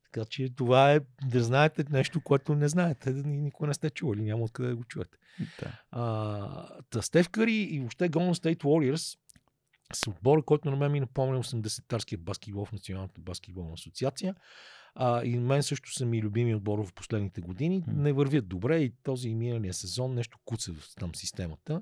Speaker 2: Така че това е да знаете нещо, което не знаете, да ни- никога не сте чували, няма откъде да го чуете.
Speaker 1: да.
Speaker 2: А, та Стев Кари и въобще Golden State Warriors с отбора, който на мен ми напомня 80-тарския баскетбол в Националната баскетболна асоциация. А, и мен също са ми любими отбора в последните години. Не вървят добре и този и миналия сезон нещо куца в там системата.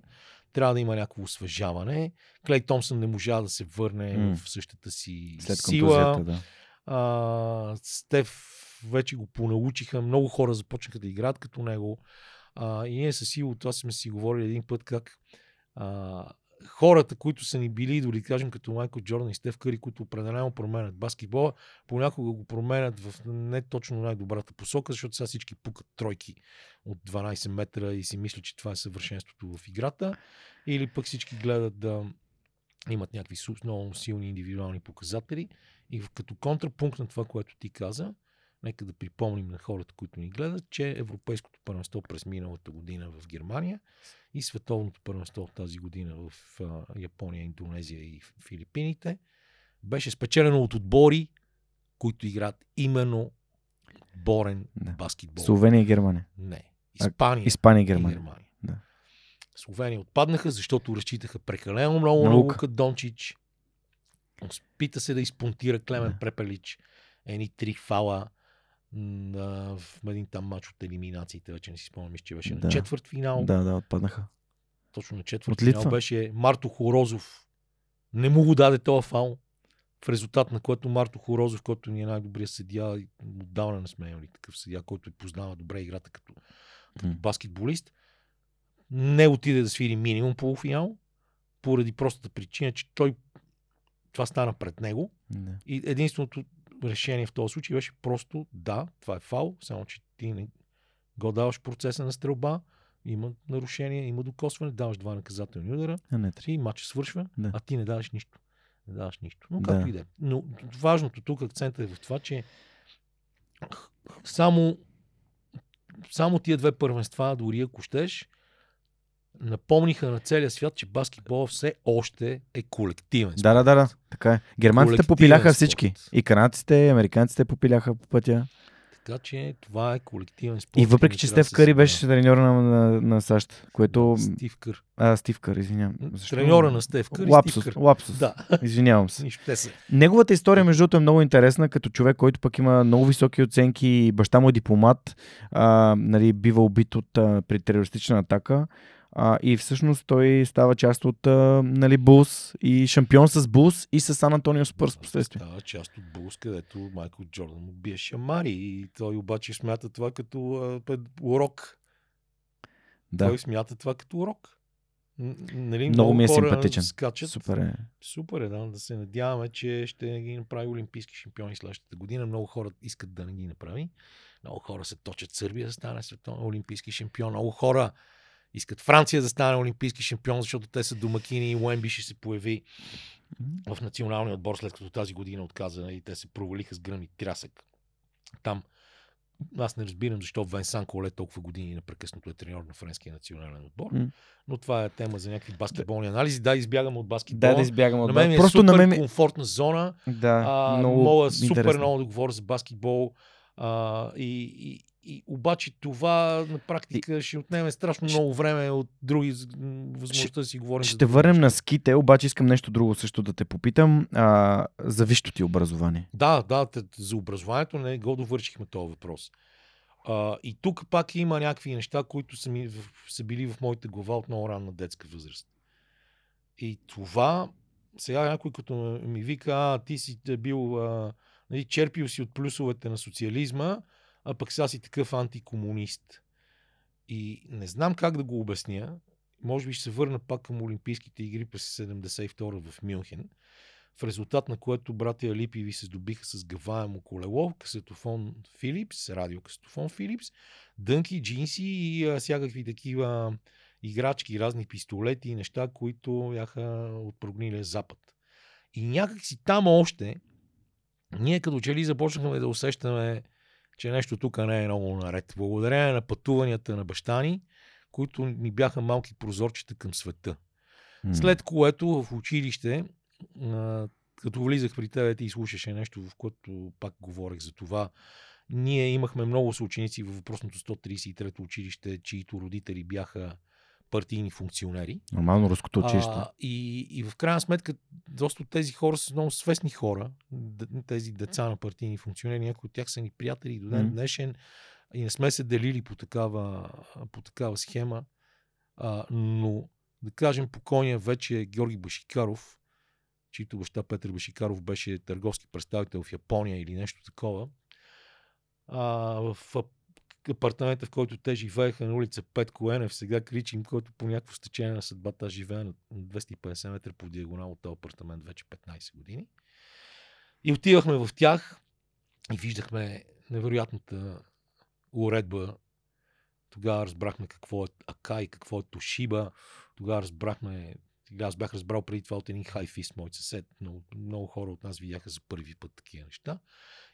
Speaker 2: Трябва да има някакво освежаване. Клей Томсън не можа да се върне
Speaker 1: М.
Speaker 2: в същата си
Speaker 1: След
Speaker 2: сила.
Speaker 1: да.
Speaker 2: А, Стеф вече го понаучиха. Много хора започнаха да играят като него. А, и ние със Иво, това сме си говорили един път, как а, хората, които са ни били идоли, кажем като Майкъл Джордан и Стеф Къри, които определено променят баскетбола, понякога го променят в не точно най-добрата посока, защото сега всички пукат тройки от 12 метра и си мислят, че това е съвършенството в играта. Или пък всички гледат да имат някакви много силни индивидуални показатели. И като контрапункт на това, което ти каза, нека да припомним на хората, които ни гледат, че Европейското първенство през миналата година в Германия и Световното първенство тази година в Япония, Индонезия и Филипините беше спечелено от отбори, които играят именно борен
Speaker 1: Да.
Speaker 2: баскетбол.
Speaker 1: Словения и Германия.
Speaker 2: Не.
Speaker 1: А,
Speaker 2: Испания.
Speaker 1: Испания и
Speaker 2: и
Speaker 1: Германия.
Speaker 2: Германия.
Speaker 1: Да.
Speaker 2: Словения отпаднаха, защото разчитаха прекалено много на
Speaker 1: Лука.
Speaker 2: Дончич. Опита се да изпонтира Клемен
Speaker 1: Да.
Speaker 2: Препелич. Едни три фала на, в един там матч от елиминациите, вече не си спомням, че беше
Speaker 1: Да.
Speaker 2: на четвърт финал.
Speaker 1: Да, да, отпаднаха.
Speaker 2: Точно на четвърт финал беше Марто Хорозов. Не му го даде този фал. В резултат на което Марто Хорозов, който ни е най-добрият съдия, и отдавна не сме имали такъв съдия, който познава добре играта като, като
Speaker 1: М.
Speaker 2: баскетболист, не отиде да свири минимум полуфинал, поради простата причина, че той това стана пред него
Speaker 1: Да.
Speaker 2: и единственото решение в този случай беше просто да, това е фал, само че ти не го даваш процеса на стрелба, има нарушение, има докосване, даваш два наказателни удара
Speaker 1: А не три.
Speaker 2: и матчът свършва,
Speaker 1: Да.
Speaker 2: а ти не даваш нищо. Не даваш нищо. Но
Speaker 1: Да.
Speaker 2: както и да е. Но важното тук акцентът е в това, че само само тия две първенства, дори ако щеш, напомниха на целия свят, че баскетбол все още е колективен.
Speaker 1: Да, да, да, да. Така е. Германците
Speaker 2: Колективен
Speaker 1: попиляха
Speaker 2: спорт.
Speaker 1: всички. И канадците, и американците попиляха по пътя.
Speaker 2: Така че това е колективен спорт.
Speaker 1: И въпреки, че
Speaker 2: се
Speaker 1: Къри беше треньор на, на, на САЩ, което...
Speaker 2: Стив Кър.
Speaker 1: А, Стив Кър, извинявам. Защо?
Speaker 2: Треньора на Стев Кър
Speaker 1: Лапсус,
Speaker 2: Стив Кър.
Speaker 1: лапсус.
Speaker 2: Да,
Speaker 1: Извинявам се.
Speaker 2: нищо са.
Speaker 1: Неговата история, между другото, е много интересна, като човек, който пък има много високи оценки. Баща му е дипломат, а, нали, бива убит от, а, при терористична атака. А, и всъщност той става част от а, нали, Булс и шампион с Булс и с Сан Антонио Спърс последствие.
Speaker 2: Става част от Булс, където Майкъл Джордан му бие шамари и той обаче смята това като а, урок.
Speaker 1: Да,
Speaker 2: Той смята това като урок. Нали,
Speaker 1: Много ми е симпатичен.
Speaker 2: Скачат.
Speaker 1: супер е.
Speaker 2: Супер е, да, да се надяваме, че ще ги направи олимпийски шампиони следващата година. Много хора искат да не ги направи. Много хора се точат Сърбия да стане световен олимпийски шампион. Много хора искат Франция да стане олимпийски шампион, защото те са домакини и Уемби ще се появи в националния отбор, след като тази година отказа и те се провалиха с гръм и трясък. Там аз не разбирам защо Венсан Коле толкова години непрекъснато е треньор на френския национален отбор.
Speaker 1: М.
Speaker 2: Но това е тема за някакви баскетболни анализи. Да, избягам от баскетбола.
Speaker 1: Да, да избягам от
Speaker 2: на мен е
Speaker 1: Просто
Speaker 2: супер
Speaker 1: на мен
Speaker 2: комфортна зона.
Speaker 1: Да,
Speaker 2: А,
Speaker 1: много
Speaker 2: мога супер
Speaker 1: интересно.
Speaker 2: много да говоря за баскетбол. А, и, и, и обаче това на практика ще отнеме страшно
Speaker 1: Ще-
Speaker 2: много време от други възможността да си говорим.
Speaker 1: Ще
Speaker 2: други
Speaker 1: върнем на ските, обаче искам нещо друго също да те попитам. А, за висшето ти образование.
Speaker 2: Да, да, за образованието не го довършихме този въпрос. А, и тук пак има някакви неща, които са, ми, са били в моята глава от много ранна детска възраст. И това, сега някой като ми вика, а, ти си е бил, а, нали, черпил си от плюсовете на социализма, а пък сега си такъв антикомунист. И не знам как да го обясня. Може би ще се върна пак към Олимпийските игри през 72 в Мюнхен в резултат на което братя Липиви се здобиха с гаваемо колело, касетофон Philips, радиокасетофон Philips, дънки, джинси и всякакви такива играчки, разни пистолети и неща, които бяха от прогнилия запад. И някак си там още, ние като че ли започнахме да усещаме, че нещо тук не е много наред. Благодарение на пътуванията на баща ни, които ни бяха малки прозорчета към света.
Speaker 1: М.
Speaker 2: След което в училище, а, като влизах при тебе, ти слушаше нещо, в което пак говорех за това. Ние имахме много съученици във въпросното 133-то училище, чието родители бяха партийни функционери.
Speaker 1: Нормално руското училище.
Speaker 2: А, и, и в крайна сметка, доста от тези хора са много свестни хора, тези деца на партийни функционери, някои от тях са ни приятели и до ден днешен и не сме се делили по такава, по такава схема. А, но, да кажем, покойния вече е Георги Башикаров, чийто баща Петър Башикаров беше търговски представител в Япония или нещо такова. А, в апартамента, в който те живееха на улица Петко Енев, сега кричим, който по някакво стечение на съдбата живее на 250 метра по диагонал от този апартамент вече 15 години. И отивахме в тях и виждахме невероятната уредба. Тогава разбрахме какво е Акай, какво е Тошиба. Тогава разбрахме, аз бях разбрал преди това от един хайфист, мой съсед, но много хора от нас видяха за първи път такива неща.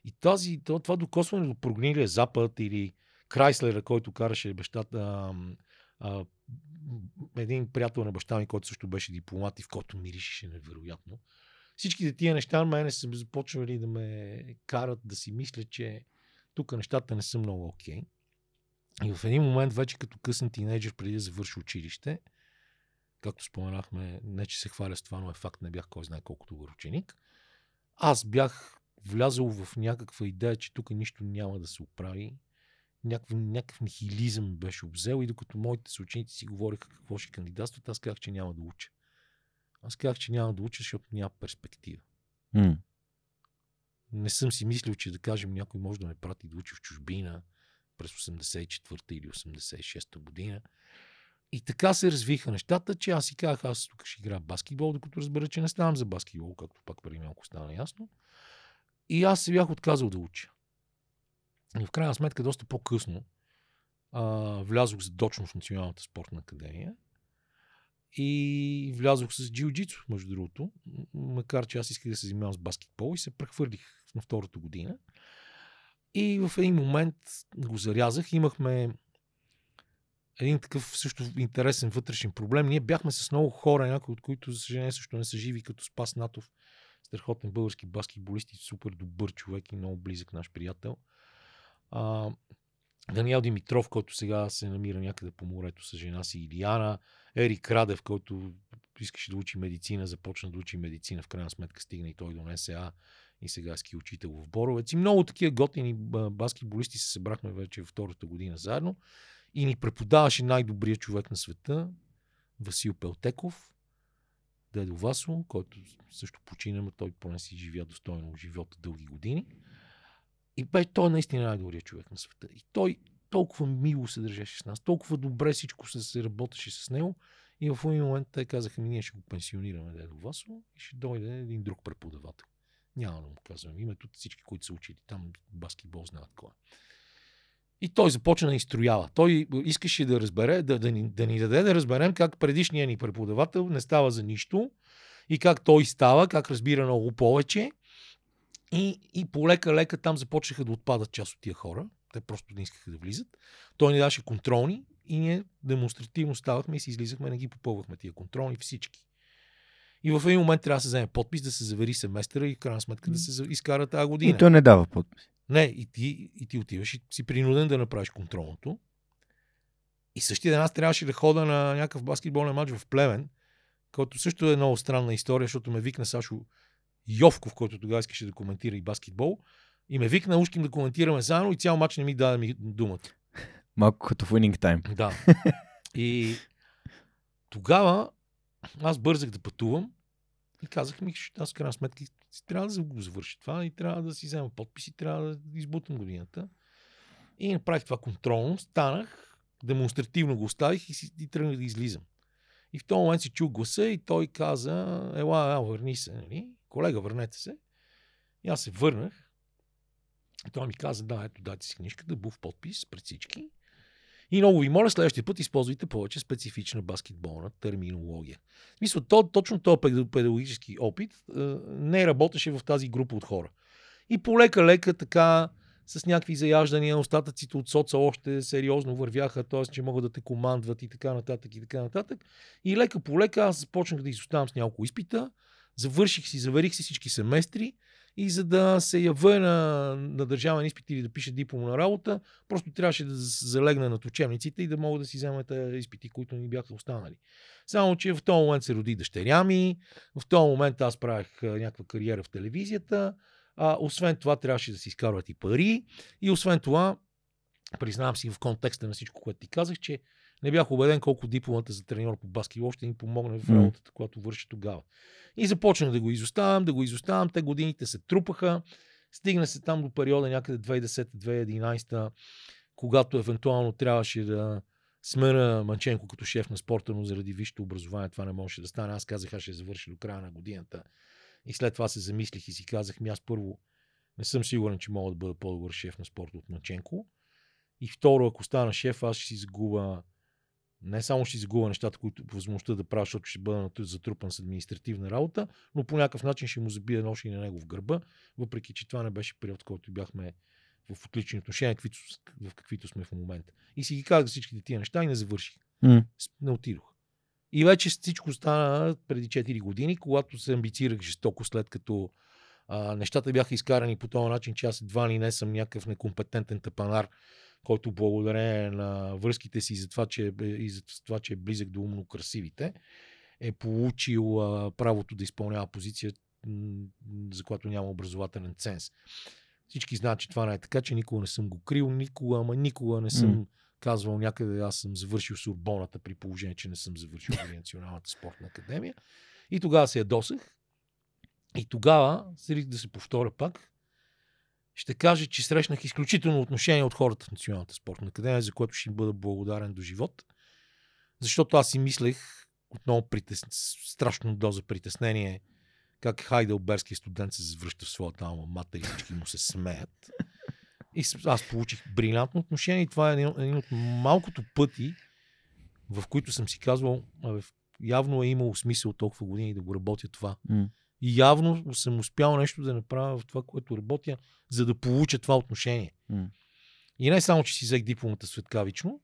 Speaker 2: И тази, това, това докосване до прогнилия Запад или Крайслера, който караше бащата, а, един приятел на баща ми, който също беше дипломат и в който миришеше невероятно. Всичките тия неща на мене са започвали да ме карат да си мисля, че тук нещата не са много окей. И в един момент, вече като късен тинейджър, преди да завърши училище, както споменахме, не че се хваля с това, но е факт, не бях кой знае колко добър ученик, аз бях влязъл в някаква идея, че тук нищо няма да се оправи. Някакъв, някакъв нихилизъм беше обзел и докато моите съученици си говориха какво ще кандидатстват, аз казах, че няма да уча. Аз казах, че няма да уча, защото няма перспектива.
Speaker 1: М.
Speaker 2: Не съм си мислил, че да кажем някой може да ме прати да учи в чужбина през 84-та или 86-та година. И така се развиха нещата, че аз си казах, аз тук ще играя баскетбол, докато разбера, че не ставам за баскетбол, както пак преди малко стана ясно. И аз се бях отказал да уча. И в крайна сметка, доста по-късно, а, влязох задочно в Националната спортна академия и влязох с джиу-джитсу, между другото, макар че аз исках да се занимавам с баскетбол и се прехвърлих на втората година. И в един момент го зарязах. Имахме един такъв също интересен вътрешен проблем. Ние бяхме с много хора, някои от които, за съжаление, също не са живи, като Спас Натов, страхотен български баскетболист и супер добър човек и много близък наш приятел. А, Даниел Димитров, който сега се намира някъде по морето с жена си Илияна. Ерик Радев, който искаше да учи медицина, започна да учи медицина, в крайна сметка стигна и той до НСА и сега ски учител в Боровец. И много такива готини баскетболисти се събрахме вече втората година заедно и ни преподаваше най-добрият човек на света, Васил Пелтеков, дедо Васо, който също почина, но той поне си живя достойно живота дълги години. И бе, той е наистина най-добрият човек на света. И той толкова мило се държеше с нас, толкова добре всичко се, работеше с него. И в един момент те казаха ми, ние ще го пенсионираме дедо Васо и ще дойде един друг преподавател. Няма да му казвам името, всички, които са учили там баскетбол знаят кой е. И той започна да изстроява. Той искаше да разбере, да, да, ни, да ни даде да разберем как предишният ни преподавател не става за нищо и как той става, как разбира много повече. И, и полека-лека там започнаха да отпадат част от тия хора. Те просто не искаха да влизат. Той ни даше контролни и ние демонстративно ставахме и си излизахме, не ги попълвахме тия контролни всички. И в един момент трябва да се вземе подпис, да се завери семестъра и в крайна сметка да се изкара тази година.
Speaker 1: И той не дава подпис.
Speaker 2: Не, и ти, и ти отиваш и си принуден да направиш контролното. И същия ден аз трябваше да хода на някакъв баскетболен матч в Племен, който също е много странна история, защото ме викна Сашо Йовков, който тогава искаше да коментира и баскетбол. И ме викна, ушким да коментираме заедно и цял матч не ми даде ми думата.
Speaker 1: Малко като в winning time.
Speaker 2: Да. (laughs) И тогава аз бързах да пътувам и казах ми, че аз в крайна сметка трябва да го завърши това и трябва да си взема подпис и трябва да избутам годината. И направих това контролно, станах, демонстративно го оставих и, си, и тръгнах да излизам. И в този момент си чух гласа и той каза, ела, ела, върни се, нали? Колега, върнете се. И аз се върнах. И той ми каза, да, ето, дайте си книжката, був подпис пред всички. И много ви моля, следващия път използвайте повече специфична баскетболна терминология. Мисля, то, точно този педагогически опит е, не работеше в тази група от хора. И полека-лека така с някакви заяждания, остатъците от соца още сериозно вървяха, т.е. че могат да те командват и така нататък и така нататък. И лека по лека аз започнах да изоставам с няколко изпита, завърших си, заверих си всички семестри и за да се явя на, на държавен изпит или да пише дипломна работа, просто трябваше да залегна над учебниците и да мога да си взема тези изпити, които ни бяха останали. Само, че в този момент се роди дъщеря ми, в този момент аз правих някаква кариера в телевизията, а, освен това трябваше да си изкарват и пари и освен това, признавам си в контекста на всичко, което ти казах, че не бях убеден колко дипломата за треньор по баскетбол ще ни помогне в работата, която върши тогава. И започнах да го изоставам, да го изоставам. Те годините се трупаха. Стигна се там до периода някъде 2010-2011, когато евентуално трябваше да смена Манченко като шеф на спорта, но заради висшето образование това не можеше да стане. Аз казах, аз ще завърши до края на годината. И след това се замислих и си казах, ми аз първо не съм сигурен, че мога да бъда по-добър шеф на спорта от Манченко. И второ, ако стана шеф, аз ще си загуба не само ще изгубя нещата, които възможността да правя, защото ще бъда затрупан с административна работа, но по някакъв начин ще му забие нож и на него в гърба, въпреки че това не беше период, в който бяхме в отлични отношения, каквито, в каквито сме в момента. И си ги казах всичките тия неща и не завърших. Mm. Не отидох. И вече всичко стана преди 4 години, когато се амбицирах жестоко, след като а, нещата бяха изкарани по този начин, че аз едва ли не съм някакъв некомпетентен тъпанар, който благодарение на връзките си за това, че, е, и за това, че е близък до умно красивите, е получил а, правото да изпълнява позиция, за която няма образователен ценз. Всички знаят, че това не е така, че никога не съм го крил, никога, ама никога не съм mm. казвал някъде, аз съм завършил с Урбоната, при положение, че не съм завършил Националната спортна академия. И тогава се ядосах. И тогава, да се повторя пак, ще кажа, че срещнах изключително отношение от хората в Националната спортна академия, за което ще им бъда благодарен до живот. Защото аз си мислех, отново притес... страшно доза притеснение, как хайделберски студент се завръща в своята алма мата и всички му се смеят. И аз получих брилянтно отношение и това е един от малкото пъти, в които съм си казвал, явно е имало смисъл толкова години да го работя това. Mm. И явно съм успял нещо да направя в това, което работя, за да получа това отношение.
Speaker 1: М.
Speaker 2: И не само, че си взех дипломата светкавично,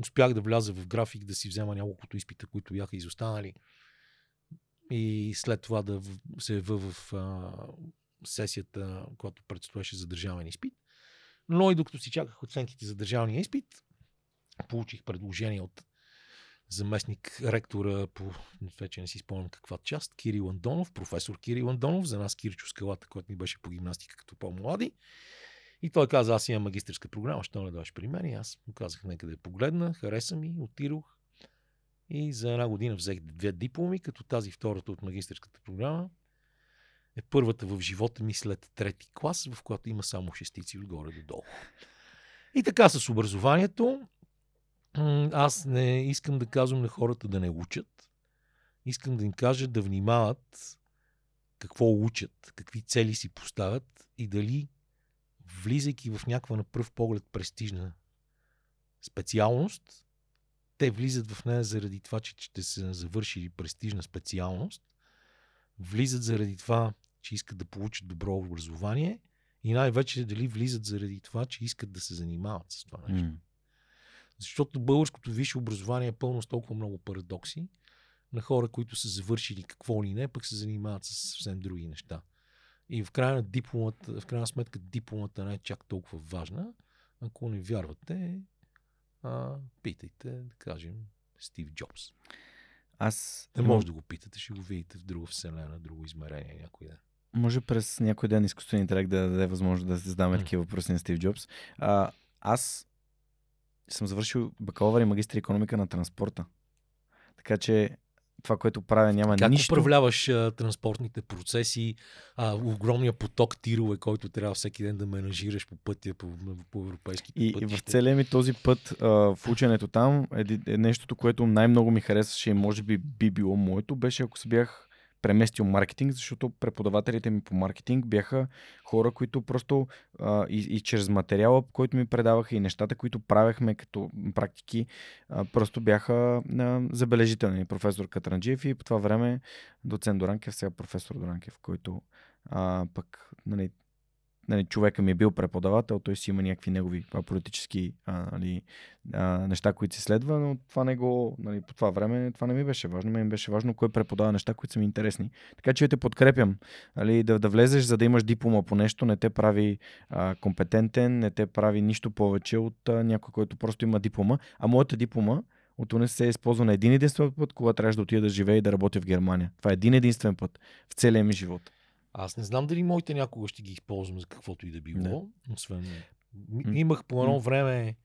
Speaker 2: успях да вляза в график, да си взема няколкото изпита, които бяха изостанали. И след това да се ява в а, сесията, която предстоеше за държавен изпит. Но и докато си чаках оценките за държавния изпит, получих предложение от заместник ректора по, вече не си спомням каква част, Кирил Андонов, професор Кирил Андонов, за нас Кирчо Скалата, който ми беше по гимнастика като по-млади. И той каза, аз имам магистърска програма, що не дойдеш при мен? И аз му казах, нека да я погледна, хареса ми, отидох. И за една година взех две дипломи, като тази втората от магистърската програма е първата в живота ми след трети клас, в която има само шестици отгоре до долу. И така с образованието, аз не искам да казвам на хората да не учат. Искам да им кажа да внимават какво учат, какви цели си поставят и дали влизайки в някаква на пръв поглед престижна специалност, те влизат в нея заради това, че ще са завършили престижна специалност, влизат заради това, че искат да получат добро образование и най-вече дали влизат заради това, че искат да се занимават с това нещо. Защото българското висше образование е пълно с толкова много парадокси на хора, които са завършили какво ли не, пък се занимават с съвсем други неща. И в крайна, дипломата, в крайна сметка дипломата не е чак толкова важна. Ако не вярвате, а, питайте, да кажем, Стив Джобс.
Speaker 1: Аз
Speaker 2: Не може да го питате, ще го видите в друга вселена, друго измерение някой ден.
Speaker 1: може през някой ден изкуствен интелект да даде възможност да се задаваме такива въпроси на Стив Джобс. А, аз съм завършил бакалавър и магистър економика на транспорта. Така че това, което правя, няма
Speaker 2: Как
Speaker 1: нищо.
Speaker 2: управляваш а, транспортните процеси, а, огромния поток тирове, който трябва всеки ден да менажираш по пътя, по, по европейските
Speaker 1: И, и
Speaker 2: пътища?
Speaker 1: в целия ми този път а, в ученето там, еди- е нещото, което най-много ми харесваше и може би би било моето, беше ако се бях преместил маркетинг, защото преподавателите ми по маркетинг бяха хора, които просто а, и, и чрез материала, който ми предаваха и нещата, които правехме като практики, а, просто бяха а, забележителни. Професор Катранджиев и по това време доцент Доранкев, сега професор Доранкев, който а, пък нали, нали, човека ми е бил преподавател, той си има някакви негови политически а, нали, а, неща, които се следва, но това не го, нали, по това време това не ми беше важно. Мен беше важно кой преподава неща, които са ми интересни. Така че те подкрепям. Нали, да, да влезеш, за да имаш диплома по нещо, не те прави а, компетентен, не те прави нищо повече от а, някой, който просто има диплома. А моята диплома от УНСС е използвана един единствен път, когато трябваше да отида да живея и да работя в Германия. Това е един единствен път в целия ми живот.
Speaker 2: Аз не знам дали моите някога ще ги използвам за каквото и да било.
Speaker 1: Не.
Speaker 2: Освен... Имах по едно време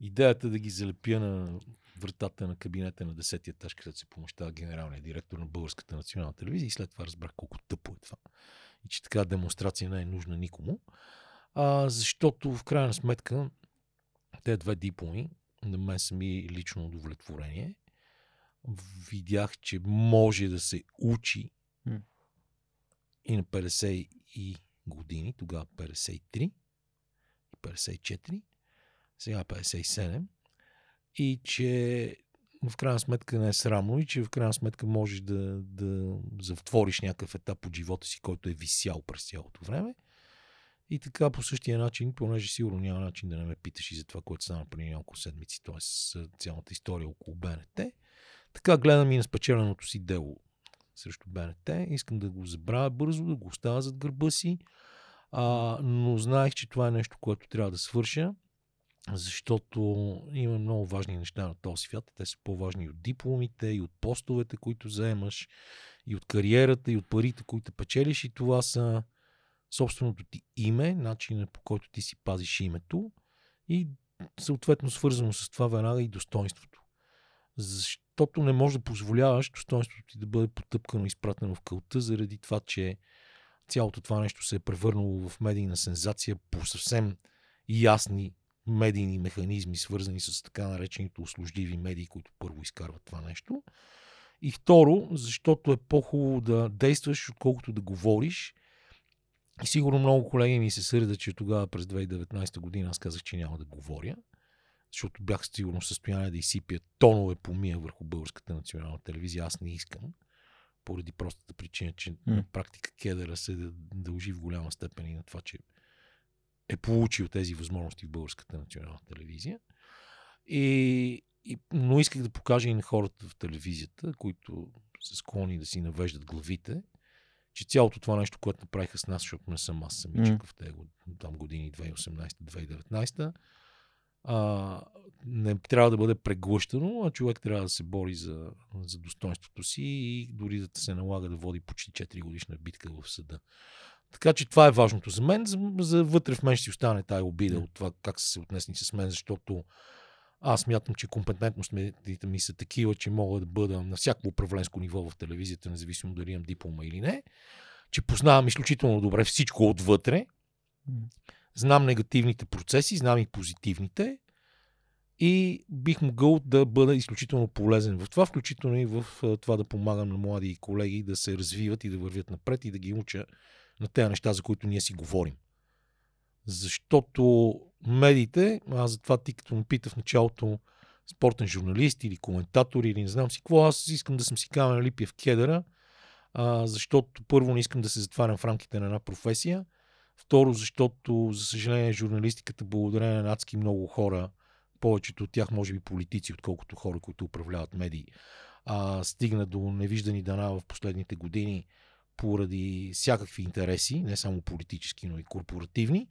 Speaker 2: идеята да ги залепя на вратата на кабинета на 10 етаж, където се помещава генералния директор на Българската национална телевизия и след това разбрах колко тъпо е това. И че така демонстрация не е нужна никому. А, защото в крайна сметка те две дипломи на мен са ми лично удовлетворение. Видях, че може да се учи. И на 50 и години, тогава 53 и 54, сега 57 и че в крайна сметка не е срамно и че в крайна сметка можеш да, да затвориш някакъв етап от живота си, който е висял през цялото време. И така по същия начин, понеже сигурно няма начин да не ме питаш и за това, което стана преди няколко седмици, т.е. цялата история около БНТ. Така гледам и на спечеленото си дело срещу БНТ. Искам да го забравя бързо, да го оставя зад гърба си. А, но знаех, че това е нещо, което трябва да свърша, защото има много важни неща на този свят. Те са по-важни и от дипломите, и от постовете, които заемаш, и от кариерата, и от парите, които печелиш. И това са собственото ти име, начинът по който ти си пазиш името и съответно свързано с това веднага и достоинството. Защото не можеш да позволяваш достоинството ти да бъде потъпкано и изпратено в кълта, заради това, че цялото това нещо се е превърнало в медийна сензация по съвсем ясни медийни механизми, свързани с така наречените услужливи медии, които първо изкарват това нещо. И второ, защото е по-хубаво да действаш, отколкото да говориш. И сигурно много колеги ми се сърдят, че тогава през 2019 година аз казах, че няма да говоря, защото бях сигурно в състояние да изсипя тонове помия върху българската национална телевизия. Аз не искам. поради простата причина, че
Speaker 1: М.
Speaker 2: на практика кедъра се дължи в голяма степен и на това, че е получил тези възможности в българската национална телевизия. И, и, но исках да покажа и на хората в телевизията, които са склонни да си навеждат главите, че цялото това нещо, което направиха с нас, защото не съм аз самичък
Speaker 1: М.
Speaker 2: в тези там години 2018-2019, а, не трябва да бъде преглъщано, а човек трябва да се бори за, за достоинството си и дори да се налага да води почти 4 годишна битка в съда. Така че това е важното за мен. За, за вътре в мен ще си остане тая обида от това как са се отнесни с мен, защото аз мятам, че компетентностите ми са такива, че мога да бъда на всяко управленско ниво в телевизията, независимо дали имам диплома или не, че познавам изключително добре всичко отвътре. Знам негативните процеси, знам и позитивните и бих могъл да бъда изключително полезен в това, включително и в това да помагам на млади колеги да се развиват и да вървят напред и да ги уча на тези неща, за които ние си говорим. Защото медиите, аз затова ти като ме пита в началото спортен журналист или коментатор или не знам си какво, аз искам да съм си камен липия в кедъра, а, защото първо не искам да се затварям в рамките на една професия, второ защото, за съжаление, журналистиката благодарение на адски много хора, повечето от тях може би политици, отколкото хора, които управляват медии, а, стигна до невиждани дана в последните години поради всякакви интереси, не само политически, но и корпоративни.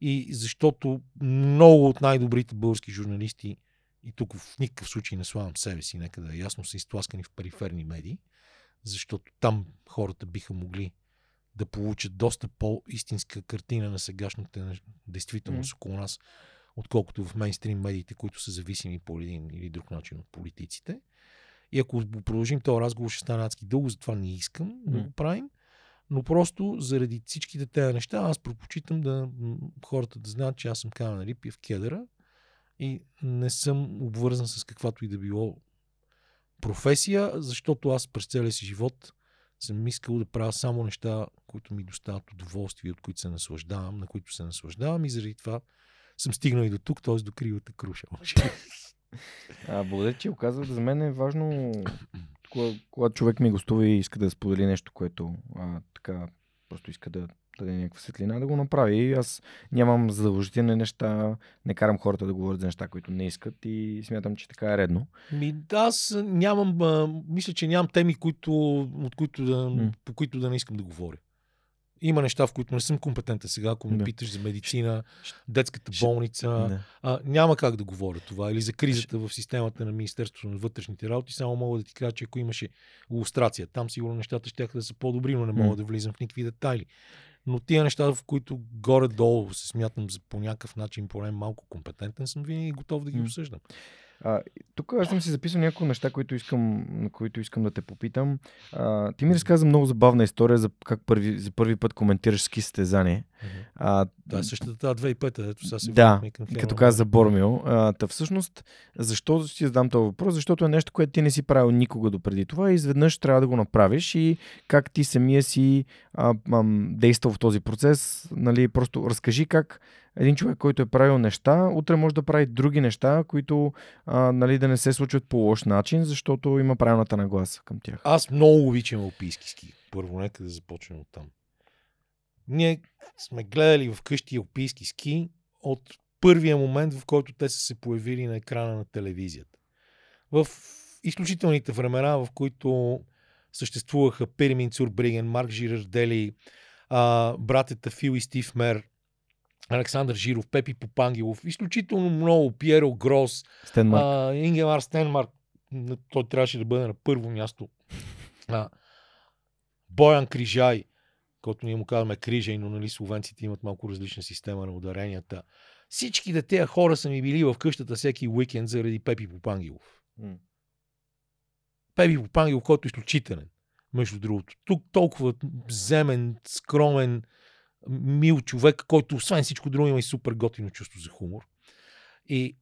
Speaker 2: И защото много от най-добрите български журналисти, и тук в никакъв случай не славам себе си, нека да е ясно, са изтласкани в периферни медии, защото там хората биха могли да получат доста по-истинска картина на сегашната на- действителност около нас, отколкото в мейнстрим медиите, които са зависими по един или друг начин от политиците. И ако продължим този разговор, ще стане адски дълго, затова не искам да
Speaker 1: М.
Speaker 2: го правим. Но просто заради всичките тези неща, аз предпочитам да хората да знаят, че аз съм Камен Рипия в кедъра и не съм обвързан с каквато и да било професия, защото аз през целия си живот съм искал да правя само неща, които ми доставят удоволствие, от които се наслаждавам, на които се наслаждавам и заради това съм стигнал и до тук, т.е. до кривата круша.
Speaker 1: А, благодаря, че оказват. За мен е важно, (coughs) кога- когато човек ми гостува и иска да сподели нещо, което а, така просто иска да даде някаква светлина, да го направи. И аз нямам задължителни неща, не карам хората да говорят за неща, които не искат и смятам, че така е редно.
Speaker 2: Ми, аз нямам, а, мисля, че нямам теми, които, от които да,
Speaker 1: М.
Speaker 2: по които да не искам да говоря. Има неща, в които не съм компетентен сега, ако ме
Speaker 1: Да.
Speaker 2: питаш за медицина, детската болница.
Speaker 1: Да.
Speaker 2: А, няма как да говоря това. Или за кризата в системата на Министерството на вътрешните работи. Само мога да ти кажа, че ако имаше иллюстрация, там сигурно нещата ще да са по-добри, но не мога да влизам в никакви детайли. Но тия неща, в които горе-долу се смятам по някакъв начин поне малко компетентен, съм винаги готов да ги обсъждам.
Speaker 1: А, тук аз съм си записал няколко неща, които искам, на които искам да те попитам. А, ти ми разказа много забавна история за как първи, за първи път коментираш ски състезание. А,
Speaker 2: Това е същата тази 2005-та, ето сега се
Speaker 1: Да, като каза за. Бормил. А, та всъщност, защо си задам този въпрос? Защото е нещо, което ти не си правил никога допреди това и изведнъж трябва да го направиш и как ти самия си а, ам, действал в този процес. Нали, просто разкажи как един човек, който е правил неща, утре може да прави други неща, които а, нали, да не се случват по лош начин, защото има правилната нагласа към тях.
Speaker 2: Аз много обичам алпийски ски. Първо, нека да започнем от там. Ние сме гледали вкъщи алпийски ски от първия момент, в който те са се появили на екрана на телевизията. В изключителните времена, в които съществуваха Пиримин Цурбриген, Марк Жирардели, братята Фил и Стив Мер, Александър Жиров, Пепи Попангелов, изключително много, Пиеро Грос,
Speaker 1: Стенмарк.
Speaker 2: а, Ингемар Стенмарк, той трябваше да бъде на първо място. А, Боян Крижай, който ние му казваме Крижай, но нали словенците имат малко различна система на ударенията. Всичките тези хора са ми били в къщата всеки уикенд заради Пепи Попангелов.
Speaker 1: М.
Speaker 2: Пепи Попангелов, който е изключителен, между другото. Тук толкова земен, скромен, мил човек, който освен всичко друго има и супер готино чувство за хумор. И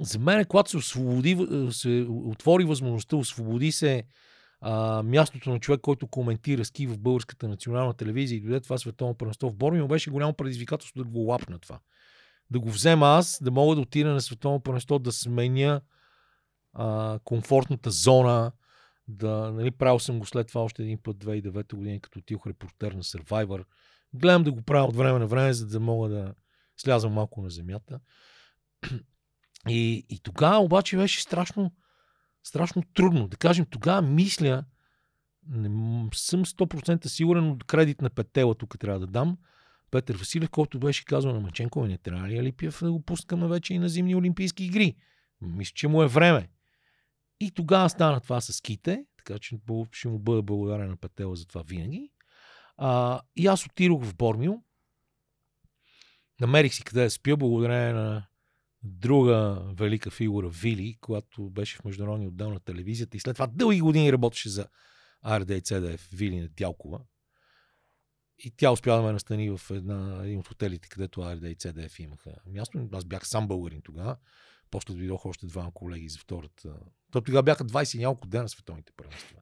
Speaker 2: за мен, когато се, освободи, се отвори възможността, освободи се а, мястото на човек, който коментира ски в българската национална телевизия и дойде това световно първенство в Борми, беше голямо предизвикателство да го лапна това. Да го взема аз, да мога да отида на световно първенство, да сменя а, комфортната зона, Да, нали, правил съм го след това още един път 2009 година, като отидох репортер на Survivor. Гледам да го правя от време на време, за да мога да слязам малко на земята. И, и тогава обаче беше страшно, страшно трудно. Да кажем, тогава мисля, не съм 100% сигурен, но кредит на Петела тук трябва да дам. Петър Василев, който беше казал на Маченко, не трябва ли Алипиев да го пускаме вече и на зимни олимпийски игри. Мисля, че му е време. И тогава стана това с ските, така че ще му бъда благодарен на Петела за това винаги. А, и аз отидох в Бормил. Намерих си къде да спя, благодарение на друга велика фигура Вили, която беше в международния отдел на телевизията и след това дълги години работеше за АРД и ЦДФ Вили на Тялкова. И тя успя да ме настани в една, един от хотелите, където АРД и ЦДФ имаха място. Аз бях сам българин тогава. После дойдох още два колеги за втората. То тогава бяха 20 и няколко дена световните първенства.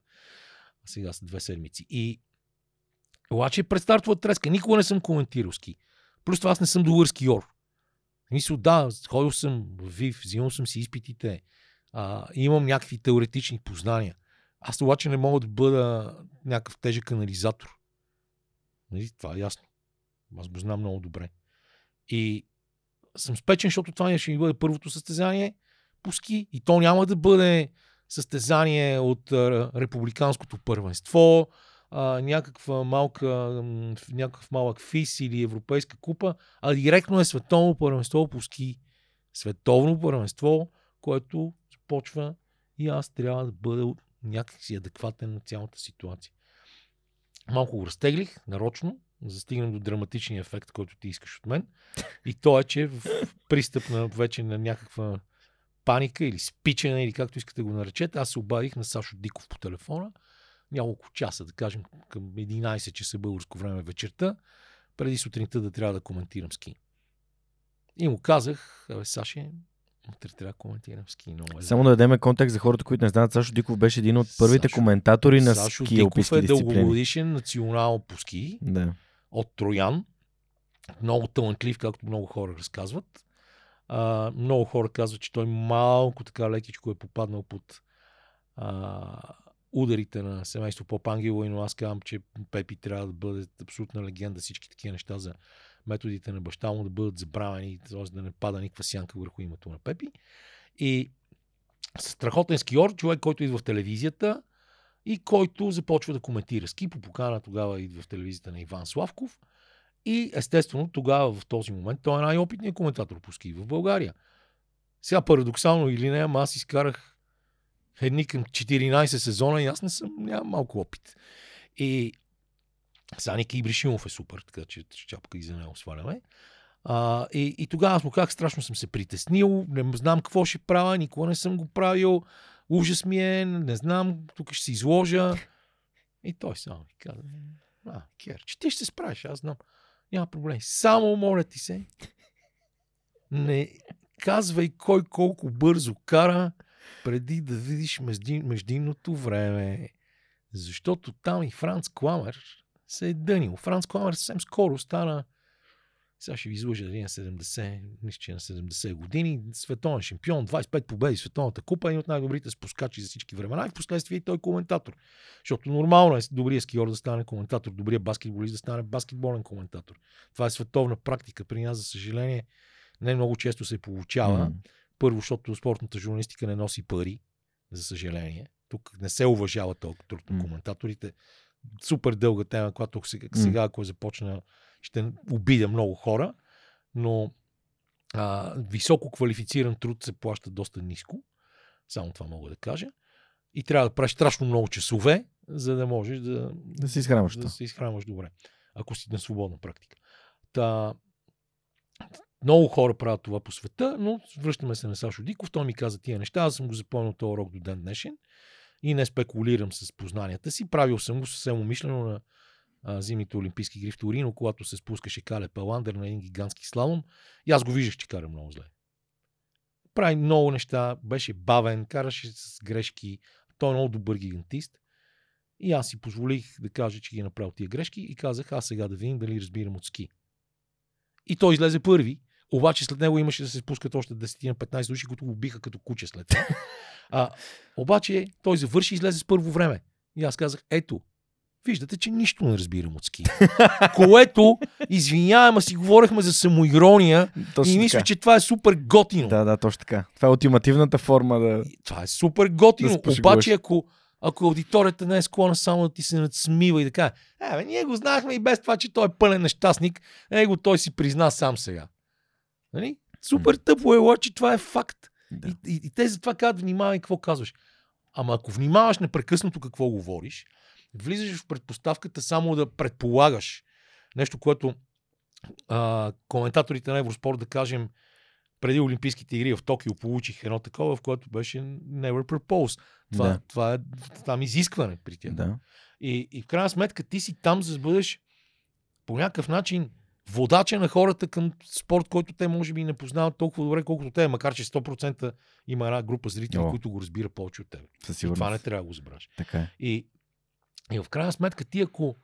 Speaker 2: А сега са две седмици. И обаче пред стартова треска. Никога не съм коментирал ски. Плюс това аз не съм добър скиор. Мисля, да, ходил съм в ВИВ, взимал съм си изпитите, а, имам някакви теоретични познания. Аз обаче не мога да бъда някакъв тежък анализатор. Нали? Това е ясно. Аз го знам много добре. И съм спечен, защото това ще ми бъде първото състезание по ски. И то няма да бъде състезание от републиканското първенство, а, някаква малка, някакъв малък фис или европейска купа, а директно е световно първенство по ски. Световно първенство, което започва и аз трябва да бъда някакси адекватен на цялата ситуация. Малко го разтеглих, нарочно, да стигнем до драматичния ефект, който ти искаш от мен. И то е, че в пристъп на вече на някаква паника или спичане, или както искате го наречете, аз се обадих на Сашо Диков по телефона – няколко часа, да кажем към 11 часа българско време вечерта, преди сутринта да трябва да коментирам ски. И му казах, абе, Саше, утре трябва да коментирам ски. Много
Speaker 1: е Само да дадем контекст за хората, които не знаят. Сашо Диков беше един от първите Сашо, коментатори на
Speaker 2: Сашо
Speaker 1: ски
Speaker 2: Диков е дългогодишен национал по ски
Speaker 1: да.
Speaker 2: от Троян. Много талантлив, както много хора разказват. А, много хора казват, че той малко така лекичко е попаднал под а, ударите на семейство Поп Ангело, но аз казвам, че Пепи трябва да бъде абсолютна легенда. Всички такива неща за методите на баща му да бъдат забравени, т.е. да не пада никаква сянка върху името на Пепи. И страхотен скиор, човек, който идва в телевизията и който започва да коментира ски. По покана тогава идва в телевизията на Иван Славков. И естествено тогава в този момент той е най-опитният коментатор по ски в България. Сега парадоксално или не, аз изкарах едни към 14 сезона и аз не съм, нямам малко опит. И Саник Ибришимов е супер, така че чапка и за него сваляме. А, и, и тогава аз му казах, страшно съм се притеснил, не знам какво ще правя, никога не съм го правил, ужас ми е, не знам, тук ще се изложа. И той само ми каза, а, Кер, че ти ще се справиш, аз знам. Няма проблем. Само моля ти се, не казвай кой колко бързо кара, преди да видиш междинното време. Защото там и Франц Кламер се е дънил. Франц Кламер съвсем скоро стана сега ще ви излъжа дали на 70, мисля, че на 70 години, световен шампион, 25 победи световната купа, един от най-добрите спускачи за всички времена и в последствие той е коментатор. Защото нормално е добрият скиор да стане коментатор, добрият баскетболист да стане баскетболен коментатор. Това е световна практика. При нас, за съжаление, не много често се получава. Mm. Първо, защото спортната журналистика не носи пари, за съжаление. Тук не се уважава толкова труд на коментаторите. Супер дълга тема, която сега, ако започна, ще обидя много хора, но а, високо квалифициран труд се плаща доста ниско. Само това мога да кажа. И трябва да правиш страшно много часове, за да можеш да,
Speaker 1: да се изхранваш,
Speaker 2: да се изхранваш добре. Ако си на свободна практика. Та, много хора правят това по света, но връщаме се на Сашо Диков. Той ми каза тия неща. Аз съм го запомнил този урок до ден днешен и не спекулирам с познанията си. Правил съм го съвсем умишлено на а, зимните олимпийски игри в Торино, когато се спускаше Кале Паландър на един гигантски слалом. И аз го виждах, че кара много зле. Прави много неща, беше бавен, караше с грешки. Той е много добър гигантист. И аз си позволих да кажа, че ги е направил тия грешки и казах, аз сега да видим дали разбирам от ски. И той излезе първи, Обаче след него имаше да се спускат още 10-15 души, които го биха като куче след това. (laughs) А, обаче той завърши и излезе с първо време. И аз казах, ето, виждате, че нищо не разбирам от ски. (laughs) Което, извинявам, а си говорихме за самоирония
Speaker 1: Точно
Speaker 2: и мисля,
Speaker 1: така.
Speaker 2: че това е супер готино.
Speaker 1: Да, да, точно така. Това е ултимативната форма да...
Speaker 2: Това е супер готино.
Speaker 1: Да.
Speaker 2: Обаче, ако, ако аудиторията не е склонна само да ти се надсмива и да каже, е, бе, ние го знахме и без това, че той е пълен нещастник, его той си призна сам сега. Нали? Супер тъпо е, обаче това е факт.
Speaker 1: да.
Speaker 2: И, и, и те затова казват, внимавай какво казваш. Ама ако внимаваш непрекъснато какво говориш, влизаш в предпоставката само да предполагаш нещо, което а, коментаторите на Евроспорт, да кажем, преди Олимпийските игри в Токио получих едно такова, в което беше never propose. Това,
Speaker 1: Да.
Speaker 2: това е там изискване при тях.
Speaker 1: да.
Speaker 2: И, и в крайна сметка ти си там, за да бъдеш по някакъв начин водача на хората към спорт, който те може би не познават толкова добре, колкото те, макар че 100% има една група зрители,
Speaker 1: О.
Speaker 2: които го разбира повече от теб.
Speaker 1: Със
Speaker 2: И това не трябва да го забравяш.
Speaker 1: Така е.
Speaker 2: И, и в крайна сметка ти ако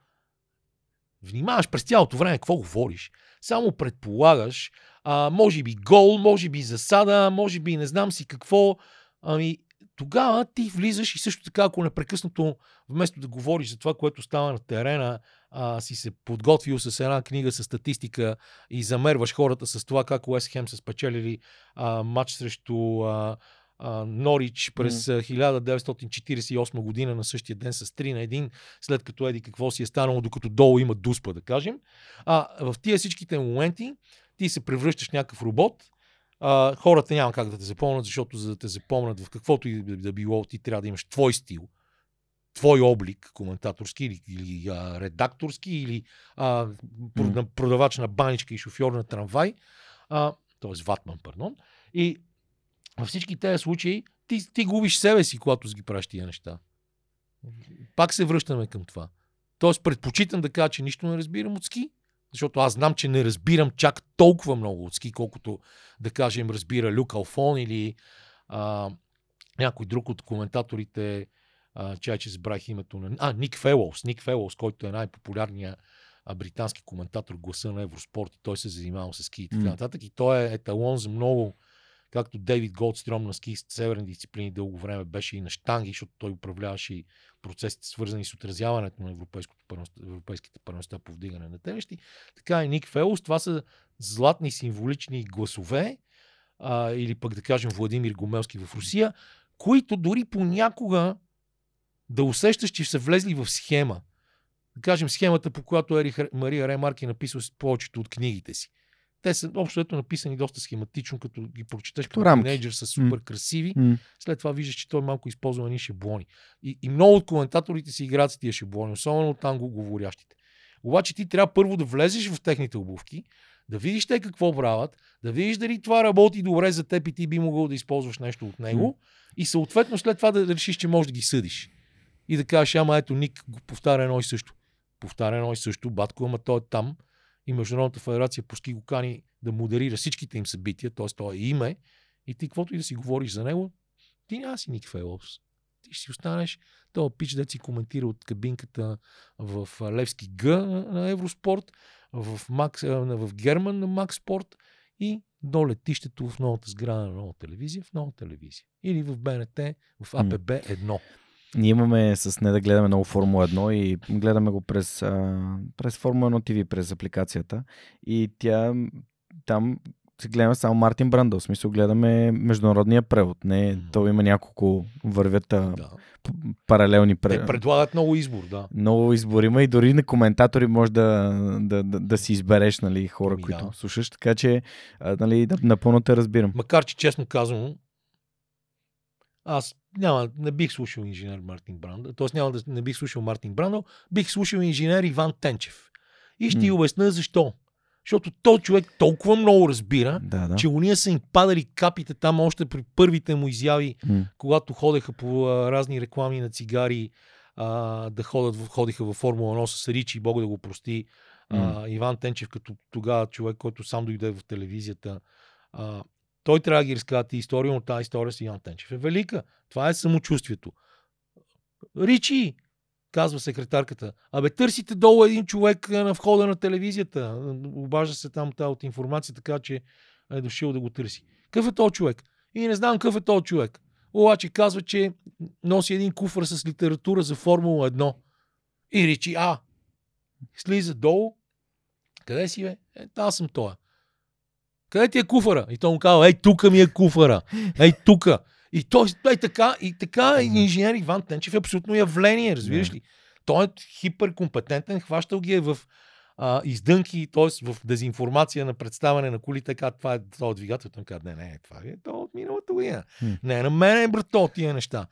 Speaker 2: внимаваш през цялото време какво говориш, само предполагаш, а, може би гол, може би засада, може би не знам си какво, ами тогава ти влизаш и също така, ако непрекъснато, вместо да говориш за това, което става на терена, а, си се подготвил с една книга с статистика и замерваш хората с това как Уест Хем са спечелили а, матч срещу а, а, Норич през а, 1948 година на същия ден с 3 на 1, след като еди какво си е станало, докато долу има дуспа, да кажем. А, в тия всичките моменти ти се превръщаш в някакъв робот, а, хората няма как да те запомнят, защото за да те запомнят в каквото и да било, ти трябва да имаш твой стил, твой облик, коментаторски или, или а, редакторски, или а, mm. продавач на баничка и шофьор на трамвай, а, т.е. ватман, пардон. И във всички тези случаи ти, ти губиш себе си, когато си ги правиш тия неща. Пак се връщаме към това. Тоест предпочитам да кажа, че нищо не разбирам от ски, защото аз знам, че не разбирам чак толкова много от ски, колкото да кажем разбира Люк Алфон или а, някой друг от коментаторите, а, чай, че забравих името на... А, Ник Фелоус. Ник Фелоус, който е най-популярният британски коментатор гласа на Евроспорт и той се занимава с ски и така нататък. И той е еталон за много, както Дейвид Голдстром на ски с северни дисциплини дълго време беше и на штанги, защото той управляваше и процесите свързани с отразяването на европейските първенства по вдигане на тежести. Така и Ник Фелоус. Това са златни символични гласове, а, или пък да кажем Владимир Гомелски в Русия, които дори понякога да усещаш, че са влезли в схема. Да кажем схемата, по която Ери Мария Ремарк е написал повечето от книгите си. Те са общо написани доста схематично, като ги прочетеш като
Speaker 1: рамки.
Speaker 2: тинейджър, са супер красиви.
Speaker 1: М.
Speaker 2: След това виждаш, че той малко използва едни шаблони. И, и много от коментаторите си играят с тия шаблони, особено от англоговорящите. Обаче ти трябва първо да влезеш в техните обувки, да видиш те какво правят, да видиш дали това работи добре за теб и ти би могъл да използваш нещо от него и съответно след това да решиш, че можеш да ги съдиш. И да кажеш, ама ето Ник го повтаря едно и също. Повтаря едно и също, батко, ама той е там и Международната федерация по ски го кани да модерира всичките им събития, т.е. той е име и ти каквото и да си говориш за него, ти няма си Ник Фейлс. Ти ще си останеш този пич, да си коментира от кабинката в Левски Г на Евроспорт, в, Макс, в Герман на Макс Спорт и до летището в новата сграда на нова телевизия, в нова телевизия. Или в БНТ, в АПБ 1.
Speaker 1: Ние имаме с не да гледаме много Формула 1 и гледаме го през, а, през Формула 1 TV, през апликацията. И тя там се гледаме само Мартин Брандъл. В смисъл гледаме международния превод. Не, то има няколко вървят
Speaker 2: Да.
Speaker 1: паралелни
Speaker 2: Те
Speaker 1: пре...
Speaker 2: предлагат много избор, да.
Speaker 1: Много избори има и дори на коментатори може да, да, да, да си избереш нали, хора,
Speaker 2: Ами
Speaker 1: които
Speaker 2: да.
Speaker 1: слушаш. Така че нали, напълно те разбирам.
Speaker 2: Макар, че честно казвам, аз няма, не бих слушал инженер Мартин Брандо, т.е. няма да не бих слушал Мартин Брандо, бих слушал инженер Иван Тенчев. И ще ти
Speaker 1: М.
Speaker 2: обясня защо. Защото той човек толкова много разбира,
Speaker 1: Да, да.
Speaker 2: че уния са им падали капите там още при първите му изяви,
Speaker 1: М.
Speaker 2: когато ходеха по а, разни реклами на цигари, а, да ходят, ходиха във Формула 1 с Ричи, Бог да го прости. А, Иван Тенчев, като тогава човек, който сам дойде в телевизията, а, той трябва да ги разказва тези истории, но тази история с Иван Тенчев е велика. Това е самочувствието. Ричи, казва секретарката, абе търсите долу един човек а, на входа на телевизията. Обажда се там та от информация, така че е дошъл да го търси. Какъв е този човек? И не знам какъв е този човек. Обаче казва, че носи един куфър с литература за Формула 1. И речи, а, слиза долу. Къде си, бе? Е, аз съм тоя. Къде ти е куфара? И той му казва, ей, тука ми е куфара. Ей, тука. И той, той така, и така инженер Иван Тенчев е абсолютно явление, разбираш ли? Той е хиперкомпетентен, хващал ги е в а, издънки, т.е. в дезинформация на представяне на коли, така това е този двигател. Той казва, не, не, това е то от миналата година. Mm. Не, на мен е брато тия неща.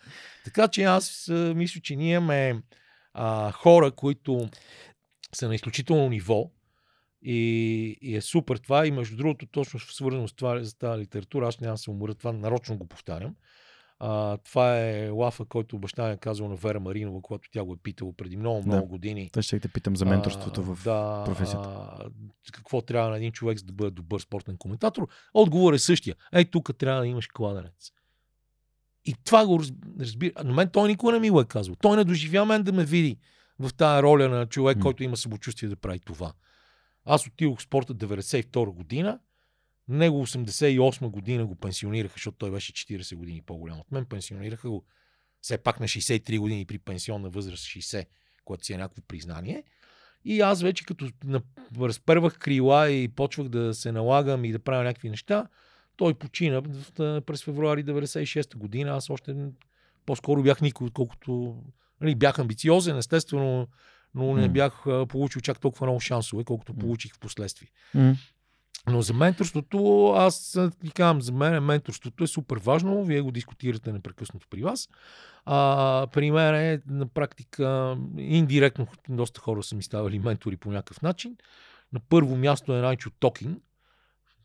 Speaker 2: Така че аз а, мисля, че ние имаме а, хора, които са на изключително ниво и, и е супер това. И между другото, точно свързано с това, за тази литература, аз няма да се уморя, това нарочно го повтарям. А, това е лафа, който баща ми е казал на Вера Маринова, когато тя го е питала преди много, много
Speaker 1: Да.
Speaker 2: години.
Speaker 1: Той ще те питам за менторството
Speaker 2: А,
Speaker 1: в
Speaker 2: да,
Speaker 1: професията.
Speaker 2: А, какво трябва на един човек за да бъде добър спортен коментатор? Отговор е същия. Ей, тук трябва да имаш кладенец. И това го разб- разбира. На мен той никога не ми го е казал. Той не доживя мен да ме види в тая роля на човек, който има самочувствие да прави това. Аз отидох в спорта 92 година. Него 88 година го пенсионираха, защото той беше 40 години по-голям от мен. Пенсионираха го все пак на 63 години при пенсионна възраст 60, което си е някакво признание. И аз вече като разпервах крила и почвах да се налагам и да правя някакви неща, той почина през февруари 96 година. Аз още по-скоро бях никой, отколкото нали, бях амбициозен, естествено, но не бях получил чак толкова много шансове, колкото получих в последствие. Но за менторството, аз ви казвам, за мен менторството е супер важно. Вие го дискутирате непрекъснато при вас. А, при мен е на практика индиректно доста хора са ми ставали ментори по някакъв начин. На първо място е Найчо Токин,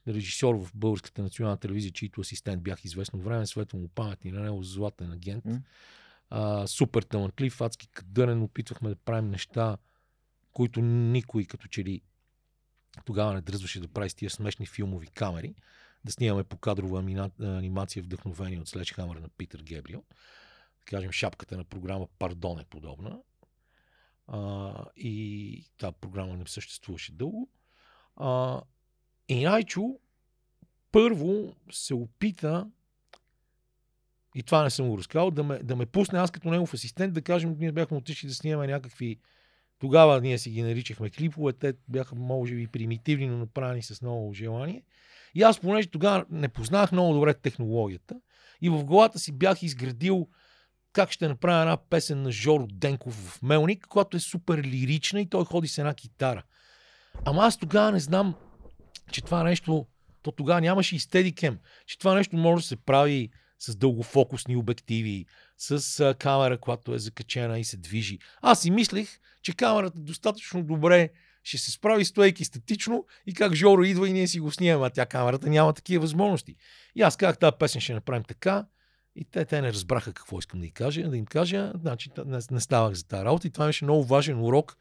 Speaker 2: режисьор в Българската национална телевизия, чийто асистент бях известно време, светло му памет и на него златен агент.
Speaker 1: М.
Speaker 2: А, супер талантлив, адски кадърен, опитвахме да правим неща, които никой като че ли тогава не дръзваше да прави с тия смешни филмови камери, да снимаме по кадрова анимация вдъхновение от Следжхамър на Питър Гебриел. Да кажем, шапката на програма Пардон е подобна. А, и тази програма не съществуваше дълго. А, и Найчо първо се опита и това не съм го разказал, да ме, да ме пусне аз като негов асистент, да кажем, ние бяхме отишли да снимаме някакви тогава ние си ги наричахме клипове, те бяха може би примитивни, но направени с много желание. И аз, понеже тогава не познах много добре технологията и в главата си бях изградил как ще направя една песен на Жоро Денков в Мелник, която е супер лирична и той ходи с една китара. Ама аз тогава не знам, че това нещо, то тогава нямаше и стедикем, че това нещо може да се прави с дългофокусни обективи, с а, камера, която е закачена и се движи. Аз си мислех, че камерата достатъчно добре ще се справи стоейки статично и как Жоро идва и ние си го снимаме, а тя камерата няма такива възможности. И аз казах, тази песен ще направим така. И те, те не разбраха какво искам да им кажа. Да им кажа, значи не, не ставах за тази работа. И това беше много важен урок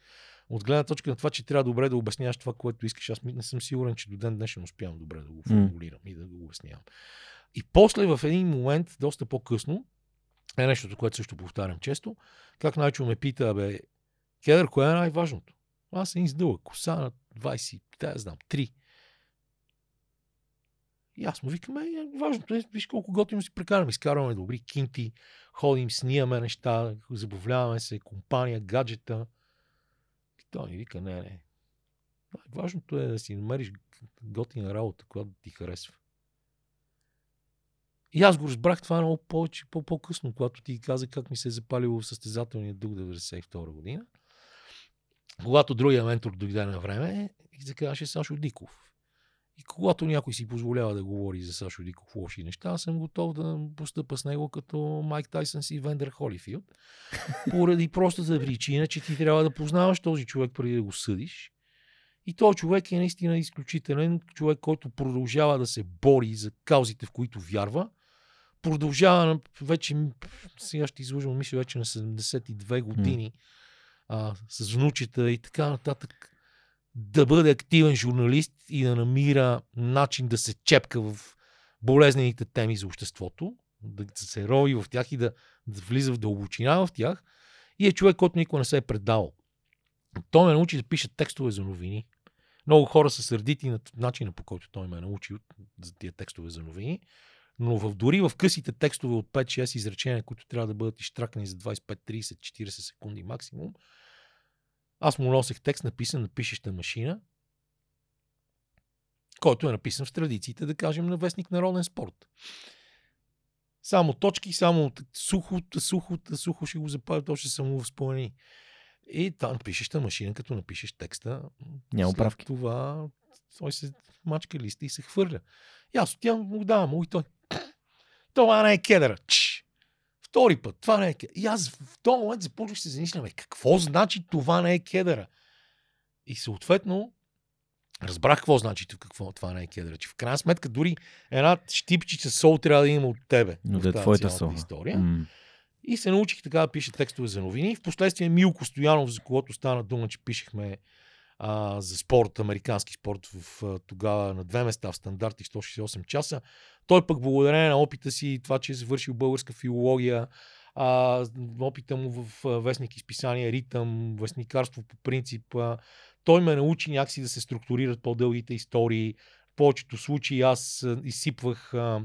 Speaker 2: от гледна точка на това, че трябва добре да обясняваш това, което искаш. Аз не съм сигурен, че до ден днешен успявам добре да го формулирам и да го обяснявам. И после в един момент, доста по-късно, е нещото, което също повтарям често, как Найчо ме пита, бе, Кедър, кое е най-важното? Аз съм издълъг, коса на 20, да, знам, 3. И аз му викам, е, важното е, виж колко готино си прекараме. Изкарваме добри кинти, ходим, снимаме неща, забавляваме се, компания, гаджета. И той ми вика, не, не. Важното е да си намериш готина работа, която ти харесва. И аз го разбрах това много повече, по- по-късно, когато ти каза как ми се е запалило състезателния дух 92 година. Когато другия ментор дойде на време и се Сашо Диков. И когато някой си позволява да говори за Сашо Диков лоши неща, аз съм готов да постъпа с него като Майк Тайсън и Вендер Холифилд. Поради простата причина, че ти трябва да познаваш този човек преди да го съдиш. И този човек е наистина изключителен човек, който продължава да се бори за каузите, в които вярва. Продължава вече, сега ще излъжам, мисля вече на 72 години а, с внучета и така нататък, да бъде активен журналист и да намира начин да се чепка в болезнените теми за обществото, да се рови в тях и да, да влиза в дълбочина в тях. И е човек, който никога не се е предавал. Той ме научи да пише текстове за новини. Много хора са сърдити на начина по който той ме е научил за тия текстове за новини. Но в, дори в късите текстове от 5-6 изречения, които трябва да бъдат изтракани за 25, 30, 40 секунди максимум, аз му носех текст, написан на пишеща машина, който е написан в традициите, да кажем, на вестник Народен спорт. Само точки, само сухо, сухо, сухо ще го запаля, то ще само спомени. И там пишеща машина, като напишеш текста,
Speaker 1: Няма правки.
Speaker 2: това той се мачка листа и се хвърля. И аз отивам му давам, и той. Това не е кедъра. Чш. Втори път, това не е кедъра. И аз в този момент започвах да се замислям, какво значи това не е кедъра? И съответно, разбрах какво значи какво това не е кедъра. Че в крайна сметка дори една щипчица сол трябва да има от тебе.
Speaker 1: Но
Speaker 2: в
Speaker 1: да е твоята сол.
Speaker 2: история.
Speaker 1: М.
Speaker 2: И се научих така да пиша текстове за новини. Впоследствие Милко Стоянов, за когото стана дума, че пишехме а, за спорт, американски спорт в, тогава на две места в стандарти 168 часа. Той пък благодарение на опита си и това, че е завършил българска филология, а, опита му в вестник изписание Ритъм, вестникарство по принцип, а, той ме научи някакси да се структурират по-дългите истории. В повечето случаи аз изсипвах а,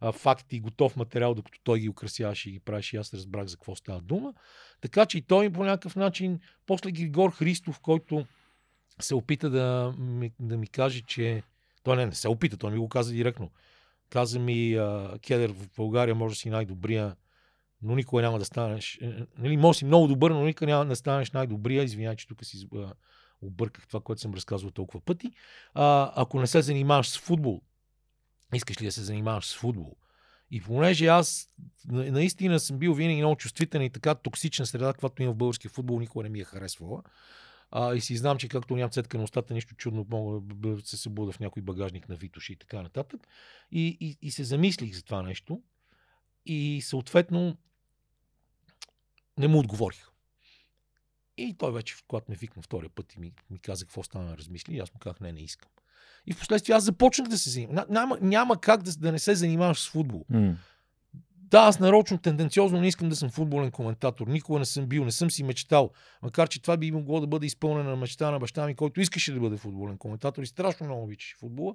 Speaker 2: а, факти, готов материал, докато той ги украсяваше и ги правеше аз разбрах за какво става дума. Така че и той по някакъв начин, после Григор Христов, който се опита да ми, да ми каже, че... Той не, не се опита, той ми го каза директно. Каза ми, Кедър, в България може да си най-добрия, но никога няма да станеш... е, Нали, може си много добър, но никога няма да станеш най-добрия. Извинявай, че тук си обърках това, което съм разказвал толкова пъти. А, ако не се занимаваш с футбол, искаш ли да се занимаваш с футбол? И понеже аз на- наистина съм бил винаги много чувствителен и така токсична среда, каквато има в българския футбол, никога не ми е харесвала. А, и си знам, че както нямам цетка на устата, нищо чудно мога да се събуда в някой багажник на Витоши и така нататък. И, и, и се замислих за това нещо. И съответно не му отговорих. И той вече, когато ме викна втория път и ми, ми каза какво стана размисли, аз му казах, не, не искам. И в последствие аз започнах да се занимавам. Няма, няма как да, да не се занимаваш с футбол.
Speaker 1: М.
Speaker 2: Да, аз нарочно, тенденциозно не искам да съм футболен коментатор. Никога не съм бил, не съм си мечтал. Макар, че това би могло да бъде изпълнена мечта на баща ми, който искаше да бъде футболен коментатор и страшно много обичаше футбола.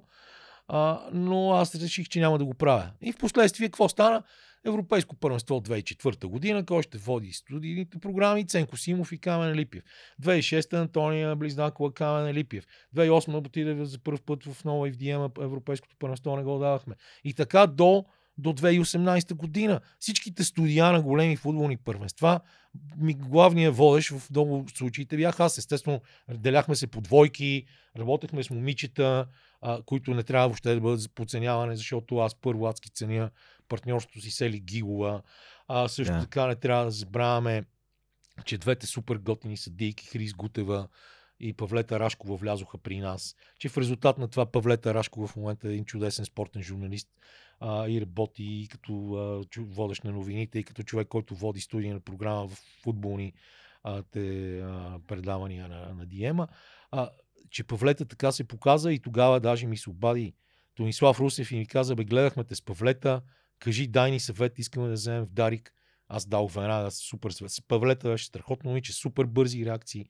Speaker 2: А, но аз реших, че няма да го правя. И в последствие, какво стана? Европейско първенство от 2004 година, кой ще води студийните програми, Ценко Симов и Камен Липев. 2006 Антония Близнакова, Камен Липев. 2008 отиде за първ път в нова FDM, Европейското първенство не го давахме. И така до до 2018 година. Всичките студия на големи футболни първенства, ми, главният водещ в много случаите бях аз. Естествено, деляхме се по двойки, работехме с момичета, а, които не трябва въобще да бъдат подценявани, защото аз първо адски ценя партньорството си Сели Гигова. А, също
Speaker 1: да.
Speaker 2: така не трябва да забравяме, че двете супер готини съдийки Хрис Гутева и Павлета Рашкова влязоха при нас. Че в резултат на това Павлета Рашкова в момента е един чудесен спортен журналист а, и работи и като а, водещ на новините, и като човек, който води студийна програма в футболни а, те, а, предавания на, на Диема. А, че Павлета така се показа и тогава даже ми се обади Тонислав Русев и ми каза, бе, гледахме те с Павлета, кажи, дай ни съвет, искаме да вземем в Дарик. Аз дал веднага супер съвет. Павлета беше страхотно момиче, супер бързи реакции.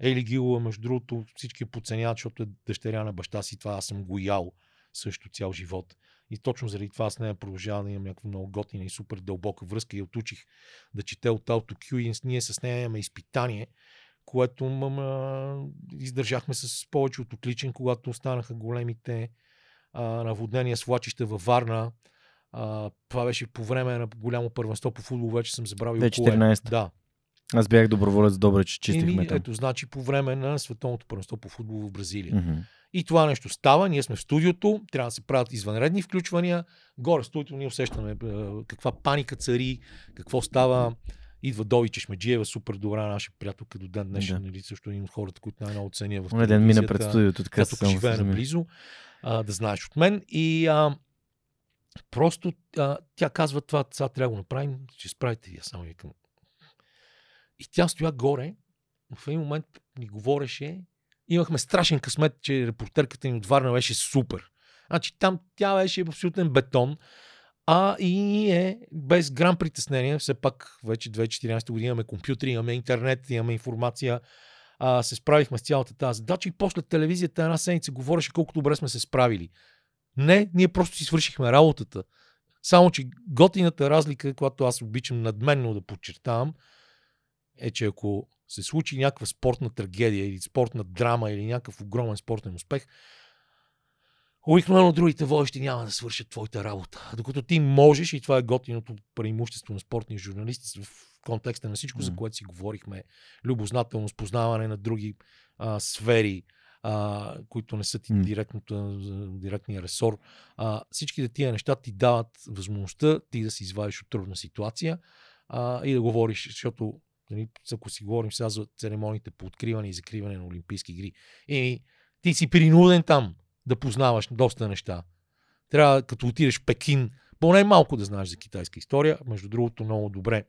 Speaker 2: Ели Гилова, между другото, всички подценяват, защото е дъщеря на баща си. Това аз съм го ял също цял живот. И точно заради това с нея продължавам да имам някаква много готина и супер дълбока връзка. И отучих да чете от Auto Q и ние с нея имаме изпитание, което м- м- издържахме с повече от отличен, когато останаха големите а, наводнения, свлачища във Варна. А, това беше по време на голямо първенство по футбол, вече съм забравил. кое е.
Speaker 1: 2014.
Speaker 2: Да.
Speaker 1: Аз бях доброволец добре, че чистихме
Speaker 2: Еми, ето, значи по време на световното първенство по футбол в Бразилия.
Speaker 1: Мгм.
Speaker 2: И това нещо става, ние сме в студиото, трябва да се правят извънредни включвания. Горе в студиото ние усещаме е, каква паника цари, какво става. Идва Дови Чешмеджиева, супер добра наша приятелка до ден днешен,
Speaker 1: Да.
Speaker 2: нали, също един от хората, които най-много ценя в
Speaker 1: ден мина пред студиото, така само
Speaker 2: живее наблизо, а, да знаеш от мен. И а, просто а, тя казва това, сега трябва да го направим, ще справите вие. Само викам. И тя стоя горе, в един момент ни говореше. Имахме страшен късмет, че репортерката ни от Варна беше супер. Значи там тя беше абсолютен бетон. А и ние, без грам притеснение, все пак вече 2014 година имаме компютри, имаме интернет, имаме информация. а, се справихме с цялата тази задача и после телевизията една седмица говореше колко добре сме се справили. Не, ние просто си свършихме работата. Само, че готината разлика, която аз обичам надменно да подчертавам, е, че ако се случи някаква спортна трагедия или спортна драма или някакъв огромен спортен успех, обикновено другите водещи няма да свършат твоята работа. Докато ти можеш, и това е готиното преимущество на спортни журналисти в контекста на всичко, mm. за което си говорихме, любознателност, познаване на други а, сфери, а, които не са ти mm. директния ресор. А, всичките тия неща ти дават възможността ти да се извадиш от трудна ситуация а, и да говориш, защото нали, ако си говорим сега за церемониите по откриване и закриване на Олимпийски игри, и ти си принуден там да познаваш доста неща. Трябва, като отидеш в Пекин, поне малко да знаеш за китайска история. Между другото, много добре.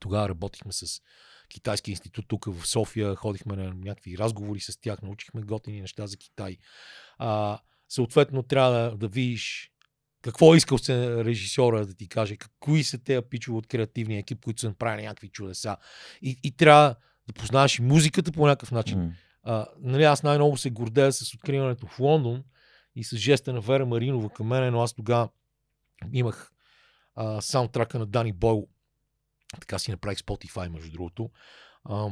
Speaker 2: Тогава работихме с Китайски институт тук в София, ходихме на някакви разговори с тях, научихме готини неща за Китай. А, съответно, трябва да, да видиш какво е искал се режисьора да ти каже, кои са те пичове от креативния екип, които са направили някакви чудеса. И, и трябва да познаеш и музиката по някакъв начин. Mm. А, нали, аз най-много се гордея с откриването в Лондон и с жеста на Вера Маринова към мен, но аз тогава имах а, саундтрака на Дани Бойл. Така си направих Spotify, между другото. А,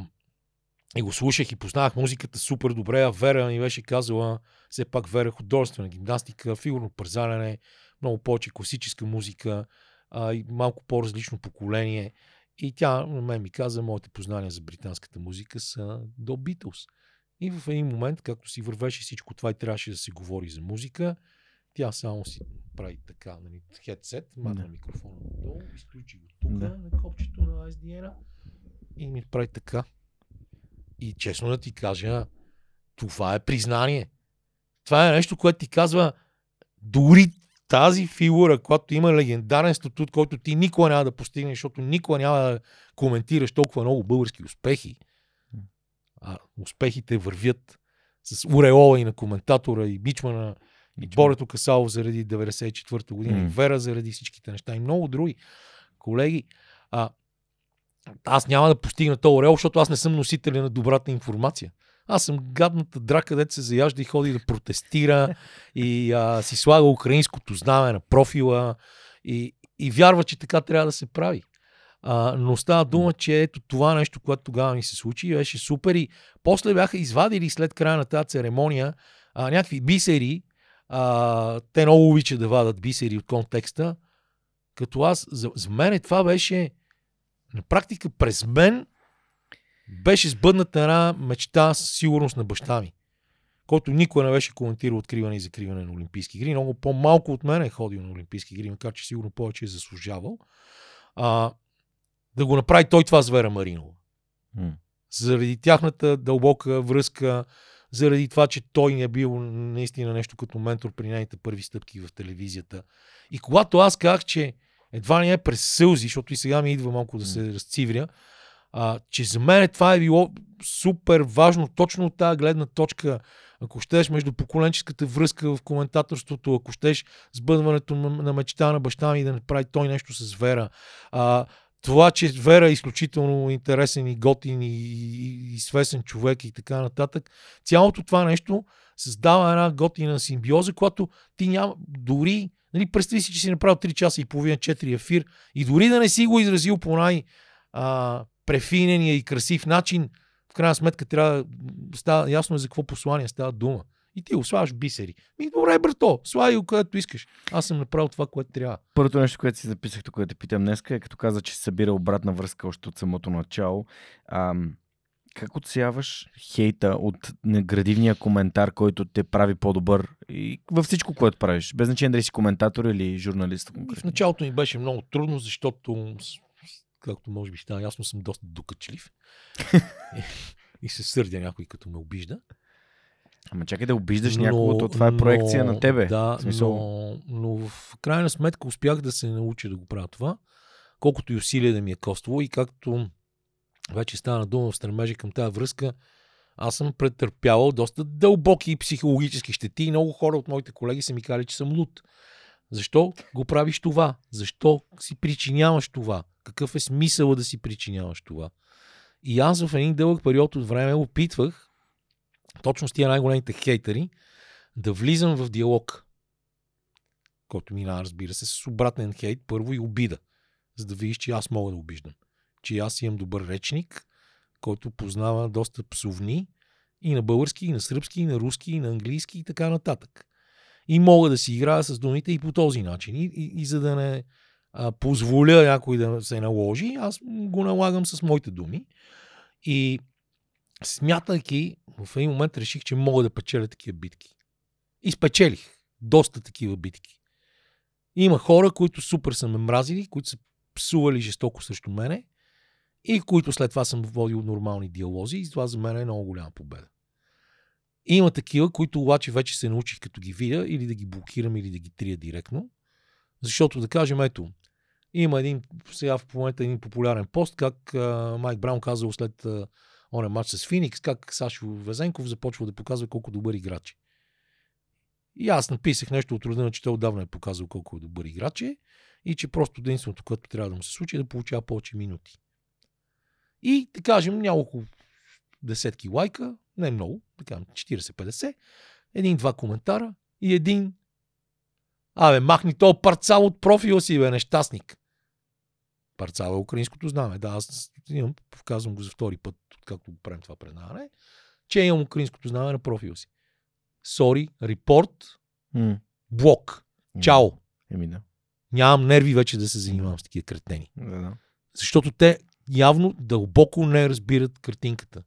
Speaker 2: и го слушах и познавах музиката супер добре, а Вера ми беше казала, все пак Вера художествена гимнастика, фигурно пързаляне, много повече класическа музика а, и малко по-различно поколение. И тя на мен ми каза, моите познания за британската музика са до Beatles. И в един момент, както си вървеше всичко това и трябваше да се говори за музика, тя само си прави така, нали, хедсет, махна да. микрофона надолу, изключи го тук да. на копчето на SDN и ми прави така. И честно да ти кажа, това е признание. Това е нещо, което ти казва, дори тази фигура, която има легендарен статут, който ти никога няма да постигнеш, защото никога няма да коментираш толкова много български успехи, а успехите вървят с уреола и на коментатора, и Бичмана, и Борето Касалов заради 94-та година, mm. и Вера заради всичките неща, и много други колеги. А, аз няма да постигна този ореол, защото аз не съм носителя на добрата информация. Аз съм гадната драка, дете се заяжда и ходи да протестира и а, си слага украинското знаме на профила и, и вярва, че така трябва да се прави. А, но става дума, че ето това нещо, което тогава ни се случи, беше супер и после бяха извадили след края на тази церемония а, някакви бисери. А, те много обичат да вадат бисери от контекста. Като аз, за, за мен това беше на практика през мен беше сбъдната една мечта със сигурност на баща ми, който никой не беше коментирал откриване и закриване на Олимпийски игри. Много по-малко от мен е ходил на Олимпийски игри, макар че сигурно повече е заслужавал. А, да го направи той това с Вера Маринова. Mm. Заради тяхната дълбока връзка, заради това, че той не е бил наистина нещо като ментор при нейните първи стъпки в телевизията. И когато аз казах, че едва не е през сълзи, защото и сега ми идва малко да се разцивря, а, че за мен това е било супер важно точно от тази гледна точка. Ако щеш между поколенческата връзка в коментаторството, ако щеш сбъдването на мечта на баща ми да направи той нещо с Вера, а, това, че Вера е изключително интересен и готин и, и, и свесен човек и така нататък, цялото това нещо създава една готина симбиоза, която ти няма дори Нали, представи си, че си направил 3 часа и половина, 4 ефир и дори да не си го изразил по най- а, префинения и красив начин, в крайна сметка трябва да става ясно за какво послание става дума. И ти го слагаш бисери. Ми, добре, брато, слагай го където искаш. Аз съм направил това, което трябва.
Speaker 1: Първото нещо, което си записах, което те питам днес, е като каза, че се събира обратна връзка още от самото начало. Ам, как отсяваш хейта от неградивния коментар, който те прави по-добър и във всичко, което правиш? Без значение дали си коментатор или журналист.
Speaker 2: В началото ми беше много трудно, защото както може би става ясно, съм доста докачлив. (laughs) и се сърдя някой, като ме обижда.
Speaker 1: Ама чакай да обиждаш някого, това е проекция
Speaker 2: но,
Speaker 1: на тебе.
Speaker 2: Да, смисъл... но, но в крайна сметка успях да се науча да го правя това, колкото и усилия да ми е коствало и както вече стана дума в стремежи към тази връзка, аз съм претърпявал доста дълбоки психологически щети и много хора от моите колеги са ми казали, че съм луд. Защо го правиш това? Защо си причиняваш това? Какъв е смисъл да си причиняваш това? И аз в един дълъг период от време опитвах, точно с тия най-големите хейтери, да влизам в диалог. Който минава, разбира се, с обратен хейт, първо и обида. За да видиш, че аз мога да обиждам. Че аз имам добър речник, който познава доста псовни и на български, и на сръбски, и на руски, и на английски и така нататък. И мога да си играя с думите и по този начин. И, и, и за да не а, позволя някой да се наложи, аз го налагам с моите думи. И смятайки, в един момент реших, че мога да печеля такива битки. И спечелих доста такива битки. Има хора, които супер са ме мразили, които са псували жестоко срещу мене и които след това съм водил нормални диалози и това за мен е много голяма победа. Има такива, които обаче вече се научих като ги видя или да ги блокирам или да ги трия директно. Защото да кажем, ето, има един, сега в момента един популярен пост, как а, Майк Браун казал след а, оня матч с Феникс, как Сашо Везенков започва да показва колко добър играч. И аз написах нещо от рода че той отдавна е показал колко е добър играч е и че просто единственото, което трябва да му се случи е да получава повече минути. И да кажем няколко десетки лайка, не много, кажем 40-50, един-два коментара и един Абе, махни то парцал от профила си, бе, нещастник. Парцал е украинското знаме. Да, аз имам, казвам го за втори път, както го правим това предаване, че имам украинското знаме на профила си. Сори, репорт, блок. Чао.
Speaker 1: Еми да.
Speaker 2: Нямам нерви вече да се занимавам с такива кретени.
Speaker 1: да, да.
Speaker 2: Защото те явно дълбоко не разбират картинката.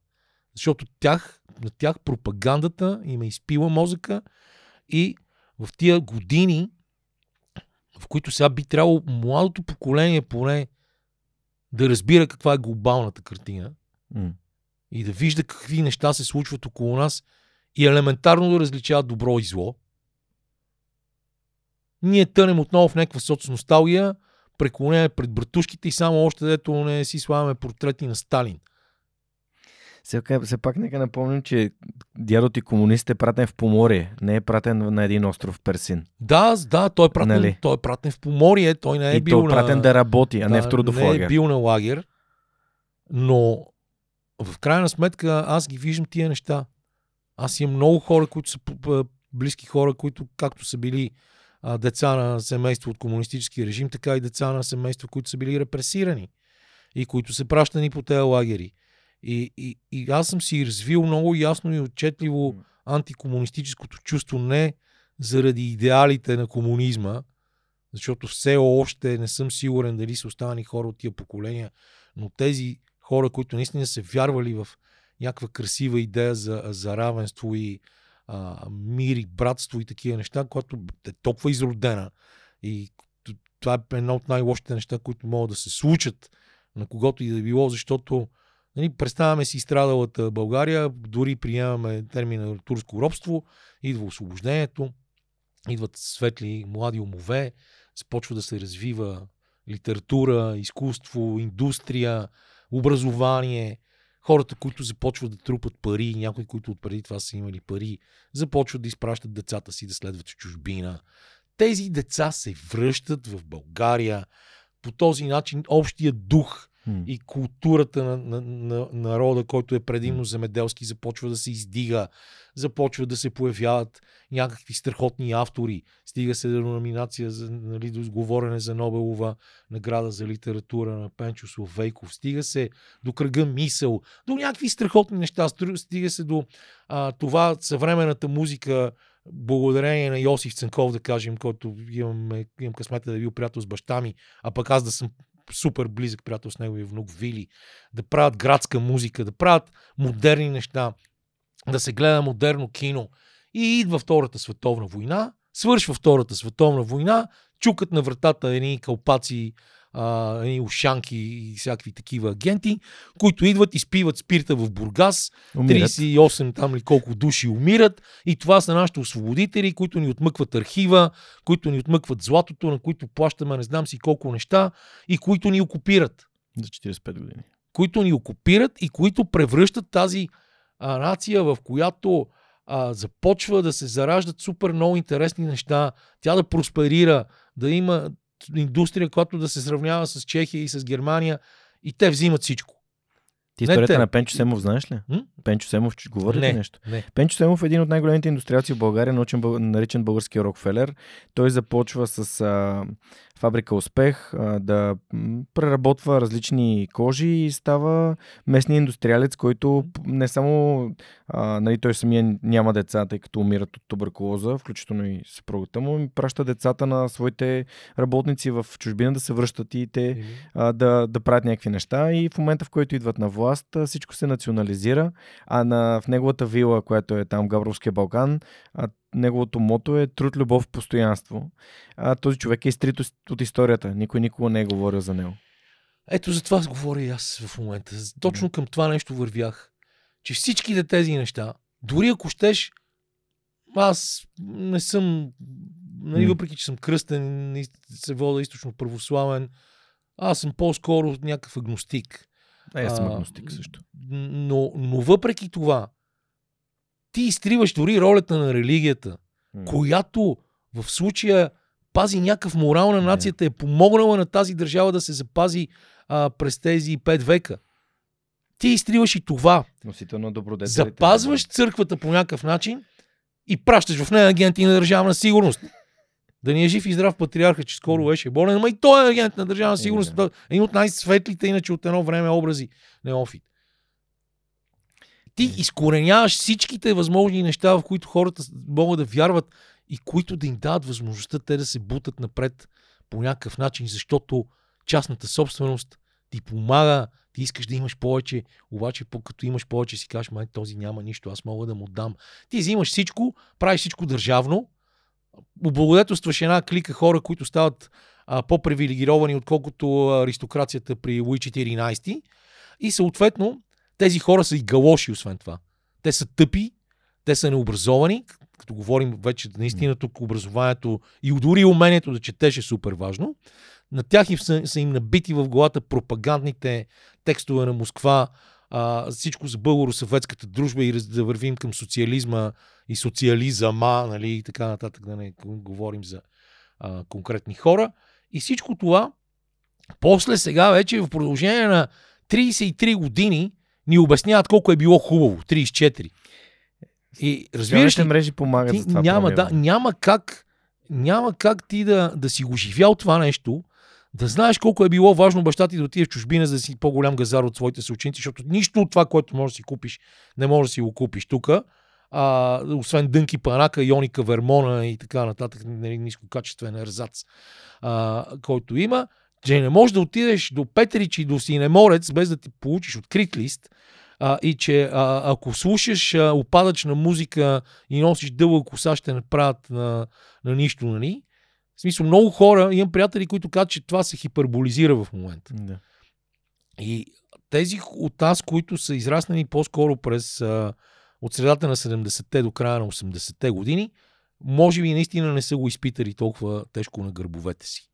Speaker 2: Защото тях, на тях пропагандата им е изпила мозъка и в тия години, в които сега би трябвало младото поколение поне да разбира каква е глобалната картина
Speaker 1: М.
Speaker 2: и да вижда какви неща се случват около нас и елементарно да различават добро и зло. Ние тънем отново в някаква соцносталгия, преклонение пред братушките и само още дето не си слагаме портрети на Сталин.
Speaker 1: Все, ка- все пак нека напомним, че дядо ти комунист е пратен в Поморие, не е пратен на един остров Персин.
Speaker 2: Да, да, той е пратен,
Speaker 1: Нали?
Speaker 2: той е пратен в Поморие, той не е
Speaker 1: и
Speaker 2: бил
Speaker 1: той е пратен
Speaker 2: на...
Speaker 1: да работи, а не в трудов
Speaker 2: не е
Speaker 1: лагер.
Speaker 2: бил на лагер, но в крайна сметка аз ги виждам тия неща. Аз имам много хора, които са близки хора, които както са били а, деца на семейство от комунистически режим, така и деца на семейства, които са били репресирани и които са пращани по тези лагери. И, и, и аз съм си развил много ясно и отчетливо антикомунистическото чувство не заради идеалите на комунизма, защото все още не съм сигурен дали са останали хора от тия поколения, но тези хора, които наистина са вярвали в някаква красива идея за, за равенство и а, мир и братство и такива неща, която е толкова изродена. И това е едно от най-лошите неща, които могат да се случат на когото и да било, защото нали, представяме си страдалата България, дори приемаме термина турско робство, идва освобождението, идват светли млади умове, започва да се развива литература, изкуство, индустрия, образование. Хората, които започват да трупат пари, някои, които отпреди това са имали пари, започват да изпращат децата си да следват в чужбина. Тези деца се връщат в България. По този начин общия дух И културата на, на, на народа, който е предимно земеделски, започва да се издига, започва да се появяват някакви страхотни автори. Стига се до номинация за нали, до говорене за Нобелова награда за литература на Пенчо Словейков. Стига се до кръга мисъл, до някакви страхотни неща. Стига се до а, това съвременната музика, благодарение на Йосиф Ценков, да кажем, който имам, имам късмета да е бил приятел с баща ми, а пък аз да съм супер близък приятел с неговия внук Вили, да правят градска музика, да правят модерни неща, да се гледа модерно кино. И идва Втората световна война, свършва Втората световна война, чукат на вратата едни калпаци, а, едни ушанки и всякакви такива агенти, които идват и спиват спирта в Бургас,
Speaker 1: Умират.
Speaker 2: 38 там ли колко души умират и това са нашите освободители, които ни отмъкват архива, които ни отмъкват златото, на които плащаме не знам си колко неща и които ни окупират.
Speaker 1: За 45 години.
Speaker 2: Които ни окупират и които превръщат тази а, нация, в която а, започва да се зараждат супер много интересни неща, тя да просперира, да има индустрия, която да се сравнява с Чехия и с Германия и те взимат всичко.
Speaker 1: Ти
Speaker 2: Не
Speaker 1: историята
Speaker 2: те.
Speaker 1: на Пенчо Семов знаеш ли?
Speaker 2: М?
Speaker 1: Пенчо Семов, че говори ли
Speaker 2: Не.
Speaker 1: нещо?
Speaker 2: Не.
Speaker 1: Пенчо Семов е един от най-големите индустриалци в България, научен, наричан българския Рокфелер. Той започва с а, фабрика Успех да преработва различни кожи и става местния индустриалец, който не само а, нали, той самия няма деца, тъй като умират от туберкулоза, включително и съпругата му, и праща децата на своите работници в чужбина да се връщат и те а, да, да правят някакви неща. И в момента, в който идват на власт, всичко се национализира, а на, в неговата вила, която е там Габровския Балкан, а, неговото мото е труд, любов, постоянство. А, този човек е изтрит от- историята. Никой никога не е говорил за него.
Speaker 2: Ето за това говоря и аз в момента. Точно към това нещо вървях. Че всичките тези неща, дори ако щеш, аз не съм, нали, въпреки че съм кръстен се вода източно православен, аз съм по-скоро някакъв агностик.
Speaker 1: А, аз съм агностик също.
Speaker 2: Но, но въпреки това, ти изтриваш дори ролята на религията,
Speaker 1: М.
Speaker 2: която в случая пази някакъв морал на нацията, е помогнала на тази държава да се запази а, през тези пет века. Ти изтриваш и това.
Speaker 1: Носител на добродетелите.
Speaker 2: Запазваш църквата по някакъв начин и пращаш в нея агенти на държавна сигурност. Да ни е жив и здрав патриарха, че скоро беше болен, ама и той е агент на държавна сигурност.
Speaker 1: да.
Speaker 2: Той е Един от най-светлите, иначе от едно време образи неофит. Ти изкореняваш всичките възможни неща, в които хората могат да вярват и които да им дадат възможността те да се бутат напред по някакъв начин, защото частната собственост ти помага, ти искаш да имаш повече, обаче като имаш повече си кажеш, май този няма нищо, аз мога да му дам. Ти взимаш всичко, правиш всичко държавно, облагодетелстваш една клика хора, които стават а, по-привилегировани, отколкото аристокрацията при Луи 14 и съответно тези хора са и галоши, освен това. Те са тъпи, те са необразовани, като говорим вече наистина тук образованието и дори умението да четеш е супер важно. На тях им са, са им набити в главата пропагандните текстове на Москва, а, всичко за българо-съветската дружба и да вървим към социализма и социализъма, нали, и така нататък, да не говорим за а, конкретни хора. И всичко това, после сега вече в продължение на 33 години ни обясняват колко е било хубаво. 34. И разбираш ли,
Speaker 1: мрежи помагат
Speaker 2: ти
Speaker 1: за това.
Speaker 2: няма, да, няма как, няма как ти да, да си го живял това нещо, да знаеш колко е било важно баща ти да отиде в чужбина, за да си по-голям газар от своите съученици, защото нищо от това, което можеш да си купиш, не можеш да си го купиш тук. А, освен дънки, панака, ионика, вермона и така нататък, нали, нискокачествен ерзац, а, който има, че не можеш да отидеш до Петрич и до Синеморец, без да ти получиш открит лист, а, и че а, ако слушаш а, опадъчна музика и носиш дълга коса, ще не правят на, на нищо, нали? В смисъл, много хора, имам приятели, които казват, че това се хиперболизира в момента.
Speaker 1: Да.
Speaker 2: И тези от нас, които са израснали по-скоро през а, от средата на 70-те до края на 80-те години, може би наистина не са го изпитали толкова тежко на гърбовете си.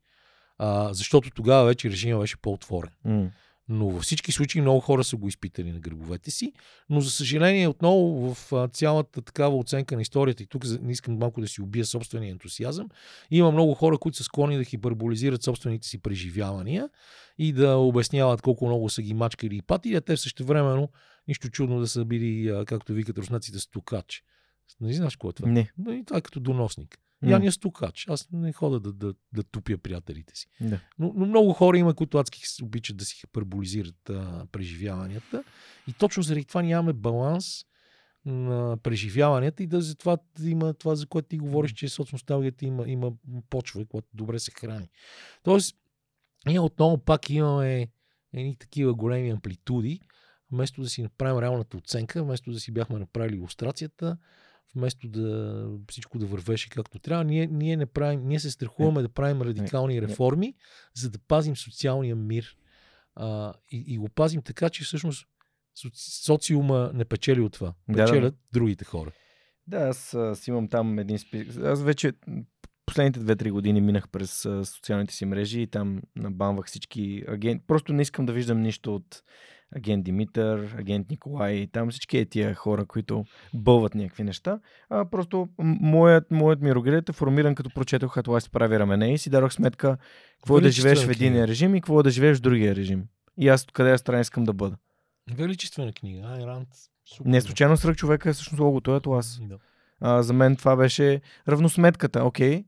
Speaker 2: А, защото тогава вече режима беше по-отворен.
Speaker 1: М.
Speaker 2: Но във всички случаи много хора са го изпитали на гърбовете си. Но за съжаление, отново в цялата такава оценка на историята, и тук не искам малко да си убия собствения ентусиазъм, има много хора, които са склонни да хиперболизират собствените си преживявания и да обясняват колко много са ги мачкали и пати, а те също времено нищо чудно да са били, както викат руснаците, стукач. Не знаеш какво е това?
Speaker 1: Не.
Speaker 2: Но и това е като доносник.
Speaker 1: М.
Speaker 2: Я ни е стукач. Аз не хода да, да, да тупя приятелите си.
Speaker 1: Да.
Speaker 2: Но, но много хора има, които адски обичат да си хиперболизират а, преживяванията. И точно заради това нямаме баланс на преживяванията и да затова има това, за което ти говориш, че соцносталгията има, има почва, която добре се храни. Тоест, ние отново пак имаме едни такива големи амплитуди, вместо да си направим реалната оценка, вместо да си бяхме направили иллюстрацията, вместо да всичко да вървеше както трябва, ние, ние, не правим, ние се страхуваме да правим радикални реформи, за да пазим социалния мир. А, и, и го пазим така, че всъщност соци- социума не печели от това.
Speaker 1: Да, да.
Speaker 2: Печелят другите хора.
Speaker 1: Да, аз а, си имам там един списък. Аз вече последните 2-3 години минах през социалните си мрежи и там набамвах всички агенти. Просто не искам да виждам нищо от агент Димитър, агент Николай, там всички е тия хора, които бълват някакви неща. А просто моят, моят мироград е формиран като прочетох Хатлай се прави рамене и си дадох сметка какво е да живееш в единия режим и какво е да живееш в другия режим. И аз къде я страна искам да бъда.
Speaker 2: Величествена книга. Айн Ранд. Супер.
Speaker 1: Не случайно свръх човека е всъщност логото, ето аз.
Speaker 2: Да.
Speaker 1: А, за мен това беше равносметката. Окей,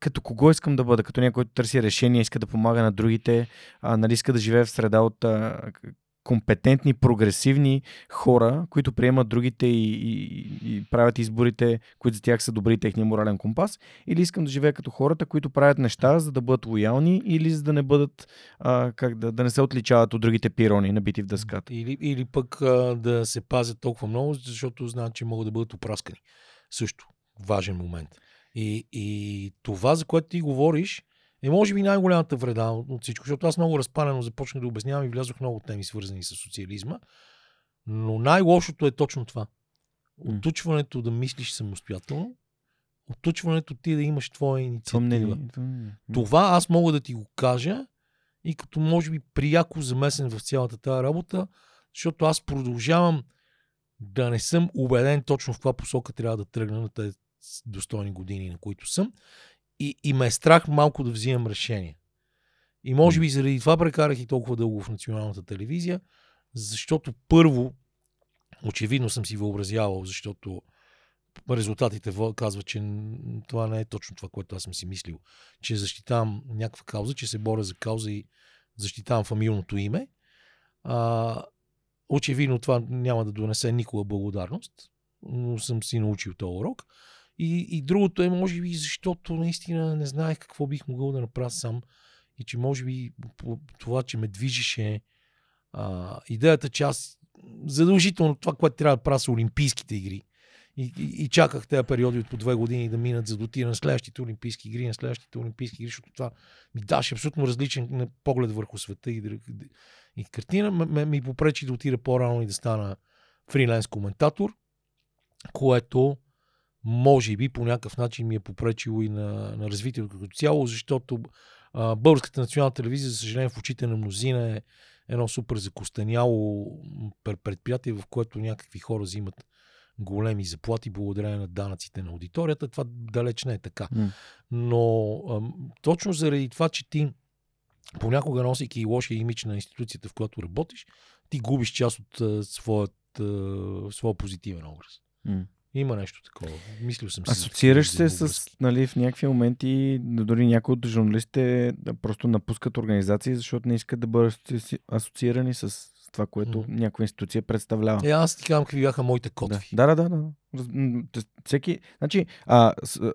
Speaker 1: като кого искам да бъда? Като някой, който търси решение, иска да помага на другите, а, нали, иска да живее в среда от а, компетентни, прогресивни хора, които приемат другите и, и, и правят изборите, които за тях са добри техния морален компас, или искам да живея като хората, които правят неща, за да бъдат лоялни или за да не бъдат, а, как да, да не се отличават от другите пирони, набити в дъската.
Speaker 2: Или, или пък а, да се пазят толкова много, защото знаят, че могат да бъдат опраскани. Също важен момент. И, и това, за което ти говориш, е може би най-голямата вреда от всичко, защото аз много разпалено започнах да обяснявам и влязох много теми, свързани с социализма. Но най-лошото е точно това. Отучването да мислиш самостоятелно, отучването ти да имаш твоя инициатива.
Speaker 1: мнение. Това
Speaker 2: аз мога да ти го кажа и като може би прияко замесен в цялата тази работа, защото аз продължавам да не съм убеден точно в каква посока трябва да тръгна на тези достойни години, на които съм. И, и ме е страх малко да взимам решение. И може би заради това прекарах и толкова дълго в националната телевизия, защото първо, очевидно съм си въобразявал, защото резултатите казват, че това не е точно това, което аз съм си мислил. Че защитавам някаква кауза, че се боря за кауза и защитавам фамилното име. А, очевидно това няма да донесе никога благодарност, но съм си научил този урок. И, и другото е, може би, защото наистина не знаех какво бих могъл да направя сам. И че може би това, че ме движеше а, идеята, че аз задължително това, което трябва да правя са Олимпийските игри. И, и, и чаках тези периоди от по две години да минат, за да отида на следващите Олимпийски игри, на следващите Олимпийски игри, защото това ми даше абсолютно различен поглед върху света и, и картина. Ме, ми попречи да отида по-рано и да стана фриленс коментатор, което може би по някакъв начин ми е попречило и на, на развитието като цяло, защото а, Българската национална телевизия, за съжаление, в очите на мнозина е едно супер закостаняло предприятие, в което някакви хора взимат големи заплати благодарение на данъците на аудиторията. Това далеч не е така.
Speaker 1: М.
Speaker 2: Но а, точно заради това, че ти понякога носейки и лошия имидж на институцията, в която работиш, ти губиш част от а, своят, а, своя позитивен образ.
Speaker 1: М.
Speaker 2: Има нещо такова. Мислил съм си.
Speaker 1: Асоциираш се с, нали, в някакви моменти, дори някои от журналистите да просто напускат организации, защото не искат да бъдат асоци- асоциирани с това, което
Speaker 2: Мгм.
Speaker 1: някоя институция представлява.
Speaker 2: Е, аз ти казвам какви бяха моите котви.
Speaker 1: да, да, да. да. Раз- Всеки, значи, а, с,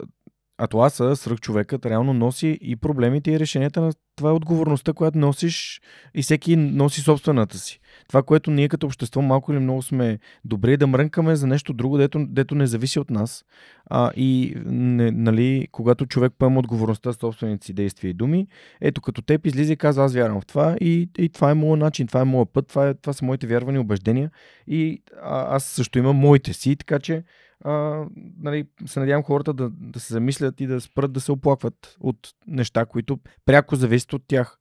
Speaker 1: Атласа, свръхчовекът, реално носи и проблемите и решенията на това е отговорността, която носиш и всеки носи собствената си. Това, което ние като общество малко или много сме добри е да мрънкаме за нещо друго, дето, дето не зависи от нас. А, и не, нали, когато човек поема отговорността за собствените си действия и думи, ето като теб излиза и казва, аз вярвам в това и, и това е моят начин, това е моят път, това, е, това са моите вярвания, убеждения и а, аз също имам моите си, така че а, нали, се надявам хората да, да се замислят и да спрат да се оплакват от неща, които пряко зависят от тях.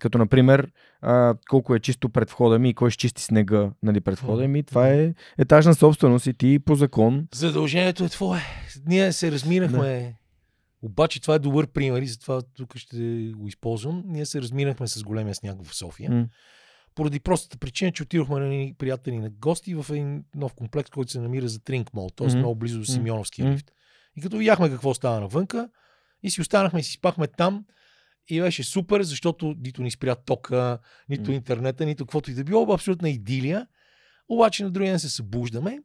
Speaker 1: Като, например, а, колко е чисто пред входа ми и кой ще чисти снега нали, пред входа ми. Това е етажна собственост и ти по закон.
Speaker 2: Задължението е твое. Ние се разминахме. Обаче това е добър пример и затова тук ще го използвам. Ние се разминахме с големия сняг в София.
Speaker 1: М.
Speaker 2: Поради простата причина, че отидохме на едни приятели на гости в един нов комплекс, който се намира за Тринк Мол, т.е. Много близо до. Симеоновския лифт. И като видяхме какво става навънка, и си останахме и си спахме там, и беше супер, защото нито ни спря тока, нито интернета, нито каквото и да било, абсолютна идилия. Обаче на другия ден се събуждаме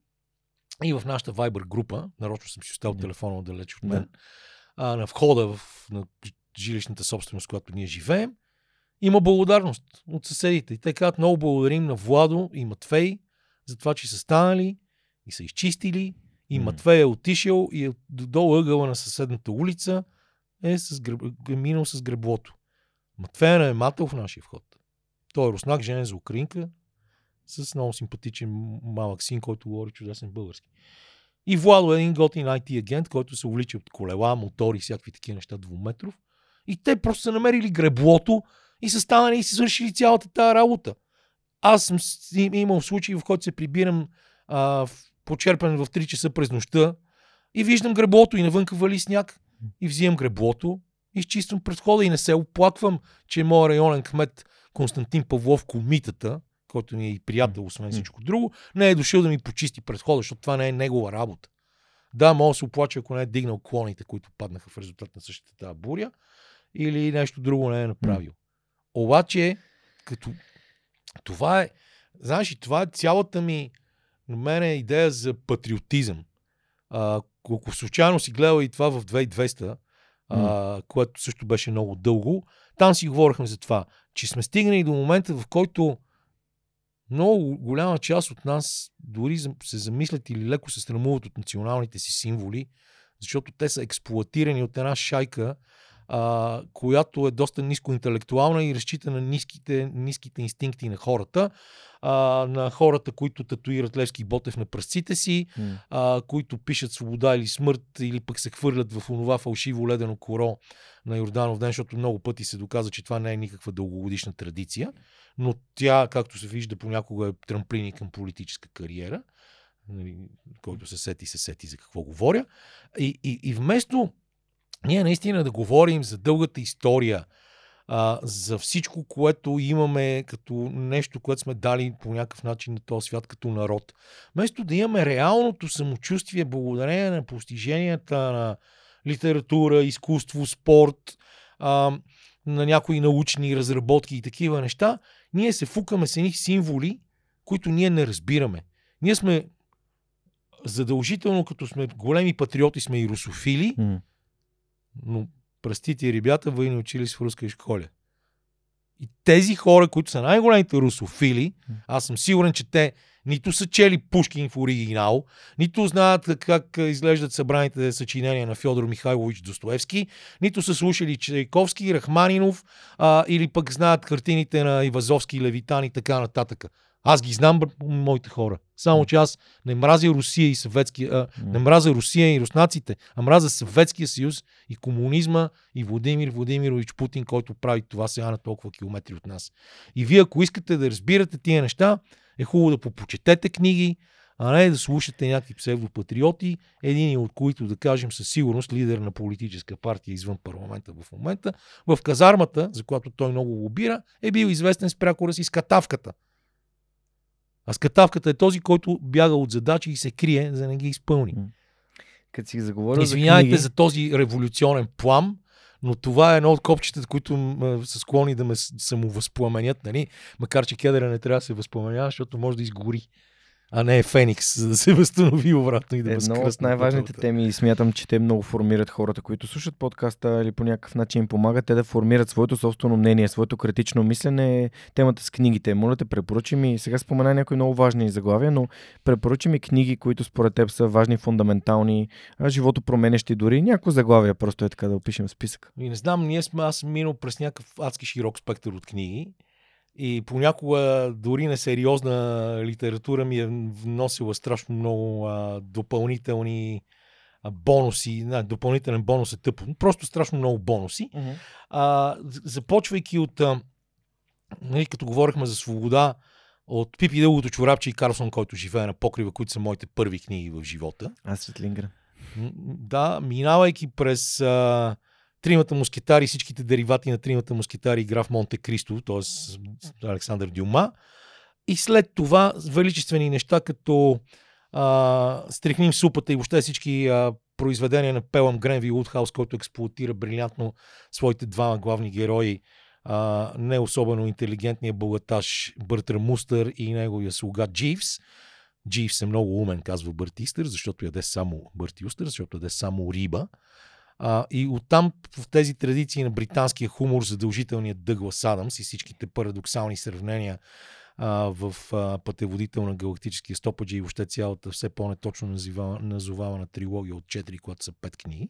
Speaker 2: и в нашата Viber група, нарочно съм си оставил
Speaker 1: Да.
Speaker 2: телефона далеч от мен, а, на входа в на жилищната собственост, която ние живеем, има благодарност от съседите. И те казват, много благодарим на Владо и Матвей за това, че са станали и са изчистили. И. Матвей е отишъл и е долу ъгъла на съседната улица е, с греб... е минал с греблото. Матвей е наемател в нашия вход. Той е руснак, женен за украинка, с много симпатичен малък син, който говори чудесен български. И Владо е един готин IT агент, който се увлича от колела, мотори, всякакви такива неща, двуметров. И те просто са намерили греблото и са станали и си свършили цялата тази работа. Аз съм имал случаи, в който се прибирам а, в, почерпен в 3 часа през нощта и виждам греблото и навънка вали сняг и взимам греблото, изчиствам пред входа и не се оплаквам, че моят районен кмет Константин Павлов комитата, който ми е и приятел, освен всичко друго, не е дошъл да ми почисти предхода, защото това не е негова работа. Да, мога да се оплача, ако не е дигнал клоните, които паднаха в резултат на същата тази буря, или нещо друго не е направил. Обаче, като това е, знаеш, и това е цялата ми, на мен е идея за патриотизъм. А, ако случайно си гледал и това в 2200, а, което също беше много дълго, там си говорихме за това, че сме стигнали до момента, в който много голяма част от нас дори се замислят или леко се срамуват от националните си символи, защото те са експлуатирани от една шайка, а, която е доста ниско интелектуална и разчита на ниските, ниските инстинкти на хората, а, на хората, които татуират Левски Ботев на пръстците си, mm. а, които пишат свобода или смърт, или пък се хвърлят в онова фалшиво ледено коро на Йорданов ден, защото много пъти се доказа, че това не е никаква дългогодишна традиция, но тя, както се вижда, понякога е трамплини към политическа кариера, нали, който се сети, се сети за какво говоря. И, и, и вместо ние наистина да говорим за дългата история, а, за всичко, което имаме като нещо, което сме дали по някакъв начин на този свят като народ. Вместо да имаме реалното самочувствие благодарение на постиженията на литература, изкуство, спорт, а, на някои научни разработки и такива неща, ние се фукаме с едни символи, които ние не разбираме. Ние сме задължително, като сме големи патриоти, сме и русофили, mm но простите, ребята, вы не учились в рускай школе. И тези хора, които са най-големите русофили, аз съм сигурен, че те нито са чели Пушкин в оригинал, нито знаят как изглеждат събраните съчинения на Фьодор Михайлович Достоевски, нито са слушали Чайковски, Рахманинов а, или пък знаят картините на Ивазовски, Левитан и така нататък. Аз ги знам, моите хора. Само, че аз не мразя Русия и Съветския, а, не мразя Русия и руснаците, а мразя Съветския съюз и комунизма и Владимир Владимирович Путин, който прави това сега на толкова километри от нас. И вие, ако искате да разбирате тия неща, е хубаво да попочетете книги, а не да слушате някакви псевдопатриоти, един от които, да кажем, със сигурност лидер на политическа партия извън парламента в момента, в казармата, за която той много лобира, е бил известен с прякора си с катавката – а скатавката е този, който бяга от задачи и се крие, за да не ги изпълни.
Speaker 1: Като си заговоря
Speaker 2: Извинявайте
Speaker 1: за,
Speaker 2: за този революционен плам, но това е едно от копчетата, които са склонни да ме самовъзпламенят, нали? макар че кедъра не трябва да се възпламенява, защото може да изгори а не е Феникс, (laughs) за да се възстанови обратно и да
Speaker 1: Едно от най-важните теми и смятам, че те много формират хората, които слушат подкаста или по някакъв начин им помагат те да формират своето собствено мнение, своето критично мислене. Темата с книгите. Моля те, препоръчи ми, сега спомена някои много важни заглавия, но препоръчи ми книги, които според теб са важни, фундаментални, живото променещи дори. Някои заглавия, просто е така да опишем списък.
Speaker 2: И не знам, ние сме, аз минал през някакъв адски широк спектър от книги и понякога дори на сериозна литература ми е вносила страшно много а, допълнителни а, бонуси. Не, допълнителен бонус е тъпо. Просто страшно много бонуси. Uh-huh. А, започвайки от, а, нали, като говорихме за свобода, от Пипи Дългото чорапче и Карлсон, който живее на покрива, които са моите първи книги в живота.
Speaker 1: Аз Светлингрен.
Speaker 2: Да, минавайки през а, Тримата мускетари, всичките деривати на Тримата мускетари игра в Монте Кристо, т.е. Александър Дюма. И след това величествени неща, като а, Стрихним супата и въобще всички а, произведения на Пелъм Гренви Удхаус, който експлуатира брилянтно своите двама главни герои, а, не особено интелигентния богаташ Бъртър Мустър и неговия слуга Дживс. Дживс е много умен, казва Бъртистър, защото яде само Бърти Устър, защото яде само риба. А, и оттам в тези традиции на британския хумор, задължителният Дъглас Адамс и всичките парадоксални сравнения а, в а, пътеводител на галактическия стопаджи и въобще цялата все по-неточно назовавана трилогия от 4, която са 5 книги.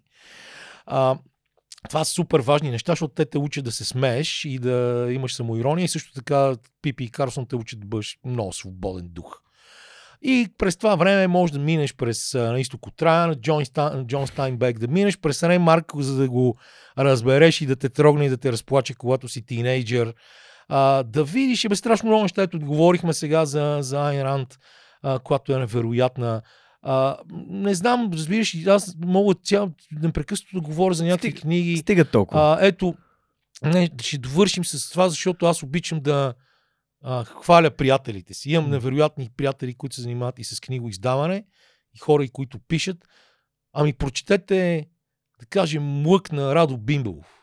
Speaker 2: А, това са супер важни неща, защото те те учат да се смееш и да имаш самоирония и също така Пипи и Карсон те учат да бъдеш много свободен дух. И през това време можеш да минеш през на изток от Траян, Джон, Стайн, Джон Стайнбек, да минеш през Рей Марк, за да го разбереш и да те трогне и да те разплаче, когато си тинейджър. А, да видиш, е страшно много неща. Ето говорихме сега за, за Айн Ранд, а, която е невероятна. А, не знам, разбираш, аз мога цял, непрекъснато да говоря за някакви Стига, книги.
Speaker 1: Стига толкова.
Speaker 2: А, ето, не, ще довършим с това, защото аз обичам да, а, хваля приятелите си. Имам невероятни приятели, които се занимават и с книгоиздаване, и хора, и които пишат. Ами прочетете, да кажем, млък на Радо Бимбелов.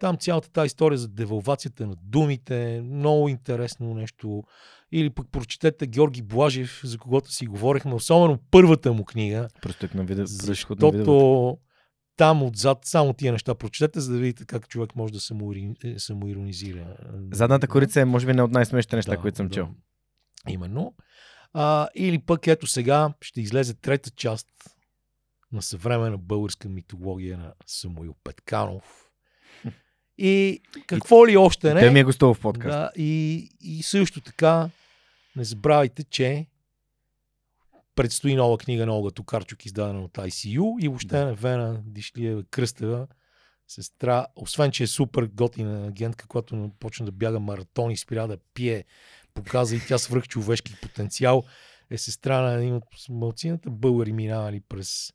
Speaker 2: Там цялата тази история за девалвацията на думите, много интересно нещо. Или пък прочетете Георги Блажев, за когото си говорихме, особено първата му книга,
Speaker 1: Просто на видеото.
Speaker 2: защото там отзад само тия неща прочетете, за да видите как човек може да е, самоиронизира.
Speaker 1: Задната корица е, може би, не от най-смешните неща,
Speaker 2: Да,
Speaker 1: които съм
Speaker 2: да.
Speaker 1: чул.
Speaker 2: Именно. А, или пък ето сега ще излезе трета част на съвременна българска митология на Самуил Петканов. (laughs) И какво ли още не?
Speaker 1: Той ми е гостувал в подкаст.
Speaker 2: Да, и, и също така не забравяйте, че предстои нова книга на Олга Токарчук, издадена от ICU и въобще
Speaker 1: Да.
Speaker 2: на Вена Дишлиева Кръстева, сестра, освен че е супер готина агентка, която почна да бяга маратони, спря да пие, показа и тя свръхчовешки потенциал, е сестра на един от малцината българи минавали през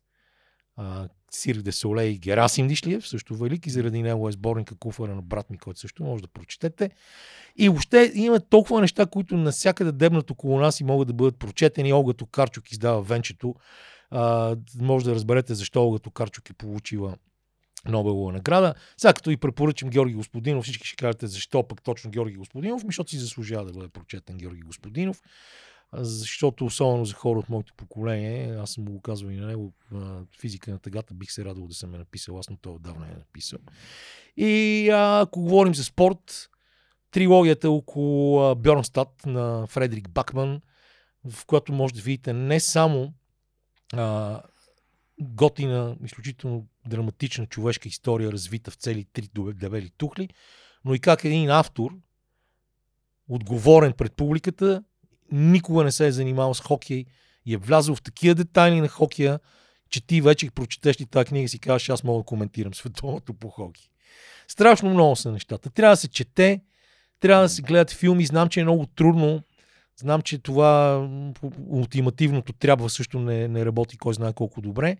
Speaker 2: а, Сирк де Соле и Герасим Дишлиев, също велики, заради него е сборника Куфара на брат ми, който също може да прочетете. И въобще има толкова неща, които навсякъде дебнат около нас и могат да бъдат прочетени. Олга Токарчук издава Венчето. А, може да разберете защо Олга Токарчук е получила Нобелова награда. Сега като и препоръчам Георги Господинов, всички ще кажете защо пък точно Георги Господинов, ми, защото си заслужава да бъде прочетен Георги Господинов. Защото особено за хора от моето поколение, аз съм го казвал и на него, физика на тъгата, бих се радвал да съм я написал, аз но той отдавна е написал. И а, ако говорим за спорт, трилогията около Бьорнстад на Фредерик Бакман, в която може да видите не само а, готина, изключително драматична човешка история, развита в цели три дебе- дебели тухли, но и как един автор, отговорен пред публиката, никога не се е занимавал с хокей и е влязъл в такива детайли на хокея, че ти вече прочетеш ли тази книга и си казваш, аз мога да коментирам (laughs) световното по хокей. Страшно много са нещата. Трябва да се чете, трябва да се гледат филми. Знам, че е много трудно. Знам, че това ултимативното трябва също не, не работи кой знае колко добре.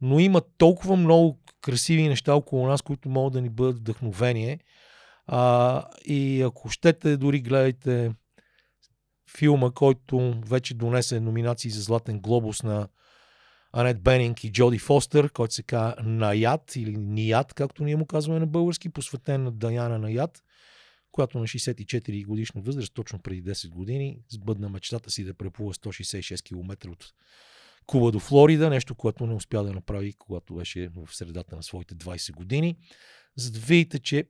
Speaker 2: Но има толкова много красиви неща около нас, които могат да ни бъдат вдъхновение. А, и ако щете, дори гледайте филма, който вече донесе номинации за Златен глобус на Анет Бенинг и Джоди Фостер, който се казва Наят или Ният, както ние му казваме на български, посветен на Даяна Наят, която на 64 годишна възраст, точно преди 10 години, сбъдна мечтата си да преплува 166 км от Куба до Флорида, нещо, което не успя да направи, когато беше в средата на своите 20 години. За да видите, че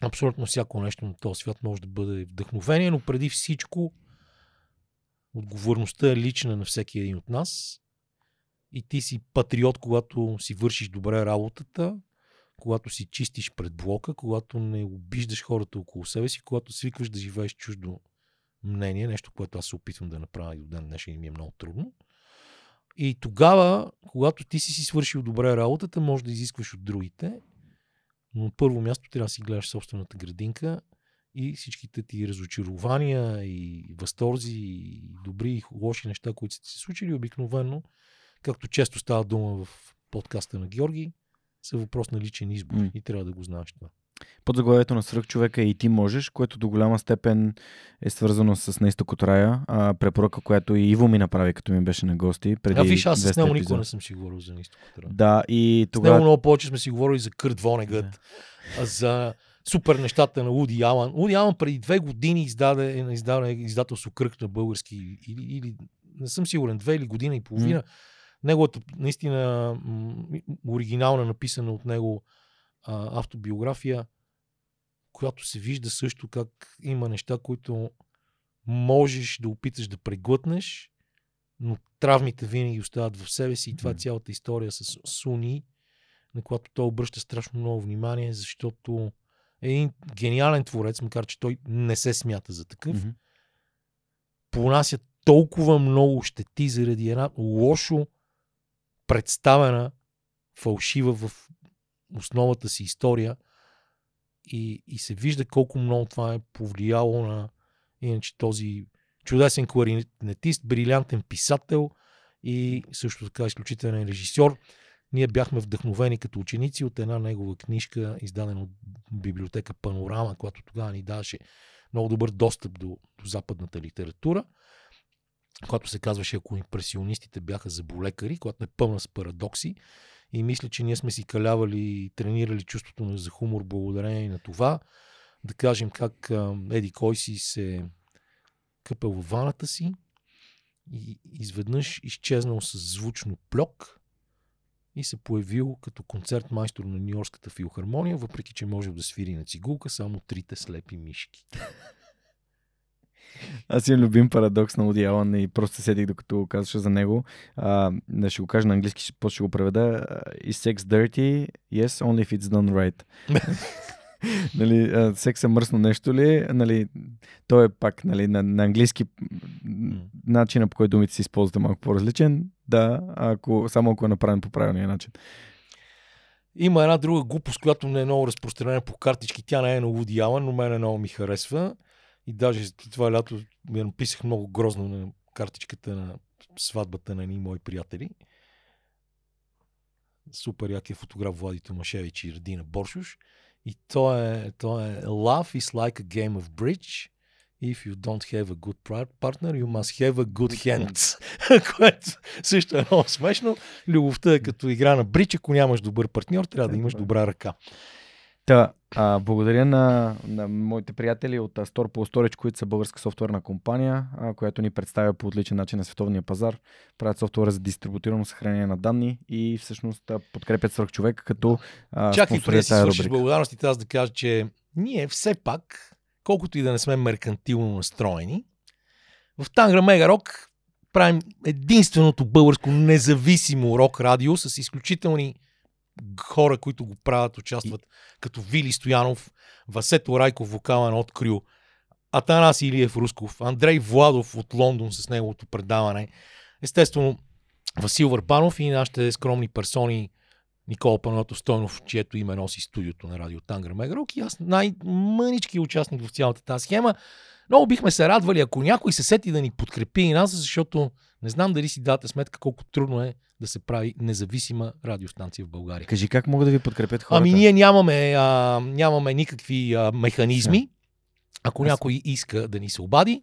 Speaker 2: абсолютно всяко нещо на този свят може да бъде вдъхновение, но преди всичко отговорността е лична на всеки един от нас. И ти си патриот, когато си вършиш добре работата, когато си чистиш пред блока, когато не обиждаш хората около себе си, когато свикваш да живееш чуждо мнение, нещо, което аз се опитвам да направя и до ден днешен и ми е много трудно. И тогава, когато ти си си свършил добре работата, може да изискваш от другите, но на първо място трябва да си гледаш собствената градинка и всичките ти разочарования и възторзи и добри и лоши неща, които са ти се случили, обикновено, както често става дума в подкаста на Георги, са въпрос на личен избор
Speaker 1: М.
Speaker 2: и трябва да го знаеш това.
Speaker 1: Под заглавието на свръхчовека и ти можеш, което до голяма степен е свързано с на изток от рая. А, препоръка, която и Иво ми направи, като ми беше на гости. Преди
Speaker 2: А виж, аз с
Speaker 1: 200
Speaker 2: него никога не съм си говорил за нищо.
Speaker 1: Да, и
Speaker 2: С него
Speaker 1: тогава...
Speaker 2: много повече сме си говорили за Кърт Вонегът, а за супер нещата на Уди Алан. Уди Алан преди две години издаде, е издаде издателство Кръг на български или, или не съм сигурен, две или година и половина. Неговата наистина оригинална, написана от него а, автобиография, която се вижда също как има неща, които можеш да опиташ да преглътнеш, но травмите винаги остават в себе си и това е цялата история с Суни, на която той обръща страшно много внимание, защото един гениален творец, макар че той не се смята за такъв,
Speaker 1: Мгм.
Speaker 2: понася толкова много щети заради една лошо представена фалшива в основата си история и, и се вижда колко много това е повлияло на иначе този чудесен кларинетист, брилянтен писател и също така изключителен режисьор. Ние бяхме вдъхновени като ученици от една негова книжка, издадена от библиотека Панорама, която тогава ни даваше много добър достъп до, до западната литература, която се казваше, ако импресионистите бяха заболекари, която е пълна с парадокси. И мисля, че ние сме си калявали и тренирали чувството на за хумор благодарение на това. Да кажем как Еди кой си се къпал в ваната си и изведнъж изчезнал с звучно плюк и се появил като концерт майстор на Нью-Йоркската филхармония, въпреки че може да свири на цигулка само трите слепи мишки.
Speaker 1: Аз имам любим парадокс на Уди Алън и просто се седих докато казваше за него. А, да ще го кажа на английски, ще, после ще го преведа. Is sex dirty? Yes, only if it's done right. (laughs) нали, а, секс е мръсно нещо ли? Нали, то е пак нали, на, на английски начина по който думите се използват е малко по-различен. Да, ако, само ако е направен по правилния начин.
Speaker 2: Има една друга глупост, която не е много разпространена по картички. Тя не е на Уди Алън, но мене много ми харесва. И даже това лято ми написах много грозно на картичката на сватбата на едни мои приятели. Супер якия фотограф Влади Томашевич и Радина Боршуш. И то е, то е Love is like a game of bridge. If you don't have a good partner, you must have a good hand. (laughs) Което също е много смешно. Любовта е като игра на брич. Ако нямаш добър партньор, трябва да имаш добра ръка.
Speaker 1: Та, а, благодаря на, на моите приятели от Store по Storage, които са българска софтуерна компания, а, която ни представя по отличен начин на световния пазар. Правят софтуера за дистрибутирано съхранение на данни и всъщност подкрепят свърх човек, като
Speaker 2: а, Чакай, преди да си свършиш благодарностите, аз да кажа, че ние все пак, колкото и да не сме меркантилно настроени, в Тангра Мега Рок правим единственото българско независимо рок радио с изключителни хора, които го правят, участват, и... като Вили Стоянов, Васето Райков, вокален от Крю, Атанас Илиев Русков, Андрей Владов от Лондон с неговото предаване, естествено Васил Върбанов и нашите скромни персони Никола Панато Стойнов, чието име носи студиото на радио Тангра Мегарок и аз най-мънички участник в цялата тази схема. Много бихме се радвали, ако някой се сети да ни подкрепи и нас, защото не знам дали си дате сметка колко трудно е да се прави независима радиостанция в България.
Speaker 1: Кажи как могат да ви подкрепят хората?
Speaker 2: Ами ние нямаме, а, нямаме никакви а, механизми. Ако Аз... някой иска да ни се обади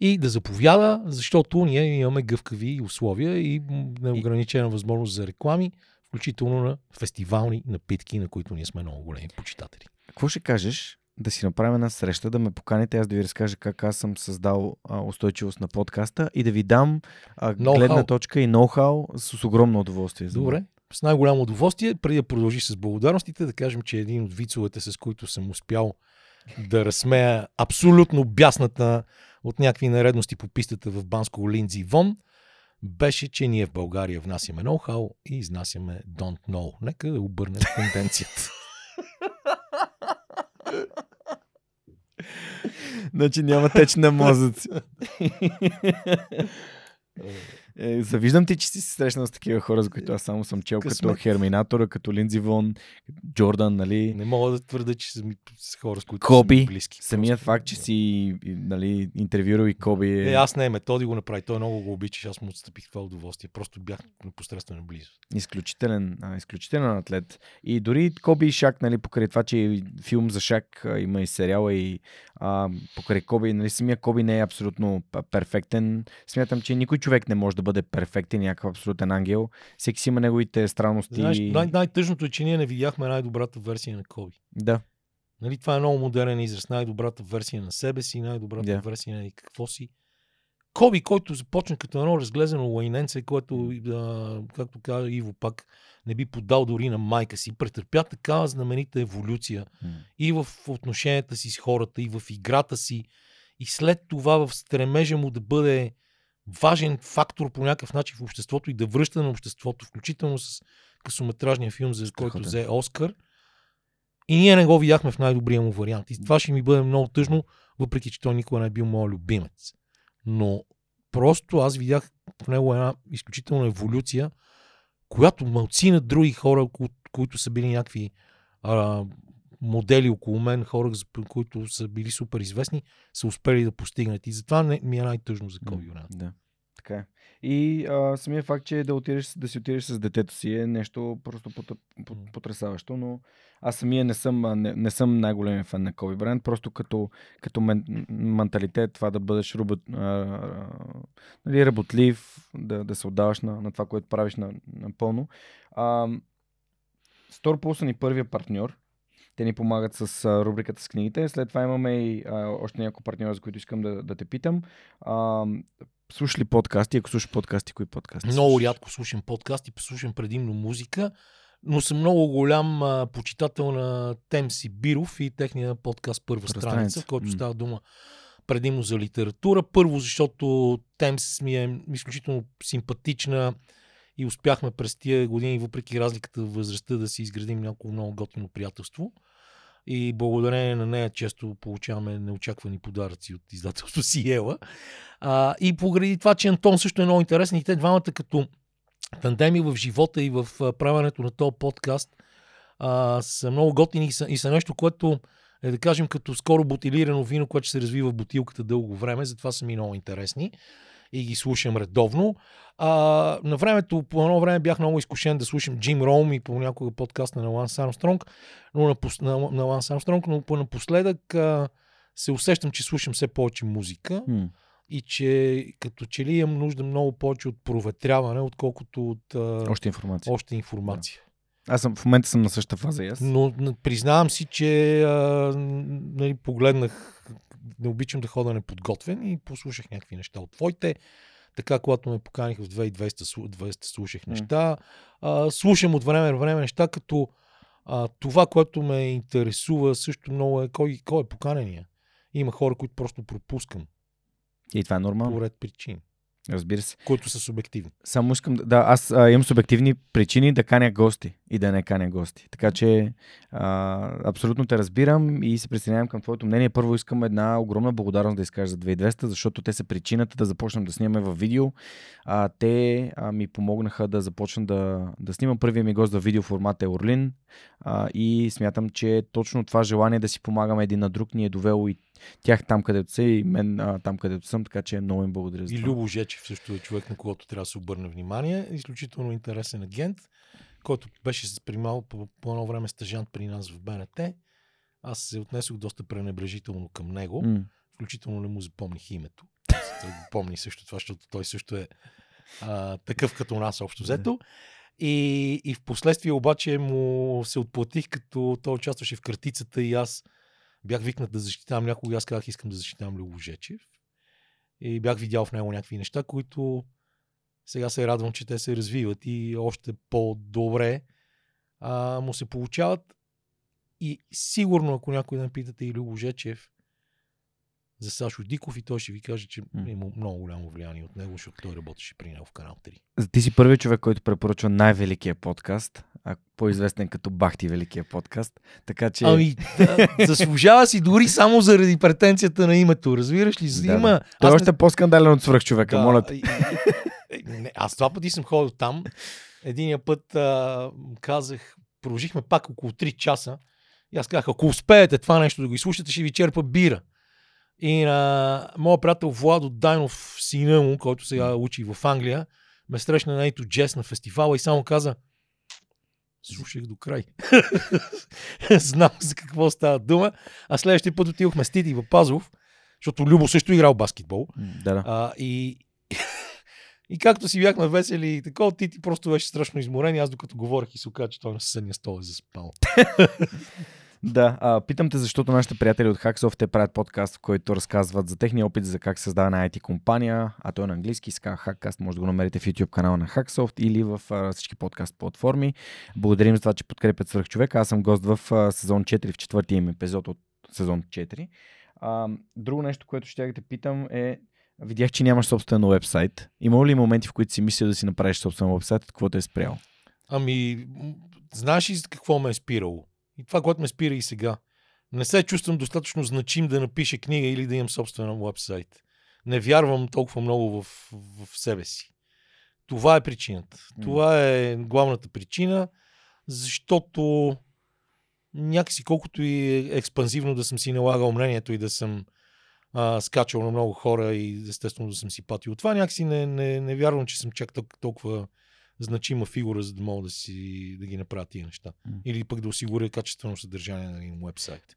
Speaker 2: и да заповяда, защото ние имаме гъвкави условия и неограничена възможност за реклами, включително на фестивални напитки, на които ние сме много големи почитатели.
Speaker 1: Какво ще кажеш да си направим една среща, да ме поканите, аз да ви разкажа как аз съм създал а, устойчивост на подкаста и да ви дам а, гледна точка и ноу-хау с, с огромно удоволствие.
Speaker 2: Добре, с най-голямо удоволствие. Преди да продължи с благодарностите, да кажем, че един от вицовете, с които съм успял да разсмея абсолютно бясната от някакви наредности по пистата в Банско Линдзи Вон, беше, че ние в България внасяме ноу-хау и изнасяме don't know. Нека да обърнем тенденцията.
Speaker 1: Значи няма теч на мозъци. (laughs) Е, завиждам ти, че си се срещнал с такива хора, за които аз само съм чел, Късмет. като Херминатора, като Линдзи Вон, Джордан, нали?
Speaker 2: Не мога да твърда, че са с хора, с които
Speaker 1: Коби,
Speaker 2: са близки.
Speaker 1: Самият просто. факт, че си нали, интервюрал и Коби
Speaker 2: е... е... аз не, методи го направи. Той много го обичаш, аз му отстъпих това удоволствие. Просто бях непосредствено близо.
Speaker 1: Изключителен, а, изключителен атлет. И дори Коби и Шак, нали, покрай това, че филм за Шак а, има и сериала и а, покрай Коби, нали, самия Коби не е абсолютно перфектен. Смятам, че никой човек не може да бъде перфектен, някакъв абсолютен ангел. Всеки си има неговите странности.
Speaker 2: Знаеш, най- най-тъжното е, че ние не видяхме най-добрата версия на Коби.
Speaker 1: Да.
Speaker 2: Нали, това е много модерен израз. Най-добрата версия на себе си, най-добрата yeah. версия на какво си. Коби, който започна като едно разглезено лайненце, което, а, както каза Иво пак, не би подал дори на майка си, претърпя такава знаменита еволюция mm. и в отношенията си с хората, и в играта си, и след това в стремежа му да бъде важен фактор по някакъв начин в обществото и да връща на обществото, включително с късометражния филм, за който взе Оскар. И ние не го видяхме в най-добрия му вариант. И това ще ми бъде много тъжно, въпреки че той никога не е бил моят любимец. Но просто аз видях в него една изключителна еволюция, която мълци на други хора, които са били някакви а, модели около мен, хора, които са били супер известни, са успели да постигнат. И затова не, ми е най-тъжно за Коби
Speaker 1: Да. Така е. И а, самия факт, че да, отидеш, да си отидеш с детето си е нещо просто пот- пот- потрясаващо, но аз самия не съм, не, не съм най-големия фен на Коби Брайант, просто като, като мен, менталитет това да бъдеш робот, а, а, нали, работлив, да, да се отдаваш на, на това, което правиш на, напълно. А, Store Pulse са ни първия партньор. Те ни помагат с а, рубриката с книгите. След това имаме и а, още няколко партньора, за които искам да, да те питам. А, слушаш ли подкасти? Ако слушаш подкасти, кои подкасти?
Speaker 2: Много
Speaker 1: слушаш?
Speaker 2: рядко слушам подкасти, слушам предимно музика, но съм много голям а, почитател на Темси Биров и техния подкаст Първа страница,
Speaker 1: страница.
Speaker 2: в който
Speaker 1: М.
Speaker 2: става дума предимно за литература. Първо, защото Темс ми е изключително симпатична и успяхме през тия години, въпреки разликата в възрастта, да си изградим някакво много готино приятелство. И благодарение на нея често получаваме неочаквани подаръци от издателство Сиела. А, и поради това, че Антон също е много интересен и те двамата като тандеми в живота и в правенето на този подкаст а, са много готини и са, и са нещо, което е да кажем като скоро бутилирано вино, което се развива в бутилката дълго време, затова са ми много интересни и ги слушам редовно. А, на времето, по едно време бях много изкушен да слушам Джим Роум и понякога подкаста на Ланс Армстронг, но напос, на, на Ланс Армстронг, но по напоследък а, се усещам, че слушам все повече музика
Speaker 1: М.
Speaker 2: и че като че ли имам нужда много повече от проветряване, отколкото от а,
Speaker 1: Още информация.
Speaker 2: още информация.
Speaker 1: Аз съм, в момента съм на същата фаза и аз.
Speaker 2: Но признавам си, че а, нали, погледнах, не обичам да хода неподготвен и послушах някакви неща от твоите. Така, когато ме поканиха в 2200, слу- 200 слушах неща. А, слушам от време на време неща, като а, това, което ме интересува също много е кой, кой е поканения. Има хора, които просто пропускам
Speaker 1: И това е нормално.
Speaker 2: по ред причини,
Speaker 1: Разбира се.
Speaker 2: които са субективни.
Speaker 1: Само искам да. Да, аз а, имам субективни причини да каня гости и да не каня гости. Така че а, абсолютно те разбирам и се присъединявам към твоето мнение. Първо искам една огромна благодарност да изкажа за 2200, защото те са причината да започнем да снимаме в видео. А, те а, ми помогнаха да започна да, да снимам. Първият ми гост в видео формат е Орлин а, и смятам, че точно това желание да си помагаме един на друг ни е довело и тях там, където са и мен а, там, където съм. Така че много им благодаря за
Speaker 2: И
Speaker 1: това.
Speaker 2: Любо Жечев също е човек, на когото трябва да се обърне внимание. Изключително интересен агент, който беше примал по, по едно време стажант при нас в БНТ. Аз се отнесох доста пренебрежително към него.
Speaker 1: М.
Speaker 2: Включително не му запомних името. Той го помни също това, защото той също е а, такъв като нас общо взето. И, и в последствие обаче му се отплатих, като той участваше в картицата и аз бях викнат да защитавам някого и аз казах, искам да защитавам Любо Жечев. И бях видял в него някакви неща, които сега се радвам, че те се развиват и още по-добре а, му се получават. И сигурно, ако някой да питате и Любо Жечев за Сашо Диков и той ще ви каже, че има много голямо влияние от него, защото той работеше при него в канал 3.
Speaker 1: Ти си първият човек, който препоръчва най-великия подкаст, а по-известен като Бахти Великия подкаст. Така че.
Speaker 2: Ами, да, заслужава си дори само заради претенцията на името, разбираш ли?
Speaker 1: Да,
Speaker 2: Има.
Speaker 1: Той е
Speaker 2: аз
Speaker 1: още по-скандален от свръхчовека,
Speaker 2: Да,
Speaker 1: моля
Speaker 2: и- не, аз два пъти съм ходил там. Единия път а, казах, продължихме пак около 3 часа. И аз казах, ако успеете това нещо да го изслушате, ще ви черпа бира. И на моят приятел Владо Дайнов, сина му, който сега учи в Англия, ме срещна на ето джес на фестивала и само каза, слушах до край. (laughs) Знам за какво става дума. А следващия път отидохме с Тити в Пазов, защото Любо също играл баскетбол.
Speaker 1: Да, да.
Speaker 2: А, и, (laughs) и както си бяхме весели и такова, ти, ти просто беше страшно изморен. и Аз докато говорех и се оказа, че той на съседния стол е заспал. (laughs)
Speaker 1: Да, а, питам те, защото нашите приятели от Hacksoft те правят подкаст, в който разказват за техния опит за как създава на IT компания, а той е на английски, ска Hackcast, може да го намерите в YouTube канала на Hacksoft или в а, всички подкаст платформи. Благодарим за това, че подкрепят свърх човека. Аз съм гост в а, сезон 4, в четвъртия им епизод от сезон 4. А, друго нещо, което ще да те питам е, видях, че нямаш собствен вебсайт. Има ли моменти, в които си мислил да си направиш собствен вебсайт, какво те е спрял?
Speaker 2: Ами, знаеш ли какво ме е спирало? И това, което ме спира и сега. Не се чувствам достатъчно значим да напиша книга или да имам собствен вебсайт. Не вярвам толкова много в, в себе си. Това е причината. Това е главната причина, защото някакси колкото и експанзивно да съм си налагал мнението и да съм а, скачал на много хора и естествено да съм си патил. Това някакси не, не, не вярвам, че съм чак толкова значима фигура, за да мога да, си, да ги направя тия неща. Mm. Или пък да осигуря качествено съдържание на един вебсайт.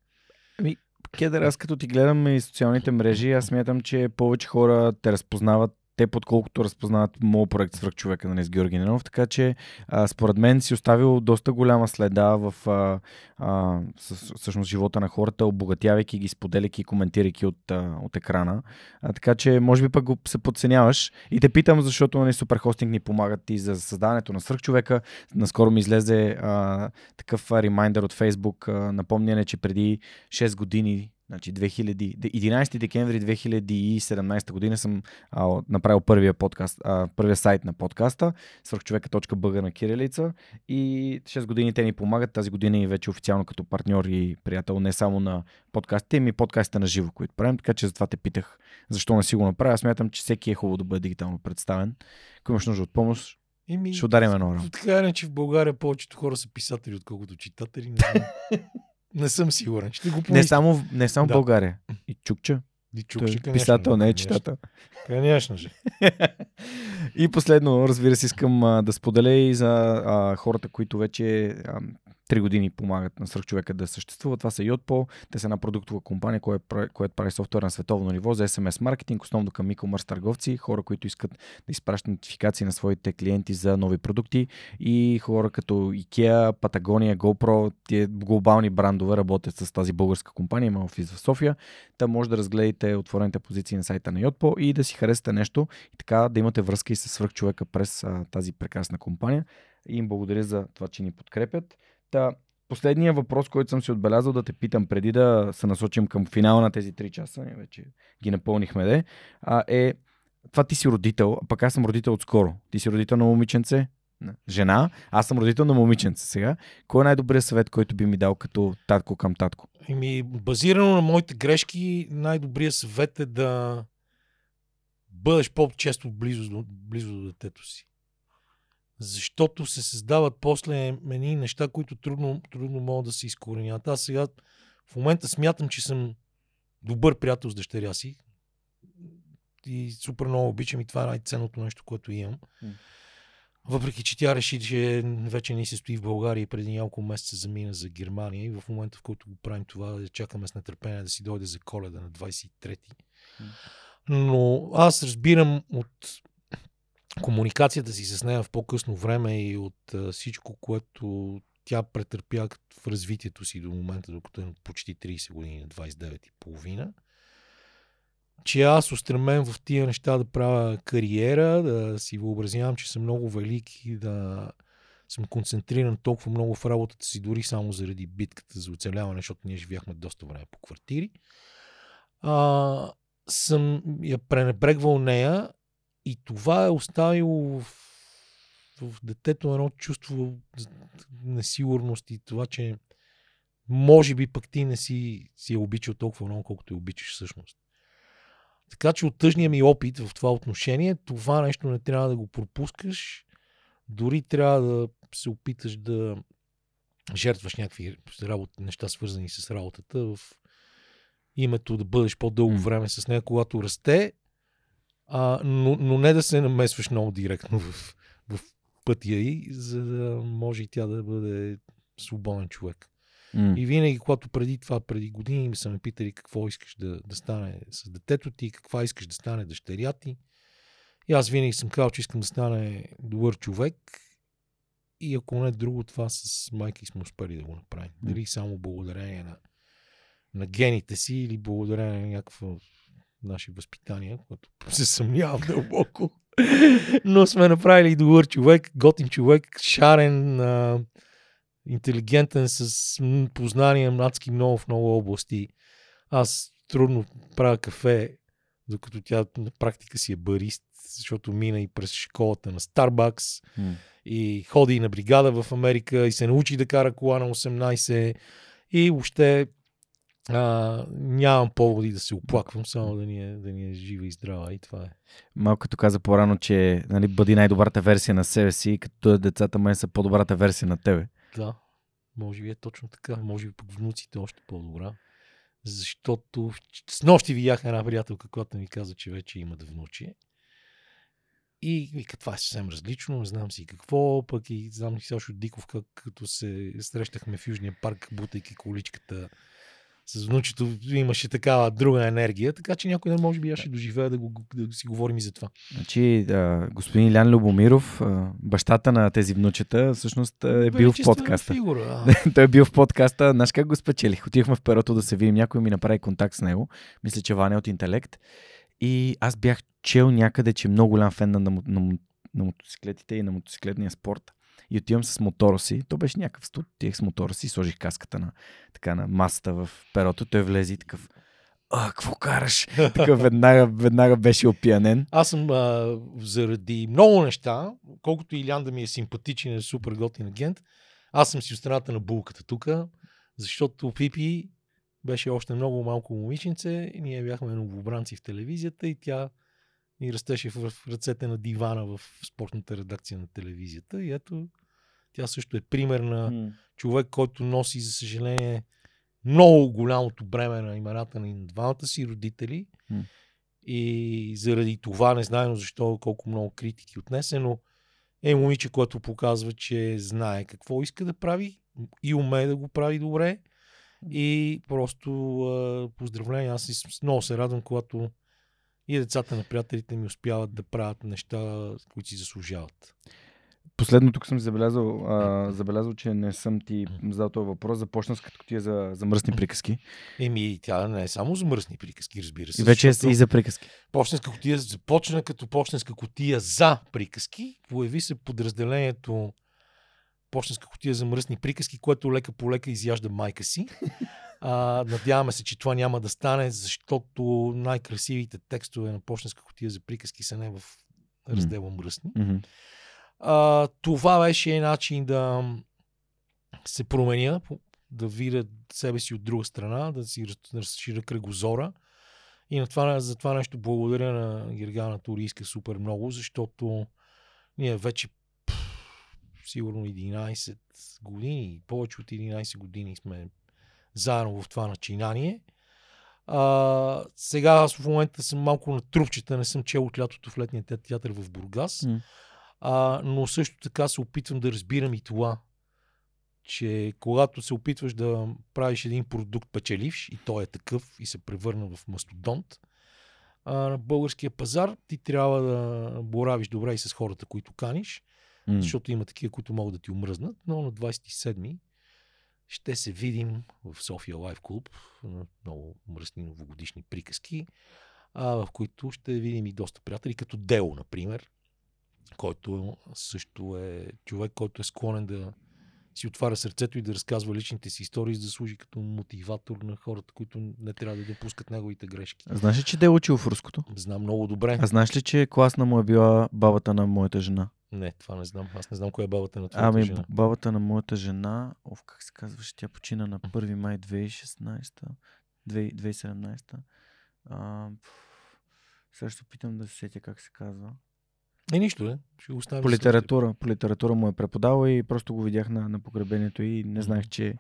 Speaker 1: Ами, Кедър, аз като ти гледам и социалните мрежи, аз смятам, че повече хора те разпознават те подколкото разпознават моят проект Свърх човека нали, с Георги Ненов, така че а, според мен си оставил доста голяма следа в а, а, с, всъщност живота на хората, обогатявайки ги, споделяйки и коментирайки от, а, от екрана. А, така че може би пък го се подценяваш и те питам, защото нали, Суперхостинг ни помагат и за създаването на Свърх човека. Наскоро ми излезе а, такъв ремайдер от Фейсбук, напомняне, че преди 6 години Значи 2000, 11 декември 2017 година съм а, направил първия, подкаст, а, първия сайт на подкаста, свърхчовека.бъг на Кирилица и 6 години те ни помагат. Тази година и вече официално като партньор и приятел не само на подкастите, ми подкастите на живо, които правим, така че затова те питах защо не си го направя. Аз смятам, че всеки е хубаво да бъде дигитално представен. Ако имаш нужда от помощ, ми, ще ударим едно
Speaker 2: Така е, че в България повечето хора са писатели, отколкото читатели. Не (laughs) Не съм сигурен. Ще го
Speaker 1: не само, не само да. България. И Чукча.
Speaker 2: И Чукча,
Speaker 1: Той, писател, не е читател.
Speaker 2: Конечно же. (laughs)
Speaker 1: и последно, разбира се, искам а, да споделя и за а, хората, които вече а, 3 години помагат на свръхчовека да съществува. Това са Yotpo. Те са една продуктова компания, която, която прави софтуер на световно ниво за SMS маркетинг, основно към e-commerce търговци, хора, които искат да изпращат нотификации на своите клиенти за нови продукти и хора като IKEA, Patagonia, GoPro, тия глобални брандове работят с тази българска компания, има офис в София. Та може да разгледате отворените позиции на сайта на Yotpo и да си харесате нещо и така да имате връзка и с свръхчовека през а, тази прекрасна компания. И им благодаря за това, че ни подкрепят. Та, последния въпрос, който съм си отбелязал да те питам преди да се насочим към финала на тези 3 часа, вече ги напълнихме, де, а, е това ти си родител, а пък аз съм родител отскоро. Ти си родител на момиченце, жена, аз съм родител на момиченце сега. Кой е най-добрият съвет, който би ми дал като татко към татко?
Speaker 2: Еми, базирано на моите грешки, най-добрият съвет е да бъдеш по-често близо, близо до детето си защото се създават после едни неща, които трудно, трудно могат да се изкоренят. Аз сега в момента смятам, че съм добър приятел с дъщеря си и супер много обичам и това е най-ценното нещо, което имам. Въпреки, че тя реши, че вече не се стои в България и преди няколко месеца замина за Германия и в момента, в който го правим това, чакаме с нетърпение да си дойде за коледа на 23-ти. Но аз разбирам от комуникацията си с нея в по-късно време и от всичко, което тя претърпя в развитието си до момента, докато е почти 30 години, 29 и половина, че аз устремен в тия неща да правя кариера, да си въобразявам, че съм много велик и да съм концентриран толкова много в работата си, дори само заради битката за оцеляване, защото ние живяхме доста време по квартири. А, съм я пренебрегвал нея и това е оставило в, в детето едно чувство несигурност и това, че може би пък ти не си, си е обичал толкова много, колкото я обичаш всъщност. Така че от тъжния ми опит в това отношение, това нещо не трябва да го пропускаш. Дори трябва да се опиташ да жертваш някакви работи, неща, свързани с работата в името да бъдеш по-дълго време с нея, когато расте а, но, но не да се намесваш много директно в, в пътя и, за да може и тя да бъде свободен човек. Mm. И винаги, когато преди това, преди години ми са ме питали какво искаш да, да стане с детето ти, каква искаш да стане дъщеря ти. И аз винаги съм казал, че искам да стане добър човек. И ако не друго, това с майка сме успели да го направим. Mm. Дали само благодарение на, на гените си или благодарение на някаква наши възпитания, което (laughs) се съмнявам дълбоко. Но сме направили добър човек, готин човек, шарен, а, интелигентен, с познания адски много в много области. Аз трудно правя кафе, докато тя на практика си е барист, защото мина и през школата на Starbucks mm. и ходи на бригада в Америка и се научи да кара кола на 18 и въобще а, нямам поводи да се оплаквам, само да ни, е, да ни е жива и здрава и това е.
Speaker 1: Малко като каза по-рано, че нали, бъди най-добрата версия на себе си, като децата май са по-добрата версия на тебе.
Speaker 2: Да, може би е точно така. Може би пък внуците още по-добра. защото с нощи видях една приятелка, която ми каза, че вече имат внучие. И вика, това е съвсем различно, не знам си какво, пък и знам си Сашо Диков, как, като се срещахме в Южния парк, бутайки количката с внучето, имаше такава друга енергия, така че някой не може би аз ще доживея да, го, да си говорим и за това.
Speaker 1: Значи, да, господин Илян Любомиров, бащата на тези внучета, всъщност е бил в подкаста.
Speaker 2: Фигура, (laughs)
Speaker 1: Той е бил в подкаста. Знаеш как го спечелих? Отивахме в перото да се видим. Някой ми направи контакт с него. Мисля, че Ваня от Интелект. И аз бях чел някъде, че е много голям фен на, на, на, на мотоциклетите и на мотоциклетния спорт. И отивам с мотора си. То беше някакъв студ. Отивах с мотора си, сложих каската на, така, на масата в перото. Той влезе и такъв. А, какво караш? (laughs) Такъв веднага, веднага беше опиянен.
Speaker 2: Аз съм а, заради много неща, колкото Илян да ми е симпатичен, е супер готин агент, аз съм си от страната на булката тук, защото Пипи беше още много малко момиченце, и ние бяхме новобранци в телевизията и тя ни растеше в ръцете на дивана в спортната редакция на телевизията. И ето, тя също е пример на
Speaker 1: М.
Speaker 2: човек, който носи, за съжаление, много голямото бреме на имената на двамата си родители.
Speaker 1: М.
Speaker 2: И заради това, не знаем защо, колко много критики отнесе, но е момиче, което показва, че знае какво иска да прави и умее да го прави добре. И просто поздравления. Аз и много се радвам, когато и децата на приятелите ми успяват да правят неща, които си заслужават.
Speaker 1: Последно тук съм забелязал, а, забелязал, че не съм ти задал този въпрос. Започна с като котия за, за мръсни приказки.
Speaker 2: Еми, тя не е само за мръсни приказки, разбира се.
Speaker 1: И вече е и за приказки.
Speaker 2: Почтенска котия започна като почтенска котия за приказки. Появи се подразделението почтенска котия за мръсни приказки, което лека по лека изяжда майка си. А, надяваме се, че това няма да стане, защото най-красивите текстове на почтенска котия за приказки са не в раздела мръсни.
Speaker 1: Мгм.
Speaker 2: А, това беше начин да се променя, да видя себе си от друга страна, да си раз- разширя кръгозора. И на това, за това нещо благодаря на Гергана Турийска супер много, защото ние вече пф, сигурно 11 години, повече от 11 години сме заедно в това начинание. А, сега аз в момента съм малко на трупчета, не съм чел от лятото в летния те- театър в Бургас.
Speaker 1: М.
Speaker 2: А, но също така се опитвам да разбирам и това, че когато се опитваш да правиш един продукт печеливш и той е такъв и се превърна в мастодонт, а, на българския пазар ти трябва да боравиш добре и с хората, които каниш,
Speaker 1: М.
Speaker 2: защото има такива, които могат да ти омръзнат, но на 27 ще се видим в София Лайв Клуб на много мръсни новогодишни приказки, а, в които ще видим и доста приятели, като Дело, например, който също е човек, който е склонен да си отваря сърцето и да разказва личните си истории, за да служи като мотиватор на хората, които не трябва да допускат неговите грешки.
Speaker 1: Знаеш ли, че те е учил в руското?
Speaker 2: Знам много добре.
Speaker 1: А знаеш ли, че класна му е била бабата на моята жена?
Speaker 2: Не, това не знам. Аз не знам коя е бабата на твоята
Speaker 1: Ами,
Speaker 2: жена.
Speaker 1: бабата на моята жена, ов, как се казваше, тя почина на 1 май 2016, 2 2017. А, се опитам да се сетя как се казва.
Speaker 2: Е, нищо, е. Ще го оставим.
Speaker 1: По литература, по литература му е преподавал и просто го видях на, на погребението и не знаех, че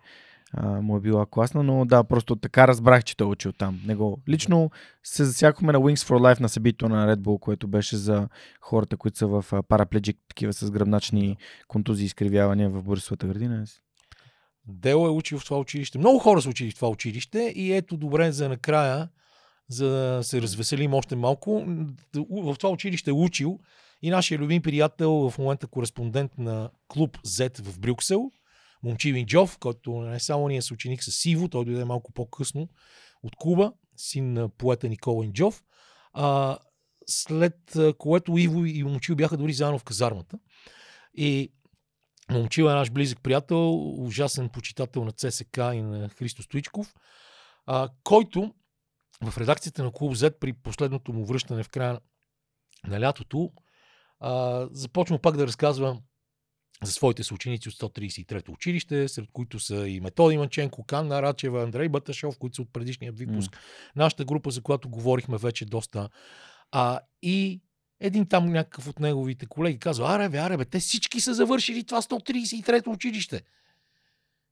Speaker 1: а, му е била класна, но да, просто така разбрах, че той е учил там. Него. Лично се засякохме на Wings for Life на събитието на Red Bull, което беше за хората, които са в парапледжик, такива с гръбначни контузии и изкривявания в Борисовата градина.
Speaker 2: Дело е учил в това училище. Много хора са учили в това училище и ето добре за накрая, за да се развеселим още малко. В това училище е учил и нашия любим приятел, в момента кореспондент на клуб Z в Брюксел, Момчи Винджов, който не само ние са ученик с Сиво, той дойде малко по-късно от Куба, син на поета Никола Инджов. А, след което Иво и Момчил бяха дори заедно в казармата. И Момчил е наш близък приятел, ужасен почитател на ЦСК и на Христо Стоичков, а, който в редакцията на Клуб Z при последното му връщане в края на лятото а, започва пак да разказва за своите съученици от 133-то училище, сред които са и Методи Манченко, Канна Рачева, Андрей Баташов, които са от предишния випуск. Нашата група, за която говорихме вече доста. А, и един там някакъв от неговите колеги казва, аре бе, аре бе, те всички са завършили това 133-то училище.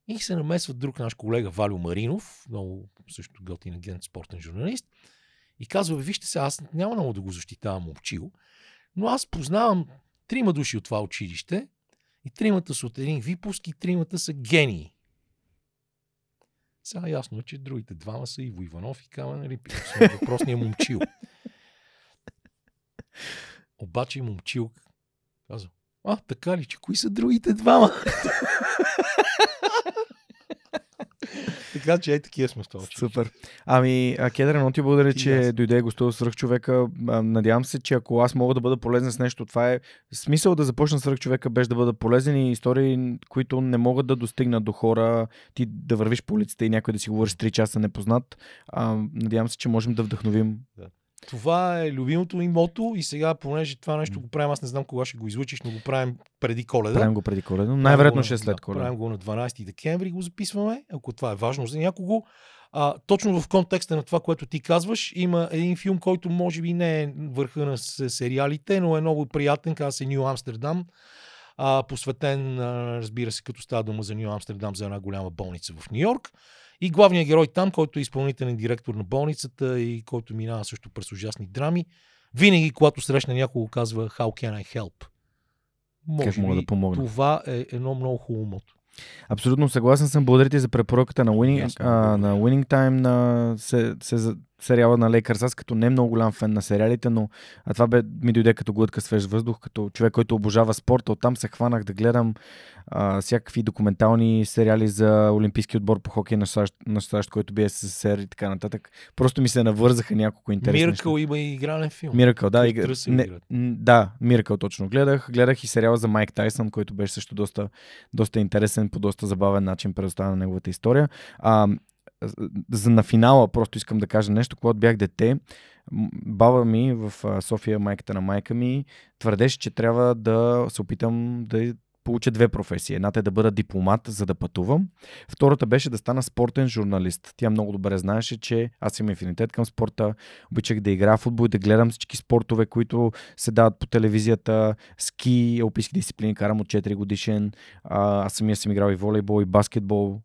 Speaker 2: И се намесва друг наш колега Валю Маринов, много също готин агент, спортен журналист. И казва, вижте се, аз няма много да го защитавам момчил, но аз познавам трима души от това училище и тримата са от един випуск и тримата са гении. Сега ясно е, че другите двама са Иво Иванов и Камен Рипи. Въпросният момчил. Обаче момчил казва, а, така ли, че кои са другите двама? Така че е такива сме с.
Speaker 1: Супер. Ами, Кедър, много ти благодаря, че yes. дойде и гостува свръх човека. Надявам се, че ако аз мога да бъда полезен с нещо, това е смисъл да започна свръх човека без да бъда полезен и истории, които не могат да достигнат до хора, ти да вървиш по улицата и някой да си говориш с 3 часа непознат. А, надявам се, че можем да вдъхновим да.
Speaker 2: Това е любимото им мото и сега, понеже това нещо го правим, аз не знам кога ще го излучиш, но го правим преди коледа.
Speaker 1: Правим го преди коледа, най-вероятно ще е след коледа.
Speaker 2: Правим го на 12 декември, го записваме, ако това е важно за някого. А, точно в контекста на това, което ти казваш, има един филм, който може би не е върха на сериалите, но е много приятен, казва се Нью Амстердам, а, посветен, а, разбира се, като става дума за Нью Амстердам, за една голяма болница в Нью Йорк. И главният герой там, който е изпълнителен директор на болницата и който минава също през ужасни драми, винаги, когато срещна някого, казва How can I help?
Speaker 1: Може как мога да помогна?
Speaker 2: Това е едно много хубаво мото.
Speaker 1: Абсолютно съгласен съм. Благодаря ти за препоръката на Winning, а, на Winning Time, на се, се, сериала на Лекърс. Аз като не много голям фен на сериалите, но а това бе, ми дойде като глътка свеж въздух, като човек, който обожава спорта. Оттам се хванах да гледам а, всякакви документални сериали за Олимпийски отбор по хокей на САЩ, на САЩ който бе СССР и така нататък. Просто ми се навързаха няколко интересни
Speaker 2: Миракъл има и игрален филм.
Speaker 1: Миракъл, да. И, не, да, Миракъл точно гледах. Гледах и сериала за Майк Тайсън, който беше също доста, доста интересен, по доста забавен начин предоставя на неговата история. А, за на финала просто искам да кажа нещо. Когато бях дете, баба ми в София, майката на майка ми, твърдеше, че трябва да се опитам да получа две професии. Едната е да бъда дипломат, за да пътувам. Втората беше да стана спортен журналист. Тя много добре знаеше, че аз имам афинитет към спорта, обичах да игра в футбол и да гледам всички спортове, които се дават по телевизията, ски, алпийски дисциплини, карам от 4 годишен. Аз самия съм играл и волейбол, и баскетбол.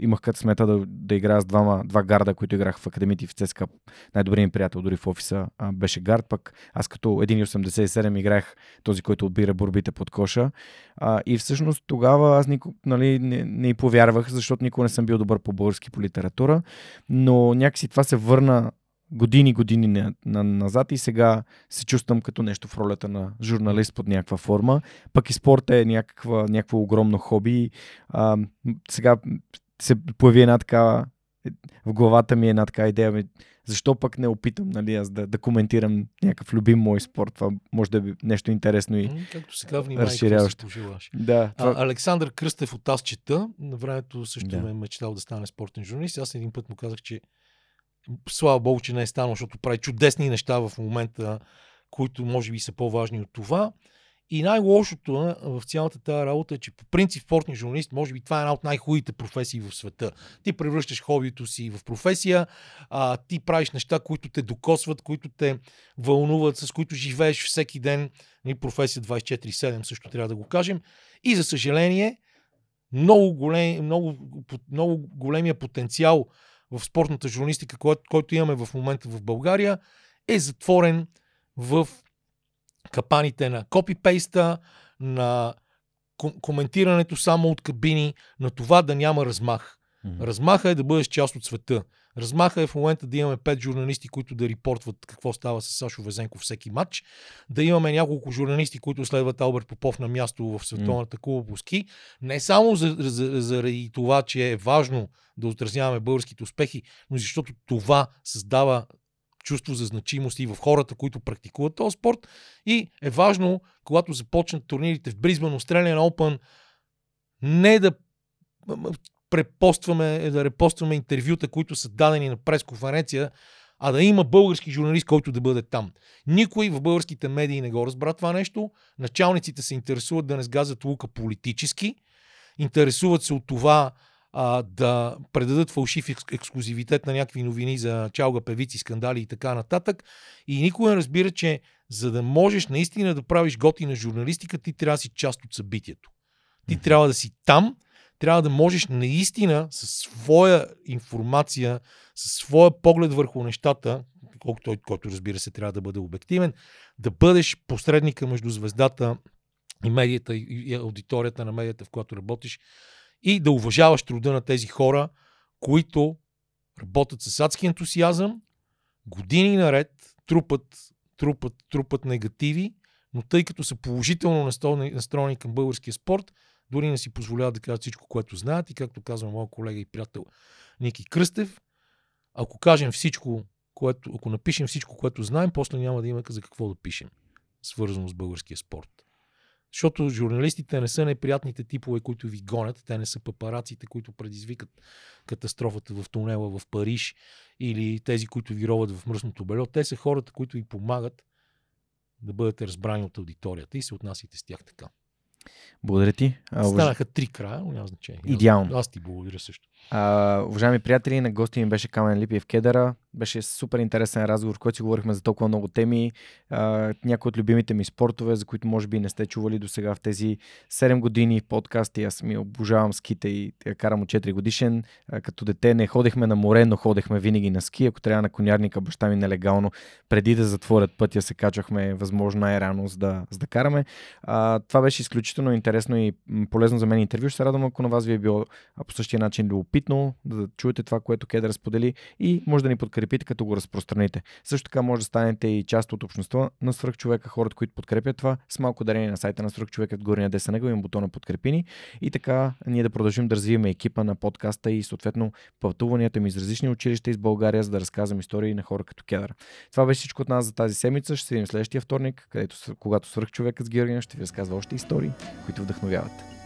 Speaker 1: Имах като смета да, да играя с двама, два гарда, които играх в академите в ЦСКА. Най-добрият ми приятел дори в офиса а, беше гард, пък аз като 1,87 играх този, който отбира борбите под коша. А, и всъщност тогава аз нико, нали, не, не и повярвах, защото никога не съм бил добър по български по литература, но някакси това се върна години, години на, на, назад и сега се чувствам като нещо в ролята на журналист под някаква форма. Пък и спорт е някаква, някакво огромно хоби. А, сега се появи една такава, в главата ми е една така идея, ми, защо пък не опитам нали, аз да, да коментирам някакъв любим мой спорт. Това може да е нещо интересно и
Speaker 2: Както сега внимай, разширяващо.
Speaker 1: Да,
Speaker 2: това... а, Александър Кръстев от Аз чета, на времето също да. ме е мечтал да стане спортен журналист. Аз един път му казах, че слава Богу, че не е станал, защото прави чудесни неща в момента, които може би са по-важни от това. И най-лошото в цялата тази работа е, че по принцип спортни журналист, може би това е една от най-хубавите професии в света. Ти превръщаш хобито си в професия, а, ти правиш неща, които те докосват, които те вълнуват, с които живееш всеки ден. И нали, професия 24-7 също трябва да го кажем. И за съжаление, много, голем, много, много големия потенциал в спортната журналистика, който, който имаме в момента в България, е затворен в капаните на копипейста, на коментирането само от кабини, на това да няма размах. Mm-hmm. Размаха е да бъдеш част от света. Размаха е в момента да имаме пет журналисти, които да репортват какво става с Сашо Везенко всеки матч. Да имаме няколко журналисти, които следват Алберт Попов на място в Световната куба по ски. Не само за, за, заради това, че е важно да отразяваме българските успехи, но защото това създава чувство за значимост и в хората, които практикуват този спорт. И е важно, когато започнат турнирите в Бризбан, Australian Open, не да препостваме, да репостваме интервюта, които са дадени на пресконференция, а да има български журналист, който да бъде там. Никой в българските медии не го разбра това нещо. Началниците се интересуват да не сгазят лука политически, интересуват се от това а, да предадат фалшив ексклюзивитет на някакви новини за чалга, певици, скандали и така нататък. И никой не разбира, че за да можеш наистина да правиш готина журналистика, ти трябва да си част от събитието. Ти трябва да си там, трябва да можеш наистина със своя информация, със своя поглед върху нещата, колкото той, който разбира се трябва да бъде обективен, да бъдеш посредника между звездата и медията и аудиторията на медията, в която работиш и да уважаваш труда на тези хора, които работят с адски ентусиазъм, години наред трупат, трупат, трупат негативи, но тъй като са положително настроени към българския спорт, дори не си позволяват да кажат всичко, което знаят и както казва моят колега и приятел Ники Кръстев, ако кажем всичко, което, ако напишем всичко, което знаем, после няма да има за какво да пишем, свързано с българския спорт. Защото журналистите не са неприятните типове, които ви гонят. Те не са папараците, които предизвикат катастрофата в тунела в Париж или тези, които ви роват в мръсното бельо. Те са хората, които ви помагат да бъдете разбрани от аудиторията и се отнасяйте с тях така.
Speaker 1: Благодаря ти.
Speaker 2: Станаха три края, но няма значение.
Speaker 1: Идеално.
Speaker 2: Аз ти благодаря също.
Speaker 1: А, уважаеми приятели, на гости ми беше Камен Липиев Кедъра. Беше супер интересен разговор, в който си говорихме за толкова много теми. А, някои от любимите ми спортове, за които може би не сте чували до сега в тези 7 години подкасти. Аз ми обожавам ските и карам от 4 годишен. А, като дете не ходехме на море, но ходехме винаги на ски. Ако трябва на конярника, баща ми нелегално, преди да затворят пътя, се качвахме възможно най-рано, за да, за да караме. А, това беше изключително интересно и полезно за мен интервю. Ще се радвам, ако на вас ви е било по същия начин любопитно, да чуете това, което Кедър разподели и може да ни подкрепите, като го разпространите. Също така може да станете и част от общността на свръхчовека, хората, които подкрепят това, с малко дарение на сайта на свръхчовека в горния десен ъгъл има бутона подкрепини и така ние да продължим да развиваме екипа на подкаста и съответно пътуванията ми из различни училища из България, за да разказвам истории на хора като Кедър. Това беше всичко от нас за тази седмица. Ще се видим следващия вторник, където когато свръхчовекът с Георгия ще ви разказва още истории, които вдъхновяват.